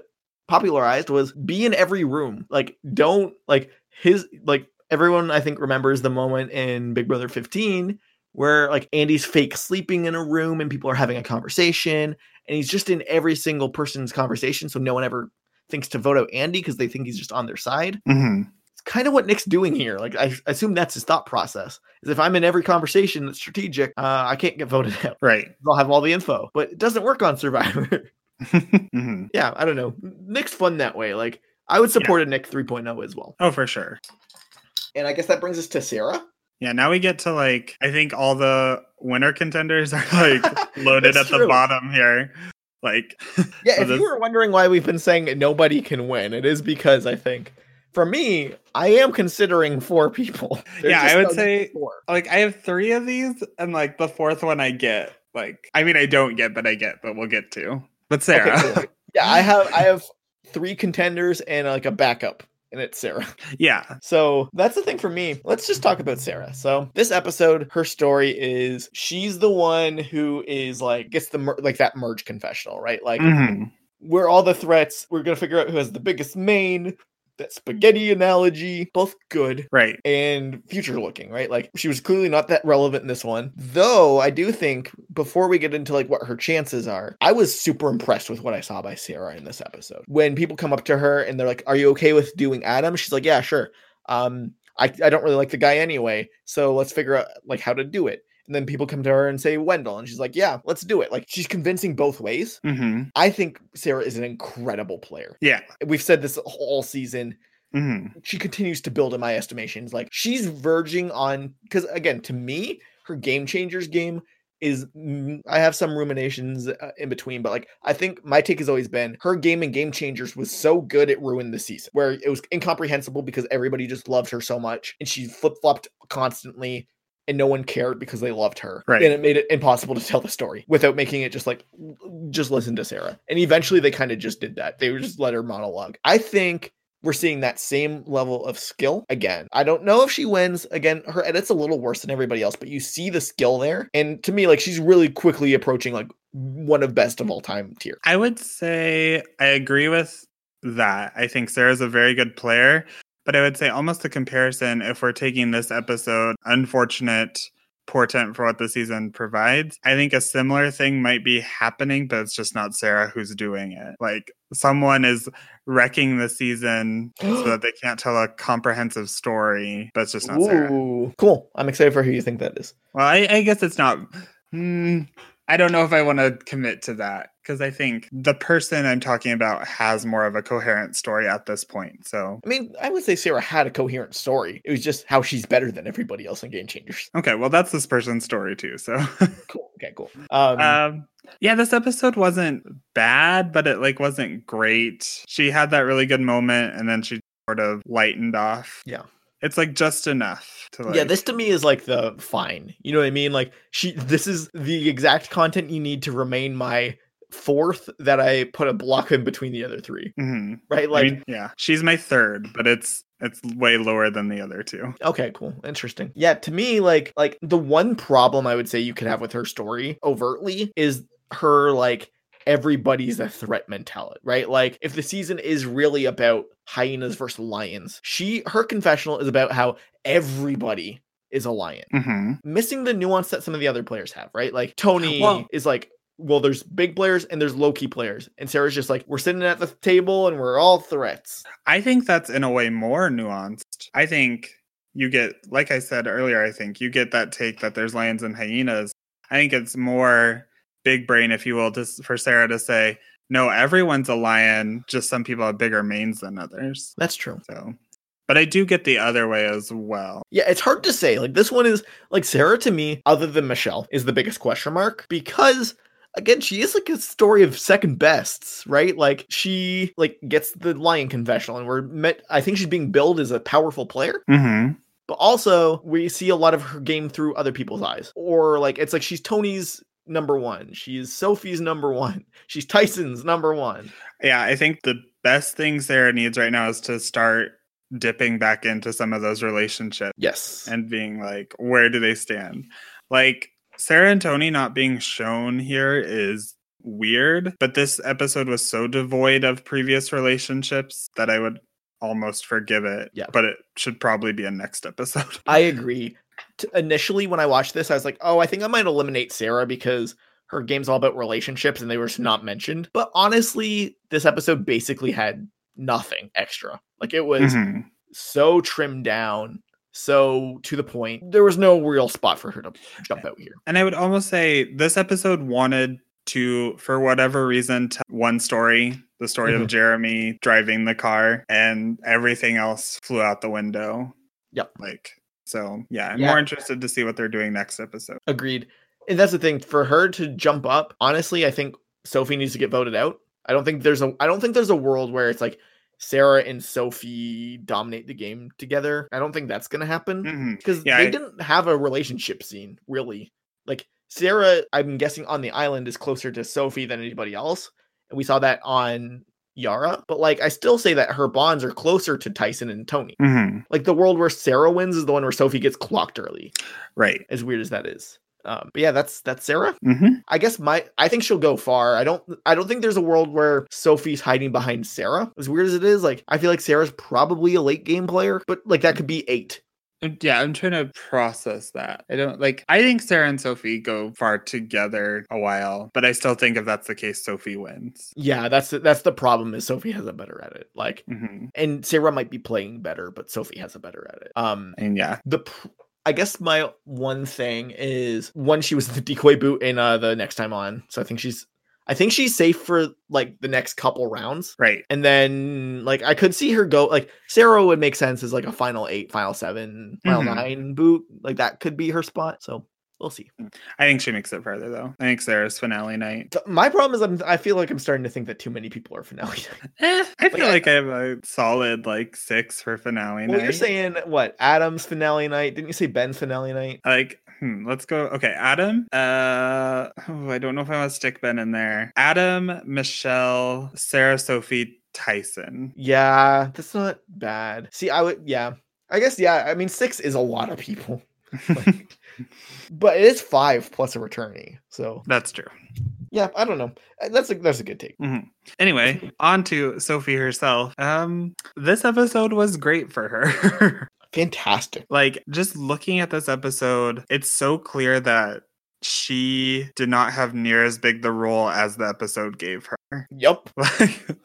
popularized was be in every room like don't like his like everyone i think remembers the moment in big brother 15 where like andy's fake sleeping in a room and people are having a conversation and he's just in every single person's conversation so no one ever thinks to vote out andy because they think he's just on their side Mhm. it's kind of what Nick's doing here. Like I, I assume that's his thought process. Is if I'm in every conversation that's strategic, uh, I can't get voted out. Right. *laughs* I'll have all the info, but it doesn't work on Survivor. *laughs* Mhm. yeah, I don't know. Nick's fun that way. Like I would support a Nick 3.0 as well. Oh, for sure. And I guess that brings us to Sarah. Yeah, now we get to like I think all the winner contenders are like *laughs* loaded at the bottom here. Like Yeah, *laughs* So if this- you were wondering why we've been saying nobody can win, it is because I think for me, I am considering four people. *laughs* There's Yeah, I would say- four. like I have three of these, and like the fourth one I get. Like I mean, I don't get, but I get, but we'll get to. But Sarah, Okay, cool. yeah, I have I have three contenders and like a backup, and it's Sarah. yeah, So that's the thing for me. Let's just talk about Sarah. So this episode, her story is she's the one who is like gets the mer- like that merge confessional, right? Like Mhm. we're all the threats. We're gonna figure out who has the biggest mane. That spaghetti analogy, both good Right. and future looking, right? Like she was clearly not that relevant in this one. Though I do think before we get into like what her chances are, I was super impressed with what I saw by Sarah in this episode. When people come up to her and they're like, "Are you okay with doing Adam?" She's like, "Yeah, sure." Um I, I don't really like the guy anyway, so let's figure out like how to do it. And then people come to her and say Wendell, and she's like, "Yeah, let's do it." Like she's convincing both ways. hmm I think Sarah is an incredible player. Yeah. We've said this all season hmm she continues to build in my estimations. Like she's verging on because again, to me, her game changers game is mm, I have some ruminations uh, in between, but like I think my take has always been her game and game changers was so good it ruined the season, where it was incomprehensible because everybody just loved her so much and she flip flopped constantly. And no one cared because they loved her. Right. And it made it impossible to tell the story without making it just like, just listen to Sarah. And eventually they kind of just did that. They just let her monologue. I think we're seeing that same level of skill again. I don't know if she wins. Again, her edit's a little worse than everybody else, but you see the skill there. And to me, like she's really quickly approaching like one of best of all time tier. I would say I agree with that. I think Sarah's a very good player, but I would say almost a comparison if we're taking this episode, unfortunate portent for what the season provides. I think a similar thing might be happening, but it's just not Sarah who's doing it. Like someone is wrecking the season so *gasps* that they can't tell a comprehensive story, but it's just not Sarah. Cool. I'm excited for who you think that is. Well, I, I guess it's not. Hmm, I don't know if I want to commit to that because I think the person I'm talking about has more of a coherent story at this point. So, I mean, I would say Sarah had a coherent story. It was just how she's better than everybody else in Game Changers. okay, well, that's this person's story too. So, *laughs* Cool. Okay, cool. Um, um, yeah, this episode wasn't bad, but it like wasn't great. She had that really good moment, and then she sort of lightened off. Yeah. It's like just enough to like. yeah, this to me is like the fine. You know what I mean? Like she this is the exact content you need to remain my fourth that I put a block in between the other three. Mhm. Right? I Like mean, yeah, she's my third, but it's it's way lower than the other two. okay, cool. Interesting. Yeah, to me like like the one problem I would say you could have with her story overtly is her like everybody's a threat mentality, right? Like if the season is really about hyenas versus lions, she her confessional is about how everybody is a lion. hmm missing the nuance that some of the other players have, right? Like Tony Well- is like, well, there's big players and there's low key players. And Sarah's just like, we're sitting at the table and we're all threats. I think that's in a way more nuanced. I think you get, like I said earlier, I think you get that take that there's lions and hyenas. I think it's more big brain, if you will, just for Sarah to say, no, everyone's a lion, just some people have bigger manes than others. That's true. So, but I do get the other way as well. Yeah, it's hard to say. Like this one is like Sarah to me, other than Michele, is the biggest question mark because again, she is like a story of second bests, right? Like she like gets the lion confessional and we're met I think she's being billed as a powerful player. Mm-hmm. but also we see a lot of her game through other people's eyes or like it's like she's tony's number one she's sophie's number one *laughs* she's tyson's number one Yeah, I think the best thing Sarah needs right now is to start dipping back into some of those relationships. yes and being like, where do they stand? Like, Sarah and Tony not being shown here is weird, but this episode was so devoid of previous relationships that I would almost forgive it. Yeah. But it should probably be a next episode. i agree T- initially when i watched this i was like oh i think i might eliminate sarah because her game's all about relationships and they were just not mentioned but honestly this episode basically had nothing extra like it was Mhm. so trimmed down so to the point there was no real spot for her to jump out here And I would almost say this episode wanted to, for whatever reason, tell one story the story Mhm. of Jeremy driving the car, and everything else flew out the window. Yep. Like, so yeah, I'm Yeah. more interested to see what they're doing next episode. Agreed. And that's the thing for her to jump up. Honestly, I think Sophie needs to get voted out. I don't think there's a I don't think there's a world where it's like Sarah and Sophie dominate the game together. I don't think that's going to happen mm-hmm. because Yeah, they I- didn't have a relationship scene really. Like Sarah, I'm guessing on the island is closer to Sophie than anybody else, and we saw that on Yara. But like, I still say that her bonds are closer to Tyson and Tony. Mhm. Like the world where Sarah wins is the one where Sophie gets clocked early Right. as weird as that is. Um, but yeah, that's that's Sarah. Mm-hmm. I guess my I think she'll go far. I don't I don't think there's a world where Sophie's hiding behind Sarah. As weird as it is, like I feel like Sarah's probably a late game player, but like that could be eight. Yeah, I'm trying to process that. I don't like. I think Sarah and Sophie go far together a while, but I still think if that's the case, Sophie wins. Yeah, that's the, that's the problem. Is Sophie has a better at it. Like, hmm and Sarah might be playing better, but Sophie has a better at it. Um, And yeah, the pr- I guess my one thing is one she was the decoy boot in uh the next time on, so I think she's I think she's safe for like the next couple rounds. right. And then like I could see her go like Sarah would make sense as like a final eight, final seven, final Mhm. nine boot. Like that could be her spot. So we'll see. I think she makes it further though. I think Sarah's finale night. My problem is I'm I feel like I'm starting to think that too many people are finale. *laughs* night. Eh, I feel I- like I have a solid like six for finale well, night. you're saying what? Adam's finale night? Didn't you say Ben's finale night? like hmm, let's go okay adam uh oh, i don't know if i want to stick ben in there adam michele sarah sophie tyson Yeah, that's not bad. See, I would yeah. I guess yeah. I mean, six is a lot of people, *laughs* Like, but it is five plus a returnee. So that's true yeah, I don't know. Uh, That's a that's a good take. anyway *laughs* on to sophie herself um this episode was great for her *laughs* Fantastic. like just looking at this episode it's so clear that she did not have near as big the role as the episode gave her Yep. *laughs* like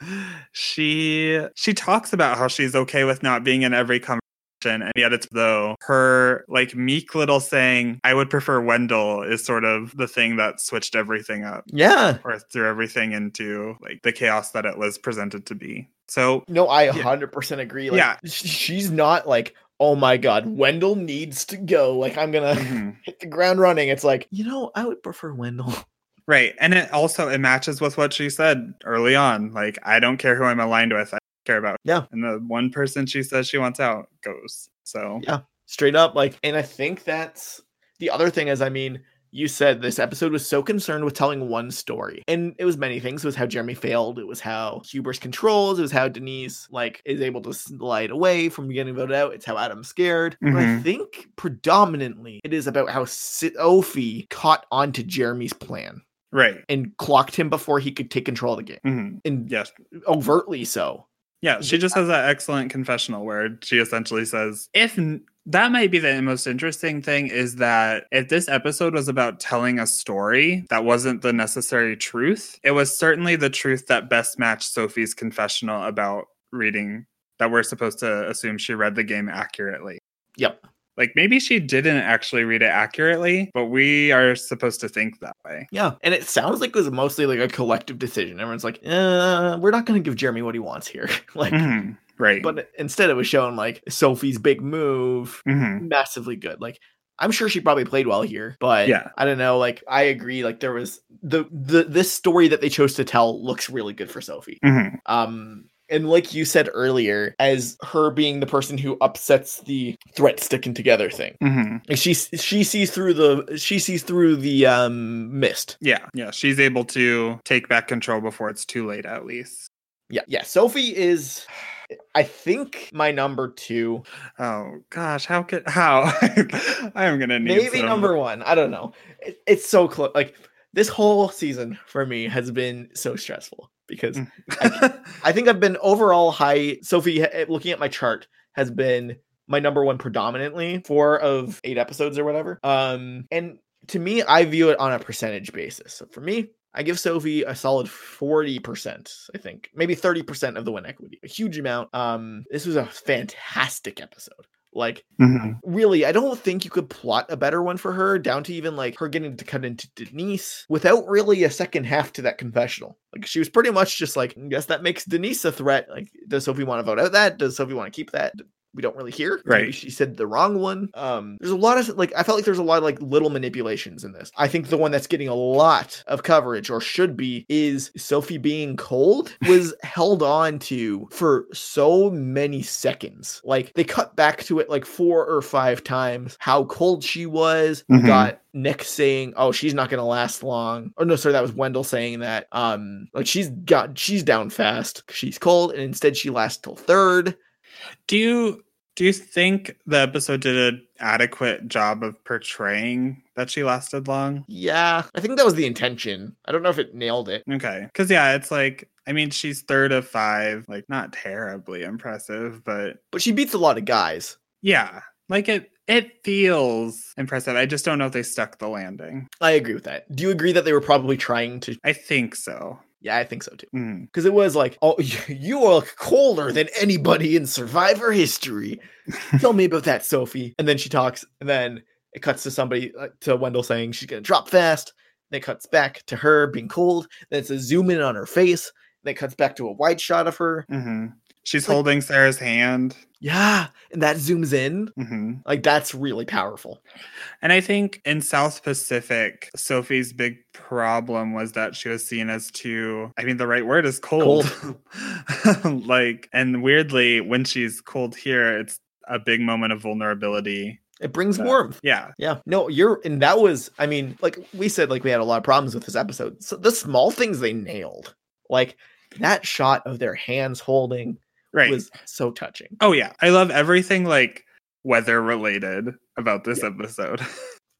she she talks about how she's okay with not being in every conversation and yet it's though her like meek little saying i would prefer wendell is sort of the thing that switched everything up Yeah. or threw everything into like the chaos that it was presented to be so No, I Yeah. 100% agree. Like, Yeah. she's not like, oh my god, Wendell needs to go. Like, I'm gonna mhm. *laughs* hit the ground running. It's like, you know, I would prefer Wendell. *laughs* right and it also it matches with what she said early on like i don't care who i'm aligned with i care about Yeah. and the one person she says she wants out goes so Yeah. Straight up, like, and I think that's the other thing is, I mean, you said this episode was so concerned with telling one story, and it was many things. It was how Jeremy failed. It was how Huber's controls. It was how Denise like is able to slide away from getting voted out. It's how Adam's scared. But I Mhm. think predominantly it is about how Sophie caught onto Jeremy's plan right and clocked him before he could take control of the game, Mhm. and yes overtly so. Yeah, she just has that excellent confessional where she essentially says, if that might be the most interesting thing is that if this episode was about telling a story that wasn't the necessary truth, it was certainly the truth that best matched Sophie's confessional about reading that we're supposed to assume she read the game accurately. Yep. Like maybe she didn't actually read it accurately, but we are supposed to think that way. Yeah, and it sounds like it was mostly like a collective decision. Everyone's like, uh, "We're not going to give Jeremy what he wants here." *laughs* like, Mhm, Right. but instead it was showing like Sophie's big move, mm-hmm. massively good. Like, I'm sure she probably played well here, but Yeah. I don't know. Like, I agree. Like, there was the the this story that they chose to tell looks really good for Sophie. Mhm. Um, and like you said earlier, as her being the person who upsets the threat sticking together thing, mm-hmm. like she she sees through the she sees through the um mist. Yeah, yeah, she's able to take back control before it's too late, at least. Yeah, yeah. Sophie is, I think, my number two. Oh gosh, how could how? *laughs* I am gonna need Maybe some- number one. I don't know. It, it's so close. Like this whole season for me has been so stressful because Mm. I think I've been overall high. Sophie, eh, looking at my chart, has been my number one predominantly four of eight episodes or whatever. Um, and to me, I view it on a percentage basis. So for me, I give Sophie a solid 40%, I think. Maybe 30% of the win equity. A huge amount. Um, this was a fantastic episode. Like Mhm. really, I don't think you could plot a better one for her, down to even like her getting to cut into Denise without really a second half to that confessional. Like she was pretty much just like, guess that makes Denise a threat. Like, does Sophie want to vote out that? Does Sophie want to keep that? We don't really hear. Maybe Right. she said the wrong one. Um, there's a lot of like I felt like there's a lot of like little manipulations in this. I think the one that's getting a lot of coverage or should be is Sophie being cold *laughs* was held on to for so many seconds. Like they cut back to it like four or five times how cold she was. Mhm. got Nick saying, "Oh, she's not going to last long." Or no, sorry, that was Wendell saying that. Um, like she's got she's down fast. She's cold, and instead she lasts till third. Do you Do you think the episode did an adequate job of portraying that she lasted long? Yeah, I think that was the intention. I don't know if it nailed it. Okay. Because, yeah, it's like, I mean, she's third of five, like, not terribly impressive, but But she beats a lot of guys. yeah, like it, it feels impressive. I just don't know if they stuck the landing. I agree with that. Do you agree that they were probably trying to? I think so. Yeah, I think so too. Mm. Because it was like, oh, *laughs* you look colder than anybody in Survivor history. *laughs* Tell me about that, Sophie. And then she talks, and then it cuts to somebody, uh, to Wendell saying she's going to drop fast. Then it cuts back to her being cold. Then it's a zoom in on her face. Then it cuts back to a wide shot of her. hmm She's Like- holding Sarah's hand. Yeah. And that zooms in. hmm Like, that's really powerful. And I think in South Pacific, Sophie's big problem was that she was seen as too, I mean, the right word is cold. *laughs* like, and weirdly, when she's cold here, it's a big moment of vulnerability. It brings Uh, warmth. Yeah. Yeah. No, you're, and that was, I mean, like we said, like we had a lot of problems with this episode. So the small things they nailed, like that shot of their hands holding Right. It was so touching. oh, yeah. I love everything like weather related about this episode. *laughs*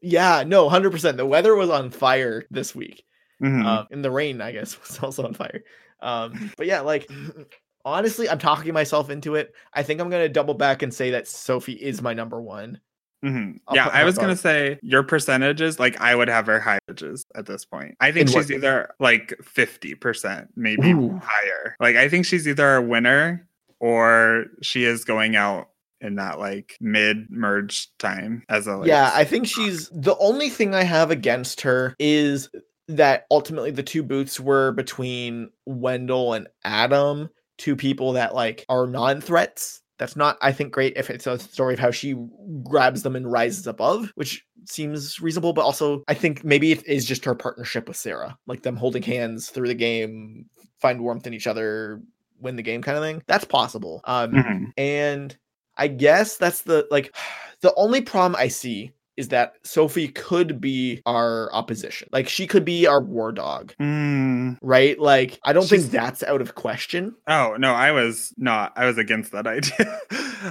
Yeah, no, 100%. The weather was on fire this week. Mhm. Uh, and the rain, I guess, *laughs* was also on fire. Um, but yeah, like, *clears throat* honestly, I'm talking myself into it. I think I'm going to double back and say that Sophie is my number one. Mhm. Yeah, I was gonna say your percentages. Like, I would have her high percentages at this point. I think In what she's either like fifty percent, maybe Ooh. higher. Like, I think she's either a winner or she is going out in that like mid merge time as a like, yeah, I think she's the only thing I have against her is that ultimately the two boots were between Wendell and Adam, two people that like are non-threats. That's not, I think, great if it's a story of how she grabs them and rises above, which seems reasonable. But also, I think maybe it is just her partnership with Sarah, like them holding hands through the game, find warmth in each other, win the game kind of thing. That's possible. Um, Mhm. and I guess that's the like *sighs* the only problem I see is that Sophie could be our opposition. Like she could be our war dog, Mm. right? Like I don't think that's out of question. Oh no, I was not. I was against that *laughs* idea.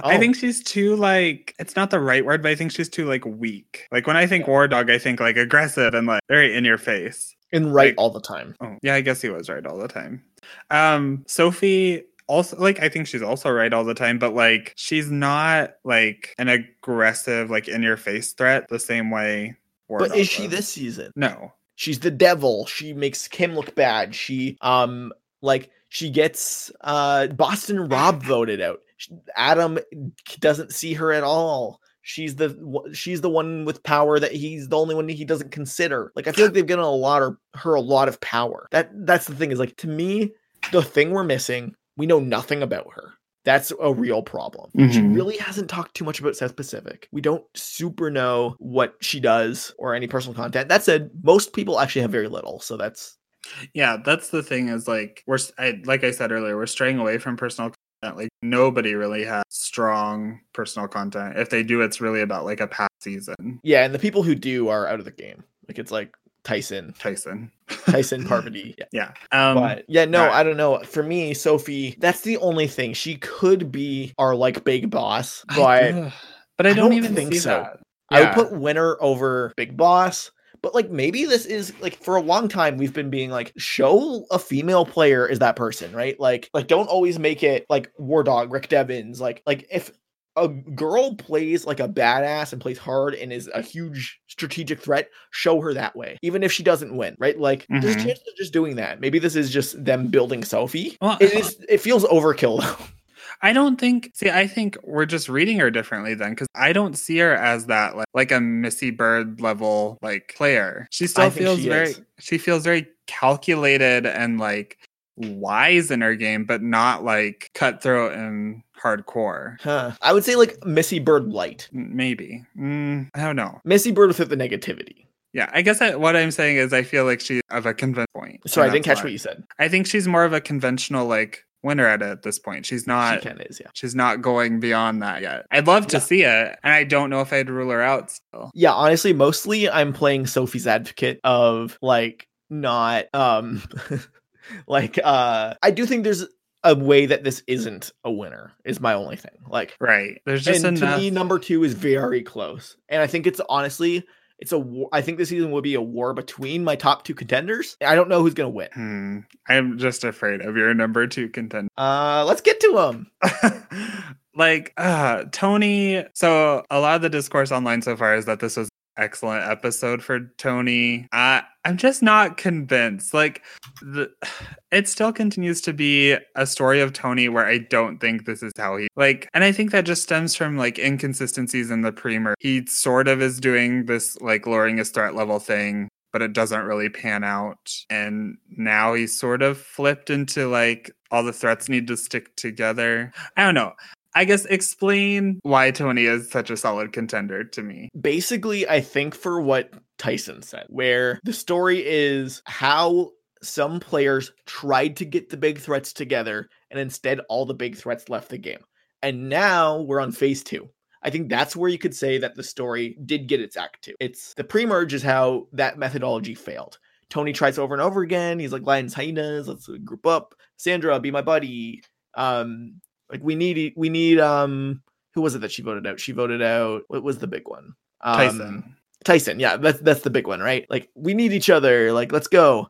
I Oh. think she's too like it's not the right word, but I think she's too like weak. Like when I think war dog, I think like aggressive and like very in your face. And right Like- all the time. Oh, yeah, I guess he was right all the time. Um, Sophie also like I think she's also right all the time, but like she's not like an aggressive, like in your face threat the same way. War But is she was. this season? No. She's the devil. She makes Kim look bad. She um like she gets uh Boston Rob voted out. Adam doesn't see her at all. She's the she's the one with power that he's the only one he doesn't consider. Like I feel like they've given a lot of her a lot of power. That that's the thing is like to me the thing we're missing. We know nothing about her. That's a real problem. She Mhm. really hasn't talked too much about South Pacific. We don't super know what she does or any personal content. That said, most people actually have very little, so that's Yeah, that's the thing is like we're I, like I said earlier, we're straying away from personal content. Like nobody really has strong personal content. If they do, it's really about like a past season. yeah. And the people who do are out of the game. Like it's like Tyson, Tyson. Tyson *laughs* Parvati. Yeah. Yeah. Um but yeah, no, right. I don't know. For me, Sophie, that's the only thing. She could be our like big boss, but I, I, but I I don't, don't even think see so. that. would put winner over big boss. But like maybe this is like for a long time we've been being like show a female player is that person, right? Like like don't always make it like War Dog, Rick Devens, like like if a girl plays like a badass and plays hard and is a huge strategic threat, show her that way. Even if she doesn't win, right? Like there's mm-hmm. a chance of just doing that. Maybe this is just them building Sophie. Well, it is it feels overkill though. I don't think. See, I think we're just reading her differently then, because I don't see her as that like like a Missy Byrd level like player. She still I feels she very. is. She feels very calculated and like wise in her game, but not like cutthroat and hardcore. Huh. I would say like Missy Byrd light. Maybe. Mm, I don't know. Missy Byrd without the negativity. Yeah, I guess I, what I'm saying is I feel like she's of a conventional point. Sorry, I didn't catch why. what you said. I think she's more of a conventional like winner at it at this point. She's not. she can is, yeah. She's not going beyond that yet. I'd love to Yeah. see it, and I don't know if I'd rule her out still. Yeah, honestly, mostly I'm playing Sophie's advocate of like not um *laughs* like uh I do think there's a way that this isn't a winner is my only thing. Like Right. There's just and enough. to me, number two is very close, and I think it's honestly, it's a. war- I think this season will be a war between my top two contenders. I don't know who's gonna win. Hmm. I'm just afraid of your number two contender. Uh, let's get to them. *laughs* like uh Tony so a lot of the discourse online so far is that this was excellent episode for Tony. Uh I'm just not convinced. Like the it still continues to be a story of Tony where I don't think this is how he like and I think that just stems from like inconsistencies in the premer. He sort of is doing this like lowering his threat level thing but it doesn't really pan out. And now he's sort of flipped into like all the threats need to stick together. I don't know. I guess explain why Tony is such a solid contender to me. Basically, I think for what Tyson said, where the story is how some players tried to get the big threats together, and instead all the big threats left the game. And now we're on phase two. I think that's where you could say that the story did get its act two. It's the pre-merge is how that methodology failed. Tony tries over and over again. He's like lions, hyenas. Let's group up. Sandra, be my buddy. Um, like we need we need um who was it that she voted out? She voted out what was the big one? Um, Tyson. Tyson, yeah, that's that's the big one, right? Like we need each other. Like let's go.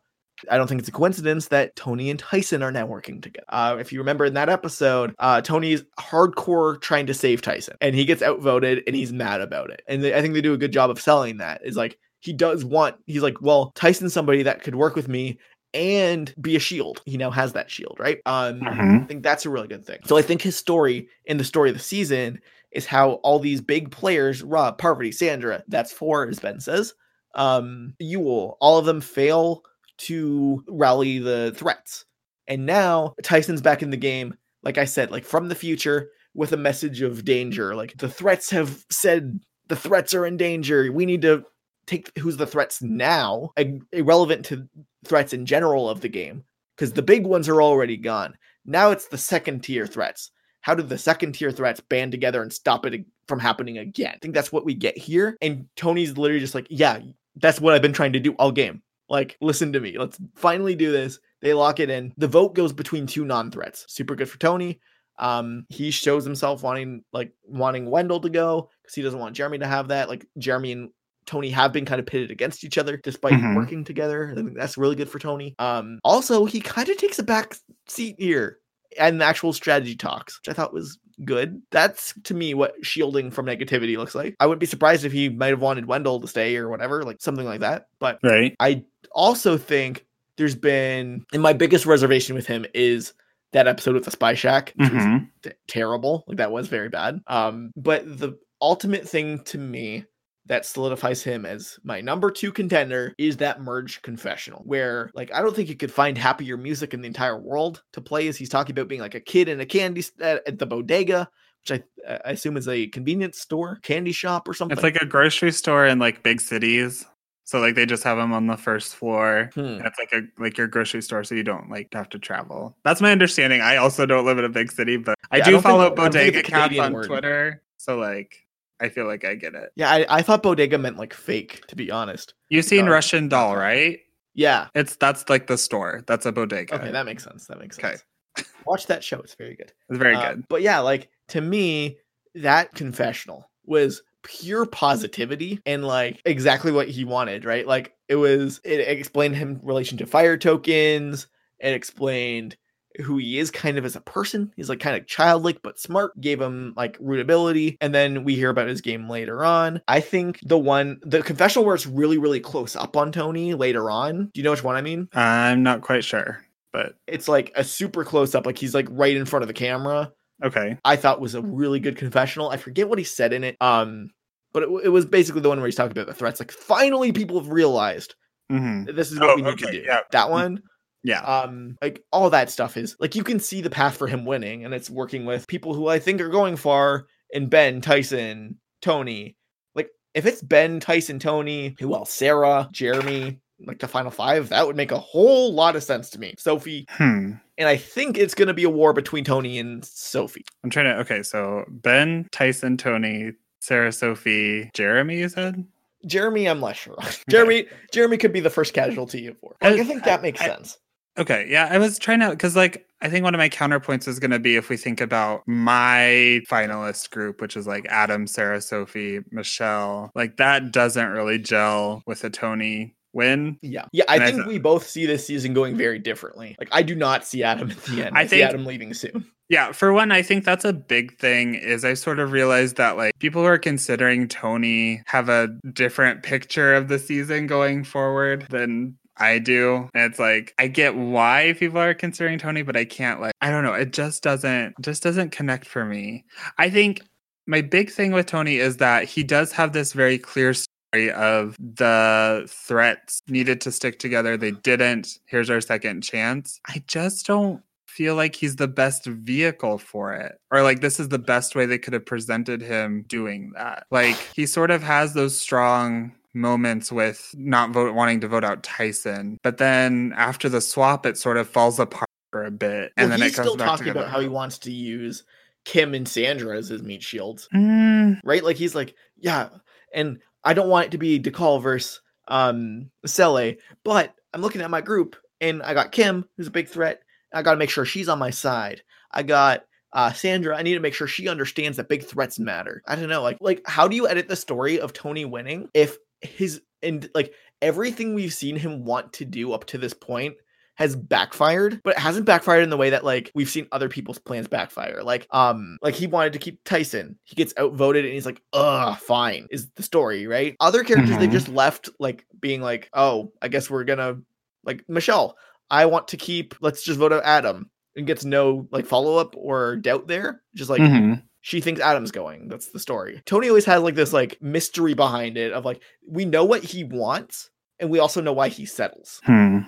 I don't think it's a coincidence that Tony and Tyson are now working together. Uh, if you remember in that episode, uh, Tony's hardcore trying to save Tyson, and he gets outvoted, and he's mad about it. And they, I think they do a good job of selling that. Is like he does want. He's like, well, Tyson's somebody that could work with me and be a shield. He now has that shield, right? Um, Mhm. I think that's a really good thing. So I think his story in the story of the season is how all these big players, Rob, Parvati, Sandra, that's four, as Ben says, um, Yul, all of them fail to rally the threats. And now Tyson's back in the game, like I said, like from the future with a message of danger. Like the threats have said the threats are in danger. We need to take who's the threats now, irrelevant to threats in general of the game, because the big ones are already gone. Now it's the second tier threats. How do the second tier threats band together and stop it from happening again? I think that's what we get here. And Tony's literally just like, yeah, that's what I've been trying to do all game. Like, listen to me. Let's finally do this. They lock it in. The vote goes between two non-threats. Super good for Tony. Um, he shows himself wanting like wanting Wendell to go because he doesn't want Jeremy to have that. Like Jeremy and Tony have been kind of pitted against each other despite Mhm. working together. I think that's really good for Tony. Um, also he kind of takes a back seat here and the actual strategy talks, which I thought was good. That's to me what shielding from negativity looks like. I wouldn't be surprised if he might have wanted Wendell to stay or whatever, like something like that. But Right. I also think there's been, and my biggest reservation with him is that episode with the Spy Shack, which was Mhm. t- terrible. Like that was very bad. Um, but the ultimate thing to me that solidifies him as my number two contender is that merge confessional where like i don't think you could find happier music in the entire world to play as he's talking about being like a kid in a candy s- at, the bodega which I, I assume is a convenience store candy shop or something It's like a grocery store in like big cities. So like they just have them on the first floor. Hmm. Like a like your grocery store, so you don't like have to travel. That's my understanding. I also don't live in a big city, but I Yeah, I do don't follow I think bodega cats on word. Twitter. So like I feel like I get it. yeah I, I thought bodega meant like fake to be honest You've seen Russian Doll, right? yeah It's that's like the store. That's a bodega. okay that makes sense that makes sense. Okay. watch that show it's very good it's very Uh, good. But yeah, like to me, that confessional was pure positivity and like exactly what he wanted, right? Like it was it explained him relation to fire tokens, it explained who he is kind of as a person. He's like kind of childlike but smart, gave him like rootability, and then we hear about his game later on. I think the one the confessional where it's really, really close up on Tony later on. Do you know which one I mean? I'm not quite sure, but It's like a super close up, like he's like right in front of the camera okay. I thought was a really good confessional. I forget what he said in it. Um, but it, it was basically the one where he's talking about the threats. Like finally, people have realized hmm this is what Oh, we need okay, to do. yeah. That one, Yeah. um, like all that stuff is like you can see the path for him winning, and it's working with people who I think are going far in Ben, Tyson, Tony. Like if it's Ben, Tyson, Tony, who else? Sarah, Jeremy. Like the final five, that would make a whole lot of sense to me. Sophie, Hmm. and I think it's going to be a war between Tony and Sophie. I'm trying to. Okay, so Ben, Tyson, Tony, Sarah, Sophie, Jeremy. You said. Jeremy, I'm less sure. Jeremy, Jeremy could be the first casualty of war. Like, I I- think that makes I- sense. Okay, yeah, I was trying to because like I think one of my counterpoints is going to be if we think about my finalist group, which is like Adam, Sarah, Sophie, Michelle, like that doesn't really gel with a Tony win. Yeah, yeah. I And I think we both see this season going very differently. Like, I do not see Adam at the end. I I, see think- Adam leaving soon. Yeah, for one, I think that's a big thing is I sort of realized that like people who are considering Tony have a different picture of the season going forward than I do. And it's like I get why people are considering Tony, but I can't like I don't know, it just doesn't just doesn't connect for me. I think my big thing with Tony is that he does have this very clear story of the threats needed to stick together. They didn't. Here's our second chance. I just don't feel like he's the best vehicle for it or like this is the best way they could have presented him doing that like he sort of has those strong moments with not vote wanting to vote out Tyson but then after the swap it sort of falls apart for a bit and well, then he's it comes still talking together. about how he wants to use Kim and Sandra as his meat shields, Mm, right? Like he's like, yeah, and I don't want it to be Dakal versus um Sele, but I'm looking at my group and I got Kim, who's a big threat. I got to make sure she's on my side. I got uh, Sandra. I need to make sure she understands that big threats matter. I don't know, like like how do you edit the story of Tony winning if his and like everything we've seen him want to do up to this point has backfired, but it hasn't backfired in the way that like we've seen other people's plans backfire. Like, um, like he wanted to keep Tyson. He gets outvoted and he's like, ugh, fine, is the story, right? Other characters they Mhm. just left like being like, oh, I guess we're gonna like Michelle. I want to keep let's just vote out Adam and gets no like follow up or doubt there. Just like mhm. She thinks Adam's going. That's the story. Tony always has like this like mystery behind it of like we know what he wants and we also know why he settles. Hmm.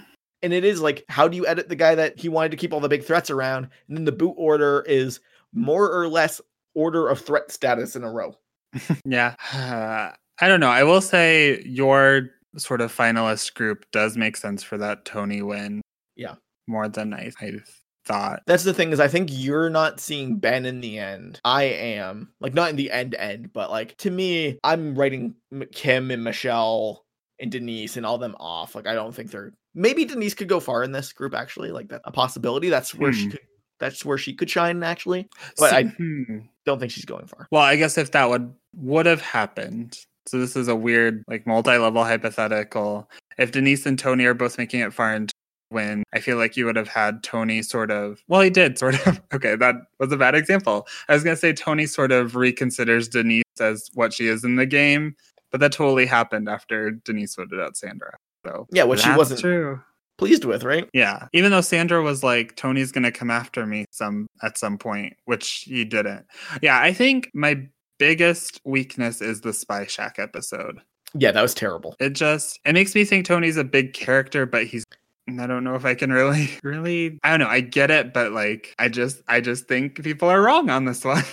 And it is like how do you edit the guy that he wanted to keep all the big threats around and then the boot order is more or less order of threat status in a row. *laughs* Yeah. *sighs* I don't know. I will say your sort of finalist group does make sense for that Tony win. Yeah. More than I, I thought. That's the thing is I think you're not seeing Ben in the end. I am. Like not in the end end, but like to me, I'm writing Kim and Michelle and Denise and all them off. Like I don't think they're maybe Denise could go far in this group actually. Like that a possibility. That's where she Hmm. could that's where she could shine actually. But I hmm. don't think she's going far. Well, I guess if that would would have happened. So this is a weird, like multi-level hypothetical. If Denise and Tony are both making it far and win, I feel like you would have had Tony sort of. Well, he did sort of. *laughs* Okay, that was a bad example. I was gonna say Tony sort of reconsiders Denise as what she is in the game, but that totally happened after Denise voted out Sandra. So Yeah, what she wasn't true. pleased with, right? Yeah, even though Sandra was like, Tony's gonna come after me some at some point, which he didn't. Yeah, I think my biggest weakness is the Spy Shack episode. Yeah, that was terrible. It just it makes me think Tony's a big character, but he's I don't know if I can really *laughs* really I don't know, I get it, but like I just I just think people are wrong on this one. *laughs*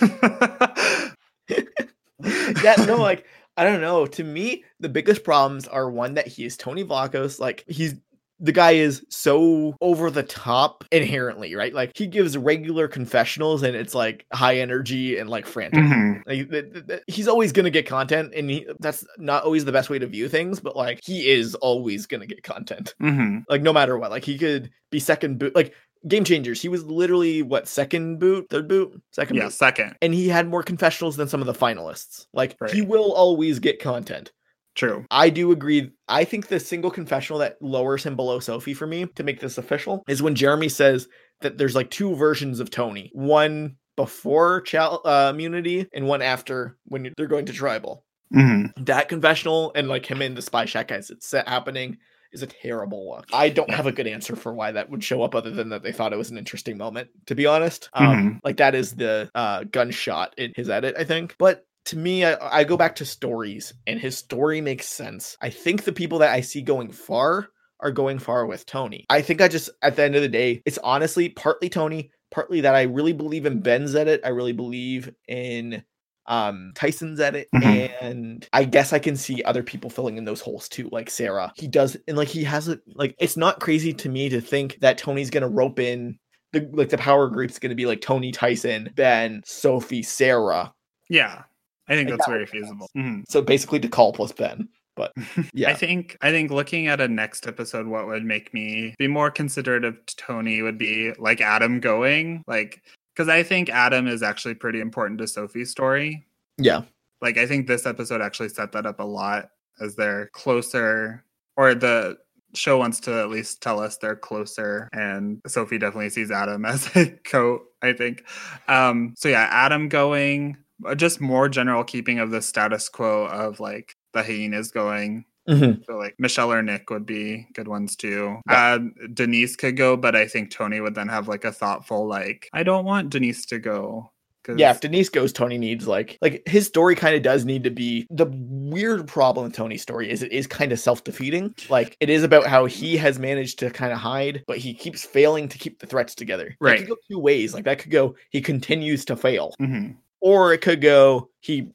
yeah, no, like I don't know. To me, the biggest problems are one that he is Tony Vlachos. Like he's the guy is so over the top inherently, right? Like he gives regular confessionals and it's like high energy and like frantic. Mhm. Like th- th- th- he's always gonna get content, and he, that's not always the best way to view things. But like he is always gonna get content, Mhm. like no matter what. Like he could be second boot, like game changers. He was literally what second boot, third boot, second Yeah, boot second. and he had more confessionals than some of the finalists. Like he will always get content. True. I do agree. I think the single confessional that lowers him below Sophie for me to make this official is when Jeremy says that there's like two versions of Tony. One before child uh, immunity and one after when they're going to tribal. Mhm. That confessional and like him in the spy shack as it's happening is a terrible look. I don't have a good answer for why that would show up other than that they thought it was an interesting moment, to be honest. Um, like that is the uh, gunshot in his edit, I think. But to me, I, I go back to stories and his story makes sense. I think the people that I see going far are going far with Tony. I think I just, at the end of the day, it's honestly partly Tony, partly that I really believe in Ben's edit. I really believe in um Tyson's edit Mhm. and I guess I can see other people filling in those holes too like Sarah he does and like he has it like it's not crazy to me to think that Tony's gonna rope in the like the power group's gonna be like Tony Tyson Ben Sophie Sarah Yeah. I think that's that very would make sense. feasible. Mhm. so basically Dakal plus Ben But *laughs* yeah. I think I think looking at a next episode, what would make me be more considerate of Tony would be like Adam going, like because I think Adam is actually pretty important to Sophie's story. yeah. Like I think this episode actually set that up a lot as they're closer, or the show wants to at least tell us they're closer, and Sophie definitely sees Adam *laughs* as a coat. I think. Um, so yeah, Adam going, just more general keeping of the status quo of like the hyenas going. Mhm. So like Michelle or Nick would be good ones too. Uh, Denise could go, but I think Tony would then have like a thoughtful like, I don't want Denise to go. 'cause- Yeah, if Denise goes, Tony needs like like his story kind of does need to be the weird problem with Tony's story is it is kind of self-defeating. Like it is about how he has managed to kind of hide, but he keeps failing to keep the threats together. That Right. could go two ways. Like that could go he continues to fail. Mhm. Or it could go he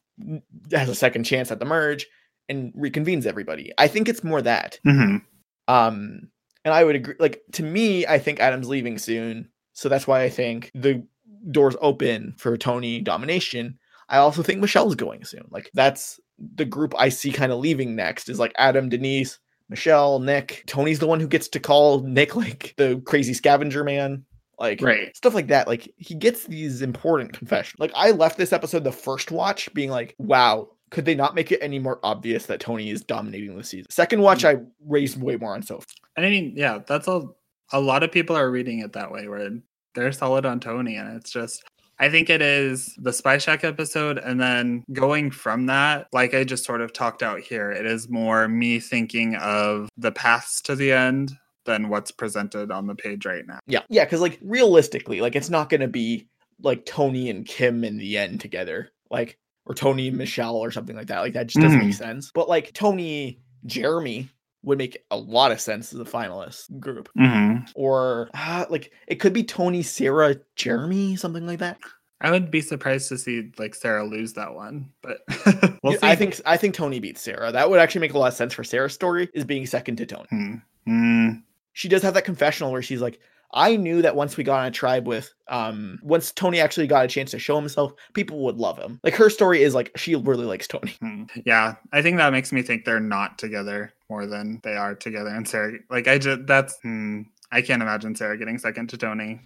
has a second chance at the merge and reconvenes everybody. I think it's more that. Mhm. Um, and I would agree. Like to me, I think Adam's leaving soon, so that's why I think the doors open for Tony domination. I also think Michelle's going soon. Like that's the group I see kind of leaving next is like Adam, Denise, Michelle, Nick. Tony's the one who gets to call Nick like the crazy scavenger man. Like Right. stuff like that. Like he gets these important confessions. Like I left this episode the first watch being like, wow, could they not make it any more obvious that Tony is dominating the season? Second watch, mm. I raised way more on Sophie. And I mean, yeah, that's a a lot of people are reading it that way where they're solid on Tony and it's just I think it is the Spy Shack episode and then going from that, like I just sort of talked out here, it is more me thinking of the paths to the end than what's presented on the page right now. Yeah, yeah, because like realistically, like it's not gonna be like Tony and Kim in the end together, like or Tony and Michelle or something like that. Like that just doesn't make sense. But like Tony, Jeremy would make a lot of sense as a finalist group. Mm-hmm. Or uh, like it could be Tony, Sarah, Jeremy, something like that. I would be surprised to see like Sarah lose that one, but *laughs* we'll see. I think I think Tony beats Sarah. That would actually make a lot of sense for Sarah's story is being second to Tony. Hmm. She does have that confessional where she's like i knew that once we got on a tribe with um once tony actually got a chance to show himself people would love him like her story is like she really likes tony Hmm. Yeah, I think that makes me think they're not together more than they are together. And Sarah, like, I just that's hmm, I can't imagine Sarah getting second to Tony.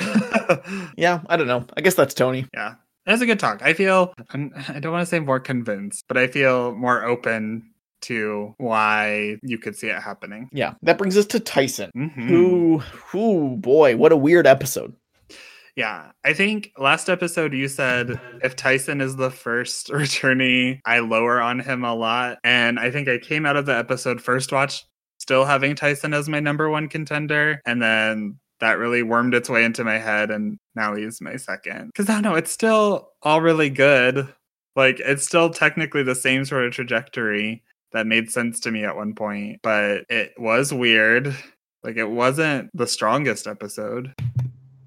*laughs* yeah i don't know i guess that's tony yeah, that's a good talk. I feel I'm, I don't want to say more convinced, but I feel more open to why you could see it happening. yeah that brings us to tyson Mhm. who who boy what a weird episode Yeah, I think last episode you said if Tyson is the first *laughs* returnee, I lower on him a lot. And I think I came out of the episode first watch still having Tyson as my number one contender. And then that really wormed its way into my head. And now he's my second. Because I don't know, it's still all really good. Like, it's still technically the same sort of trajectory that made sense to me at one point, but it was weird. Like, it wasn't the strongest episode.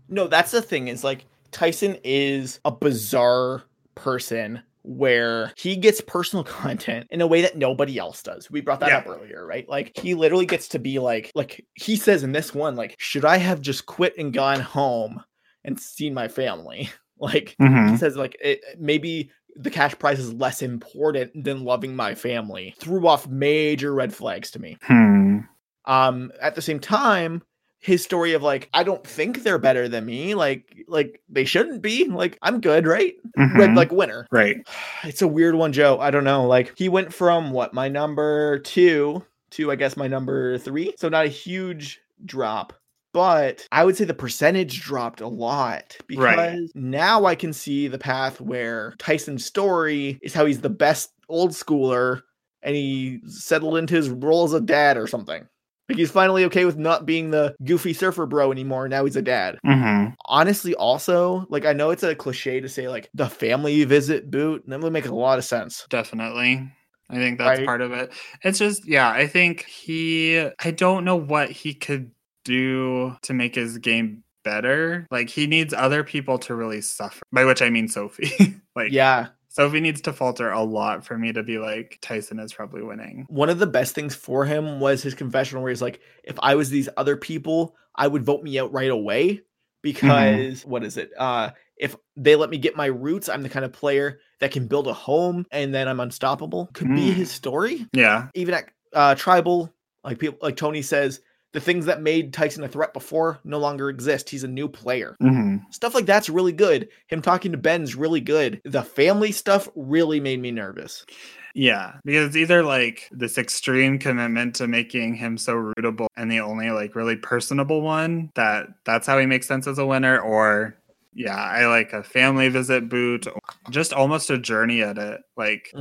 no that's the thing is like tyson is a bizarre person where he gets personal *laughs* content in a way that nobody else does. We brought that Yeah. up earlier, right? Like he literally gets to be like like he says in this one like should I have just quit and gone home and seen my family? *laughs* Like Mm-hmm. he says like it, maybe the cash prize is less important than loving my family. Threw off major red flags to me. Hmm. Um at the same time his story of like I don't think they're better than me like like they shouldn't be like I'm good right red Mhm. like winner Right. *sighs* it's a weird one, Joe. I don't know. Like he went from what my number two to I guess my number three. So not a huge drop. But I would say the percentage dropped a lot because Right. now I can see the path where Tyson's story is how he's the best old schooler and he settled into his role as a dad or something. Like he's finally okay with not being the goofy surfer bro anymore. Now he's a dad Mm-hmm. honestly also like i know it's a cliche to say like the family visit boot and that would make a lot of sense Definitely. I think that's Right. part of it. It's just, yeah, I think he, I don't know what he could do to make his game better. Like, he needs other people to really suffer, by which I mean Sophie. *laughs* like, yeah Sophie needs to falter a lot for me to be like, Tyson is probably winning. one of the best things for him was his confessional where he's like if i was these other people i would vote me out right away because what is it? Uh if they let me get my roots, I'm the kind of player that can build a home and then I'm unstoppable. Could be Mm. his story. Yeah. Even at uh tribal, like people like Tony says, the things that made Tyson a threat before no longer exist. He's a new player. hmm Stuff like that's really good. Him talking to Ben's really good. The family stuff really made me nervous. Yeah, because it's either like this extreme commitment to making him so rootable and the only like really personable one that that's how he makes sense as a winner, or yeah, I like a family visit boot, just almost a journey at it. Like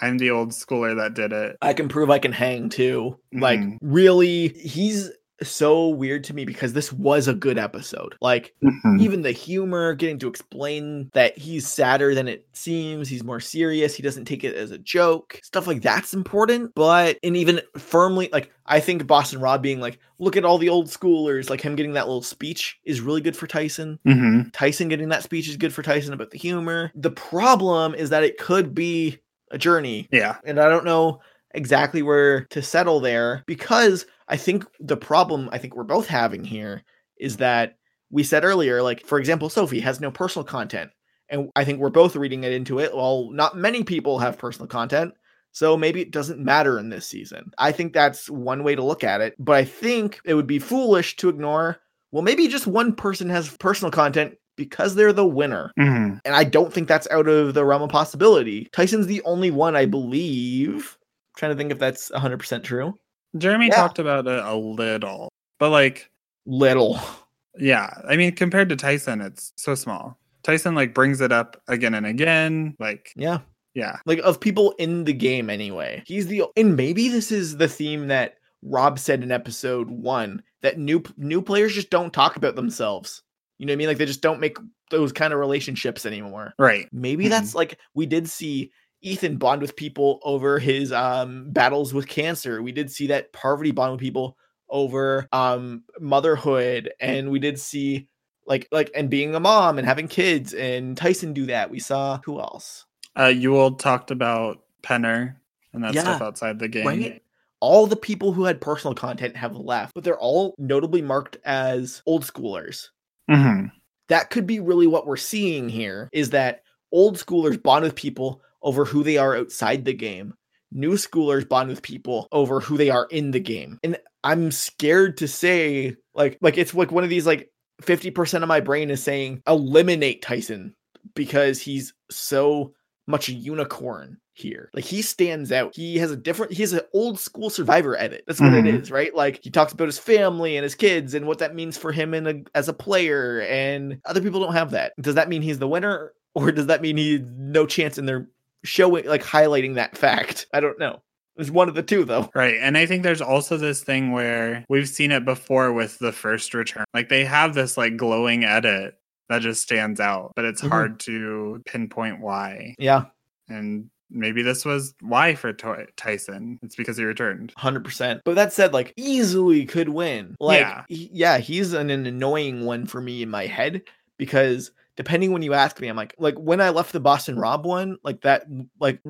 I'm the old schooler that did it. I can prove I can hang too. Like Mhm. really, he's so weird to me because this was a good episode. Like Mhm. even the humor, getting to explain that he's sadder than it seems, he's more serious, he doesn't take it as a joke. Stuff like that's important, but and even firmly like I think Boston Rob being like, look at all the old schoolers, like him getting that little speech is really good for Tyson. Mhm. Tyson getting that speech is good for Tyson about the humor. The problem is that it could be a journey Yeah. and I don't know exactly where to settle there because I think the problem I think we're both having here is that we said earlier, like for example, Sophie has no personal content, and I think we're both reading it into it. Well, not many people have personal content. So maybe it doesn't matter in this season. I think that's one way to look at it, but I think it would be foolish to ignore well maybe just one person has personal content because they're the winner. Mhm. And I don't think that's out of the realm of possibility. Tyson's the only one, I believe. trying to think if that's 100% true. Jeremy Yeah. talked about it a little, but like, Little. yeah, I mean, compared to Tyson, it's so small. Tyson like brings it up again and again. Like, Yeah. yeah, Like of people in the game anyway. He's the and maybe this is the theme that Rob said in episode 1 that new new players just don't talk about themselves. You know what I mean? Like they just don't make those kind of relationships anymore. right. Maybe that's like we did see Ethan bond with people over his um battles with cancer. We did see that Parvati bond with people over um motherhood and we did see like like and being a mom and having kids and Tyson do that. We saw who else? Uh, Yul talked about Penner and that Yeah, stuff outside the game. Right? All the people who had personal content have left, but they're all notably marked as old schoolers. Hmm that could be really what we're seeing here is that old schoolers bond with people over who they are outside the game. New schoolers bond with people over who they are in the game. And I'm scared to say like like it's like one of these like 50% of my brain is saying eliminate Tyson because he's so much a unicorn here. Like he stands out. He has a different he has an old school survivor edit. That's what it Mhm. is, right? Like he talks about his family and his kids and what that means for him in a, as a player and other people don't have that. Does that mean he's the winner or does that mean he no chance in their showing like highlighting that fact? I don't know. It's one of the two though. Right. And I think there's also this thing where we've seen it before with the first return. Like they have this like glowing edit that just stands out, but it's Mhm. hard to pinpoint why. Yeah, And maybe this was why for Ty- Tyson. It's because he returned. 100%. But that said like easily could win. Like Yeah. he- yeah, he's an, an annoying one for me in my head because depending when you ask me I'm like like when I left the Boston Rob one, like that like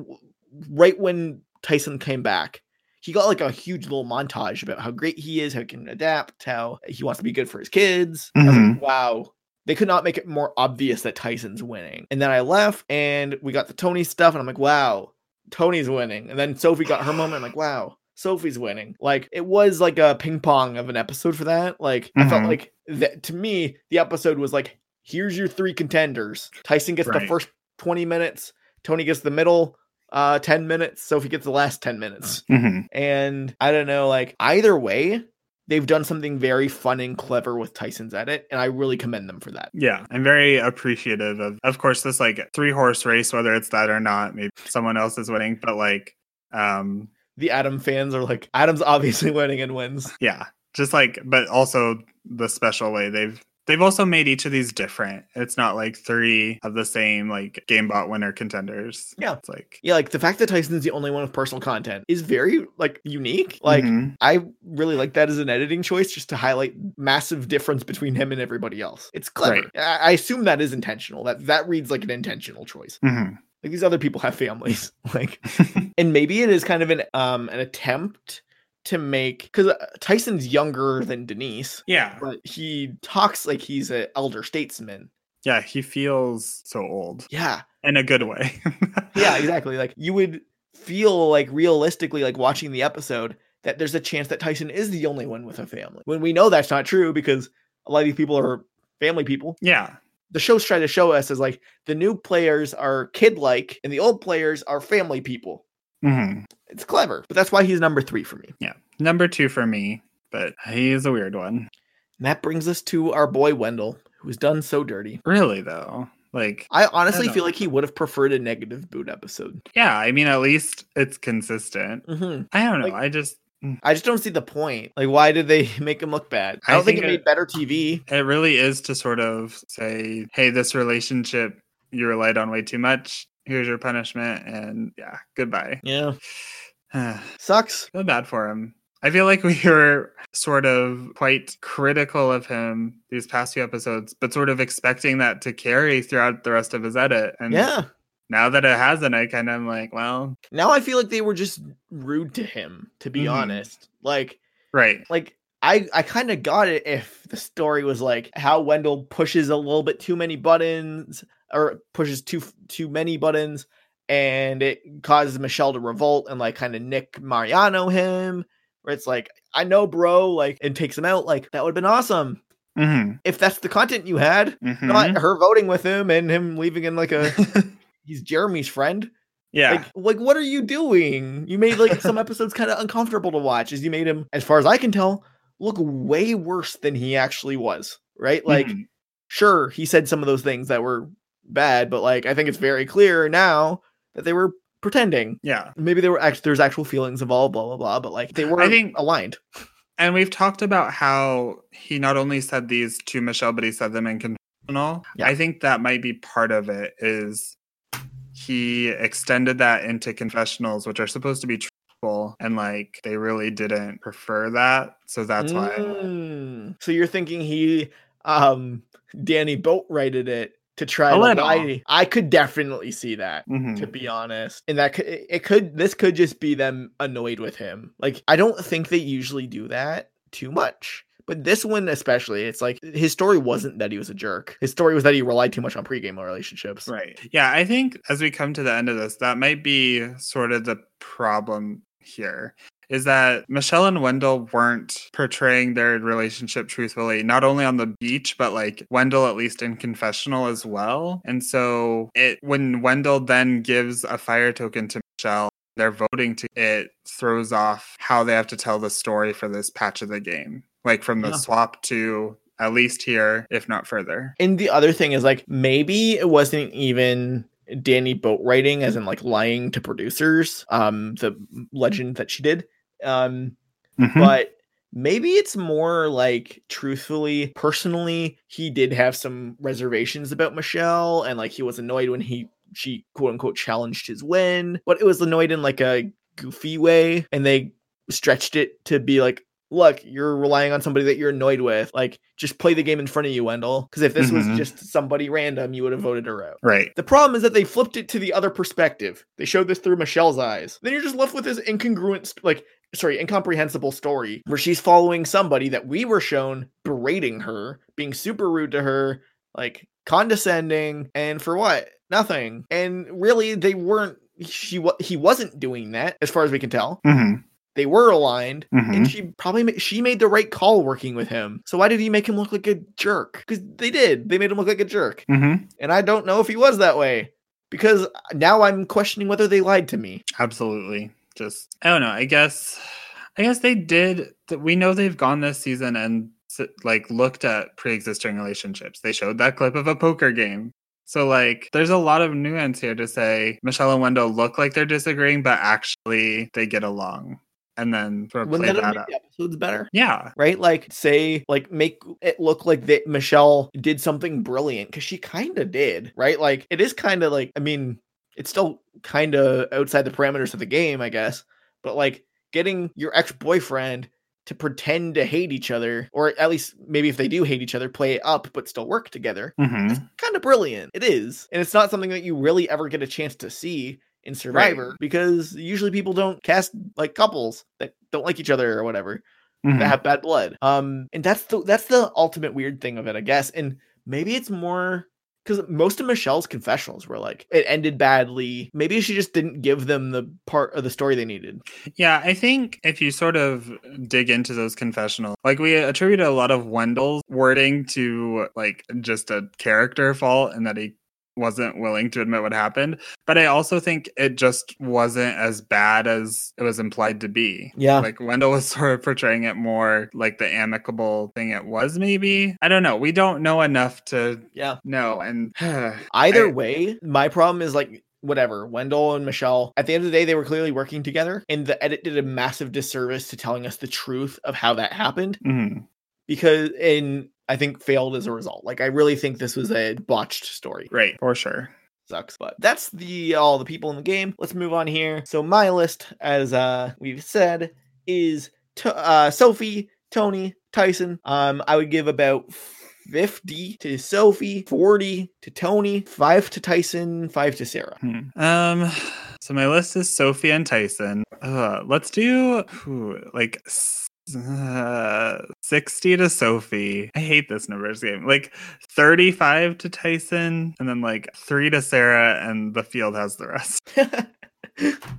right when Tyson came back, he got like a huge little montage about how great he is, how he can adapt, how he wants to be good for his kids. Was like, mm-hmm. wow. They could not make it more obvious that Tyson's winning. And then I left and we got the Tony stuff, and I'm like, wow, Tony's winning. And then Sophie got her moment. I'm like, wow, Sophie's winning. Like it was like a ping pong of an episode for that. Like I felt Mhm. like that to me, the episode was like, here's your three contenders. Tyson gets the first 20 minutes, Tony gets the middle uh 10 minutes, Sophie gets the last 10 minutes. hmm And I don't know, like either way, they've done something very fun and clever with Tyson's edit, and I really commend them for that. Yeah, I'm very appreciative of, of course, this like three horse race, whether it's that or not. Maybe someone else is winning, but like, um, The Adam fans are like, Adam's obviously *laughs* winning and wins. yeah, just like, but also the special way they've they've also made each of these different. It's not like three of the same like GameBot winner contenders. Yeah. it's like Yeah, like the fact that Tyson's the only one with personal content is very like unique. Like Mhm. I really like that as an editing choice, just to highlight massive difference between him and everybody else. It's clever. Right. I, I assume that is intentional. That that reads like an intentional choice. Mhm. Like these other people have families. *laughs* Like *laughs* and maybe it is kind of an um an attempt to make because uh, Tyson's younger than Denise, Yeah. but he talks like he's an elder statesman. Yeah, he feels so old Yeah, in a good way. *laughs* yeah, exactly. Like you would feel like realistically, like watching the episode, that there's a chance that Tyson is the only one with a family. When we know that's not true because a lot of these people are family people. Yeah. The show's trying to show us is like the new players are kid like and the old players are family people. Hmm It's clever, but that's why he's number three for me. Yeah. Number two for me, but he is a weird one. And that brings us to our boy Wendell, who's done so dirty. Really, though. Like, I honestly know. feel like he would have preferred a negative boot episode. yeah, I mean, at least it's consistent. hmm I don't know. Like- I just, I just don't see the point. Like, why did they *laughs* make him look bad? I I don't think, think it it- made better TV. it really is to sort of say, hey, this relationship you relied on way too much. Here's your punishment. And yeah, goodbye. Yeah, *sighs* sucks feel sucks. bad for him. I feel like *laughs* we were sort of quite critical of him these past few episodes, but sort of expecting that to carry throughout the rest of his edit. And Yeah. now that it hasn't, I kind of am like, well, Now I feel like they were just rude to him. To be Mhm. honest, like, right. like I I kind of got it if the story was like how Wendell pushes a little bit too many buttons or pushes too too many buttons and it causes Michelle to revolt and like kind of Nick Mariano him where it's like I know bro like and takes him out like that would have been awesome hmm if that's the content you had hmm not her voting with him and him leaving in like a *laughs* he's Jeremy's friend yeah. like, like, what are you doing? You made like some episodes kind of uncomfortable to watch. As you made him, as far as I can tell, look way worse than he actually was. Right? Like, Mhm. sure, he said some of those things that were bad, but like, I think it's very clear now that they were pretending. yeah. Maybe there were actually there's actual feelings involved, blah blah blah. But like, they were I think- aligned. And we've talked about how he not only said these to Michelle, but he said them in confessional. Yeah. I think that might be part of it is he extended that into confessionals, which are supposed to be truthful, and like they really didn't prefer that. So that's why. Mm. So you're thinking he, um, Danni Boatwrighted it to try A to lie. I could definitely see that. Mhm. to be honest. And that could, it could this could just be them annoyed with him. Like I don't think they usually do that too much. But this one especially, it's like his story wasn't that he was a jerk. His story was that he relied too much on pregame relationships. Right. Yeah, I think as we come to the end of this, that might be sort of the problem here. Is that Michelle and Wendell weren't portraying their relationship truthfully, not only on the beach, but like Wendell at least in confessional as well. And so it when Wendell then gives a fire token to Michelle, they're voting to it throws off how they have to tell the story for this patch of the game. Like from the Yeah. swap to at least here, if not further. And the other thing is like maybe it wasn't even Danni Boatwrighting as in like lying to producers, um, the legend that she did. Um, Mhm. but maybe it's more like truthfully personally he did have some reservations about michelle and like he was annoyed when he she quote unquote challenged his win but it was annoyed in like a goofy way and they stretched it to be like look you're relying on somebody that you're annoyed with like just play the game in front of you wendell because if this Mhm. was just somebody random you would have voted her out right. the problem is that they flipped it to the other perspective. They showed this through Michelle's eyes. Then you're just left with this incongruent, like, sorry, incomprehensible story where she's following somebody that we were shown berating her, being super rude to her, like condescending, and for what? Nothing. And really, they weren't. She he wasn't doing that, as far as we can tell. hmm They were aligned, Mhm. and she probably ma- she made the right call working with him. So why did he make him look like a jerk? Because they did. They made him look like a jerk. hmm And I don't know if he was that way because now I'm questioning whether they lied to me. Absolutely. Just I don't know. I guess I guess they did. We know they've gone this season and like looked at pre-existing relationships. They showed that clip of a poker game. So like, there's a lot of nuance here to say Michelle and Wendell look like they're disagreeing, but actually they get along, and then sort of Wouldn't play that have that made up. the episodes better? Yeah. Right? Like, say, like, make it look like that Michelle did something brilliant because she kind of did, right? Like, it is kind of like, I mean, it's still kind of outside the parameters of the game, I guess, but like getting your ex boyfriend to pretend to hate each other, or at least maybe if they do hate each other, play it up but still work together. hmm kind of brilliant. It is. And it's not something that you really ever get a chance to see in Survivor because usually people don't cast like couples that don't like each other or whatever Mhm. that have bad blood. Um, and that's the that's the ultimate weird thing of it, I guess. And maybe it's more because most of Michelle's confessionals were like it ended badly. Maybe she just didn't give them the part of the story they needed. Yeah, I think if you sort of dig into those confessionals, like we attribute a lot of Wendell's wording to like just a character fault and that he wasn't willing to admit what happened. But I also think it just wasn't as bad as it was implied to be. Yeah. Like Wendell was *laughs* sort of portraying it more like the amicable thing it was, maybe. I don't know. We don't know enough to Yeah. know. And *sighs* Either I- way, my problem is like whatever. Wendell and Michelle, at the end of the day, they were clearly working together, and the edit did a massive disservice to telling us the truth of how that happened Mhm. Because, and I think failed as a result. Like, I really think this was a botched story. right, for sure. Sucks, but that's the all the people in the game. Let's move on here. So my list, as uh we've said, is to, uh Sophie, Tony, Tyson. Um, I would give about 50 to Sophie, 40 to Tony, 5 to Tyson, 5 to Sarah. Hmm. Um, so my list is Sophie and Tyson. Uh, let's do ooh, like uh, 60 to Sophie. I hate this numbers game. Like 35 to Tyson, and then like 3 to Sarah, and the field has the rest. *laughs*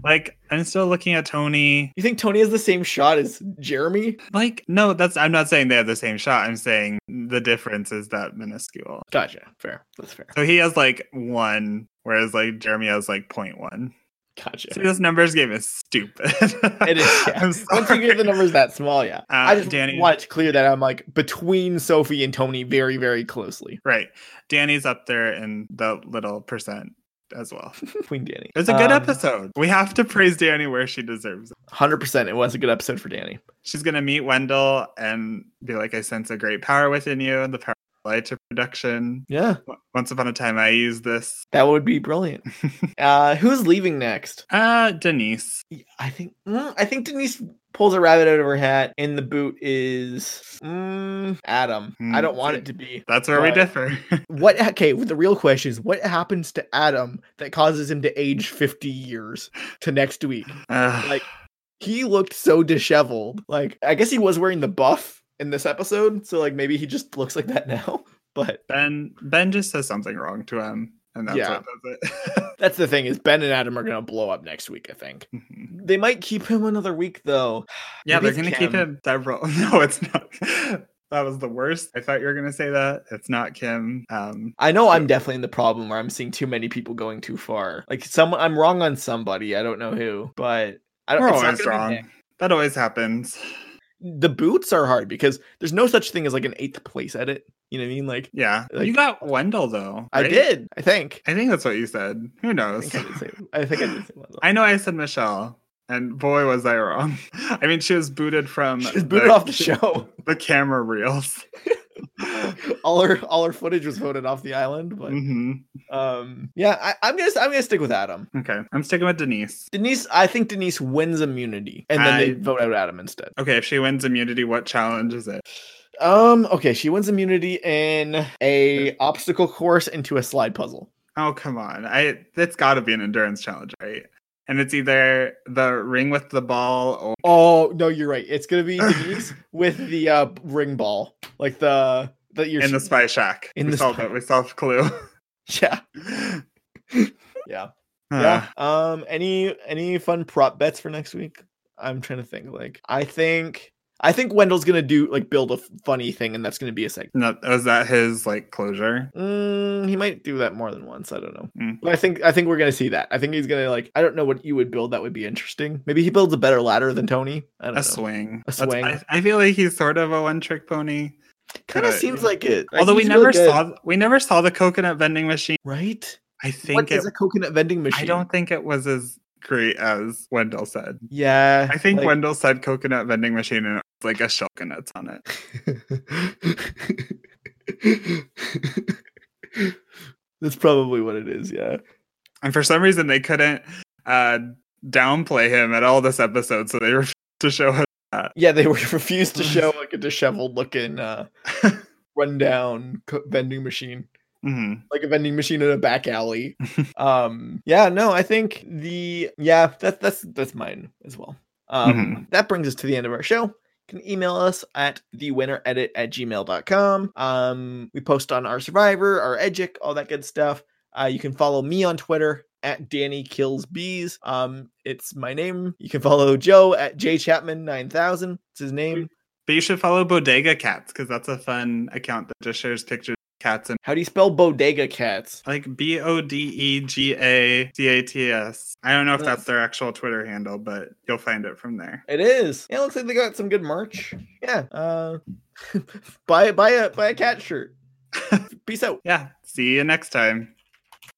Like, I'm still looking at Tony. You think Tony has the same shot as Jeremy? Like, no, that's I'm not saying they have the same shot. I'm saying the difference is that minuscule. Gotcha. Fair. That's fair. So he has like one, whereas like Jeremy has like 0.1. Gotcha. See, this numbers game is stupid. *laughs* It is. Yeah. Once you get the numbers that small, yeah. Uh, I just Danny- want to clear that I'm like between Sophie and Tony very, very closely. Right. Danni's up there in the little percent as well. *laughs* Between Danni. It's a good Um, episode. We have to praise Danni where she deserves it. 100% it was a good episode for Danni. She's going to meet Wendell and be like, I sense a great power within you and the power light to production. Yeah, Once upon a time, I used this. that would be brilliant. *laughs* uh who's leaving next? Uh, Denise. I think mm, I think Denise pulls a rabbit out of her hat and the boot is mm, Adam. I don't want it to be. That's where we differ. *laughs* What okay, the real question is what happens to Adam that causes him to age 50 years to next week? Uh, *sighs* Like he looked so disheveled. Like I guess he was wearing the buff in this episode, so like maybe he just looks like that now. *laughs* But ben Ben just says something wrong to him, and that's Yeah. what does it. *laughs* that's the thing is Ben and Adam are gonna blow up next week, I think. Mhm. They might keep him another week though. *sighs* yeah, Maybe they're gonna keep Kim. him several. *laughs* No, it's not. that was the worst. I thought you were gonna say that. It's not Kim. Um, I know I'm definitely in the problem where I'm seeing too many people going too far. Like some I'm wrong on somebody, I don't know who, but I don't we're always wrong. That always happens. The boots are hard because there's no such thing as like an eighth place edit. You know what I mean? Like Yeah, Like- you got Wendell though. I did, I think. I think that's what you said. Who I knows? think I did say I think I did say *laughs* Wendell. I know I said Michelle, and boy was I wrong. *laughs* I mean, she was booted from. She was booted off the *laughs* show. The camera reels. *laughs* all her all her footage was voted off the island, but hmm um yeah, I, I'm gonna I'm gonna stick with Adam. Okay, I'm sticking with Denise. Denise, I think Denise wins immunity, and then they vote out Adam instead. Okay, if she wins immunity, what challenge is it? Um, okay, she wins immunity in a obstacle course into a slide puzzle. Oh come on! I it's got to be an endurance challenge, right? And it's either the ring with the ball or Oh no, you're right. It's gonna be *laughs* Denise with the uh ring ball, like the the you're in the spy shack. In we the solved spy- it. We solved Clue. *laughs* yeah yeah yeah. Um, any any fun prop bets for next week? I'm trying to think. Like, I think I think Wendell's gonna do like build a funny thing, and that's gonna be a segment. No, was that his like closure? Mm, he might do that more than once. I don't know. Mm. But I think I think we're gonna see that. I think he's gonna like. I don't know what you would build that would be interesting. Maybe he builds a better ladder than Tony. I don't A know. swing. A swing. I, I feel like he's sort of a one trick pony. Kind of seems like it. Like, Although we never really saw we never saw the coconut vending machine. right. I think is it, a coconut vending machine? I don't think it was as great as Wendell said. Yeah, I think like- Wendell said coconut vending machine and it was like a shell nuts on it. *laughs* That's probably what it is. Yeah. And for some reason they couldn't uh downplay him at all this episode, so they *laughs* refused to show him that. Yeah, they were *laughs* refused to show like a disheveled looking uh rundown vending machine. Mhm. Like a vending machine in a back alley. um yeah, no, I think the yeah, that's that's that's mine as well. Um, Mhm. That brings us to the end of our show. Can email us at thewinneredit at gmail.com. Um, we post on our Survivor, our Edgic, all that good stuff. Uh, you can follow me on Twitter at Danny Kills Bees. Um, it's my name. You can follow Joe at jchapman9000. It's his name. But you should follow Bodega Cats because that's a fun account that just shares pictures cats and How do you spell bodega cats? like B O D E G A C A T S. I don't know if that's their actual Twitter handle, but you'll find it from there. It is. Yeah, it looks like they got some good merch. Yeah. Uh, *laughs* buy buy a buy a cat shirt. *laughs* Peace out. Yeah. See you next time.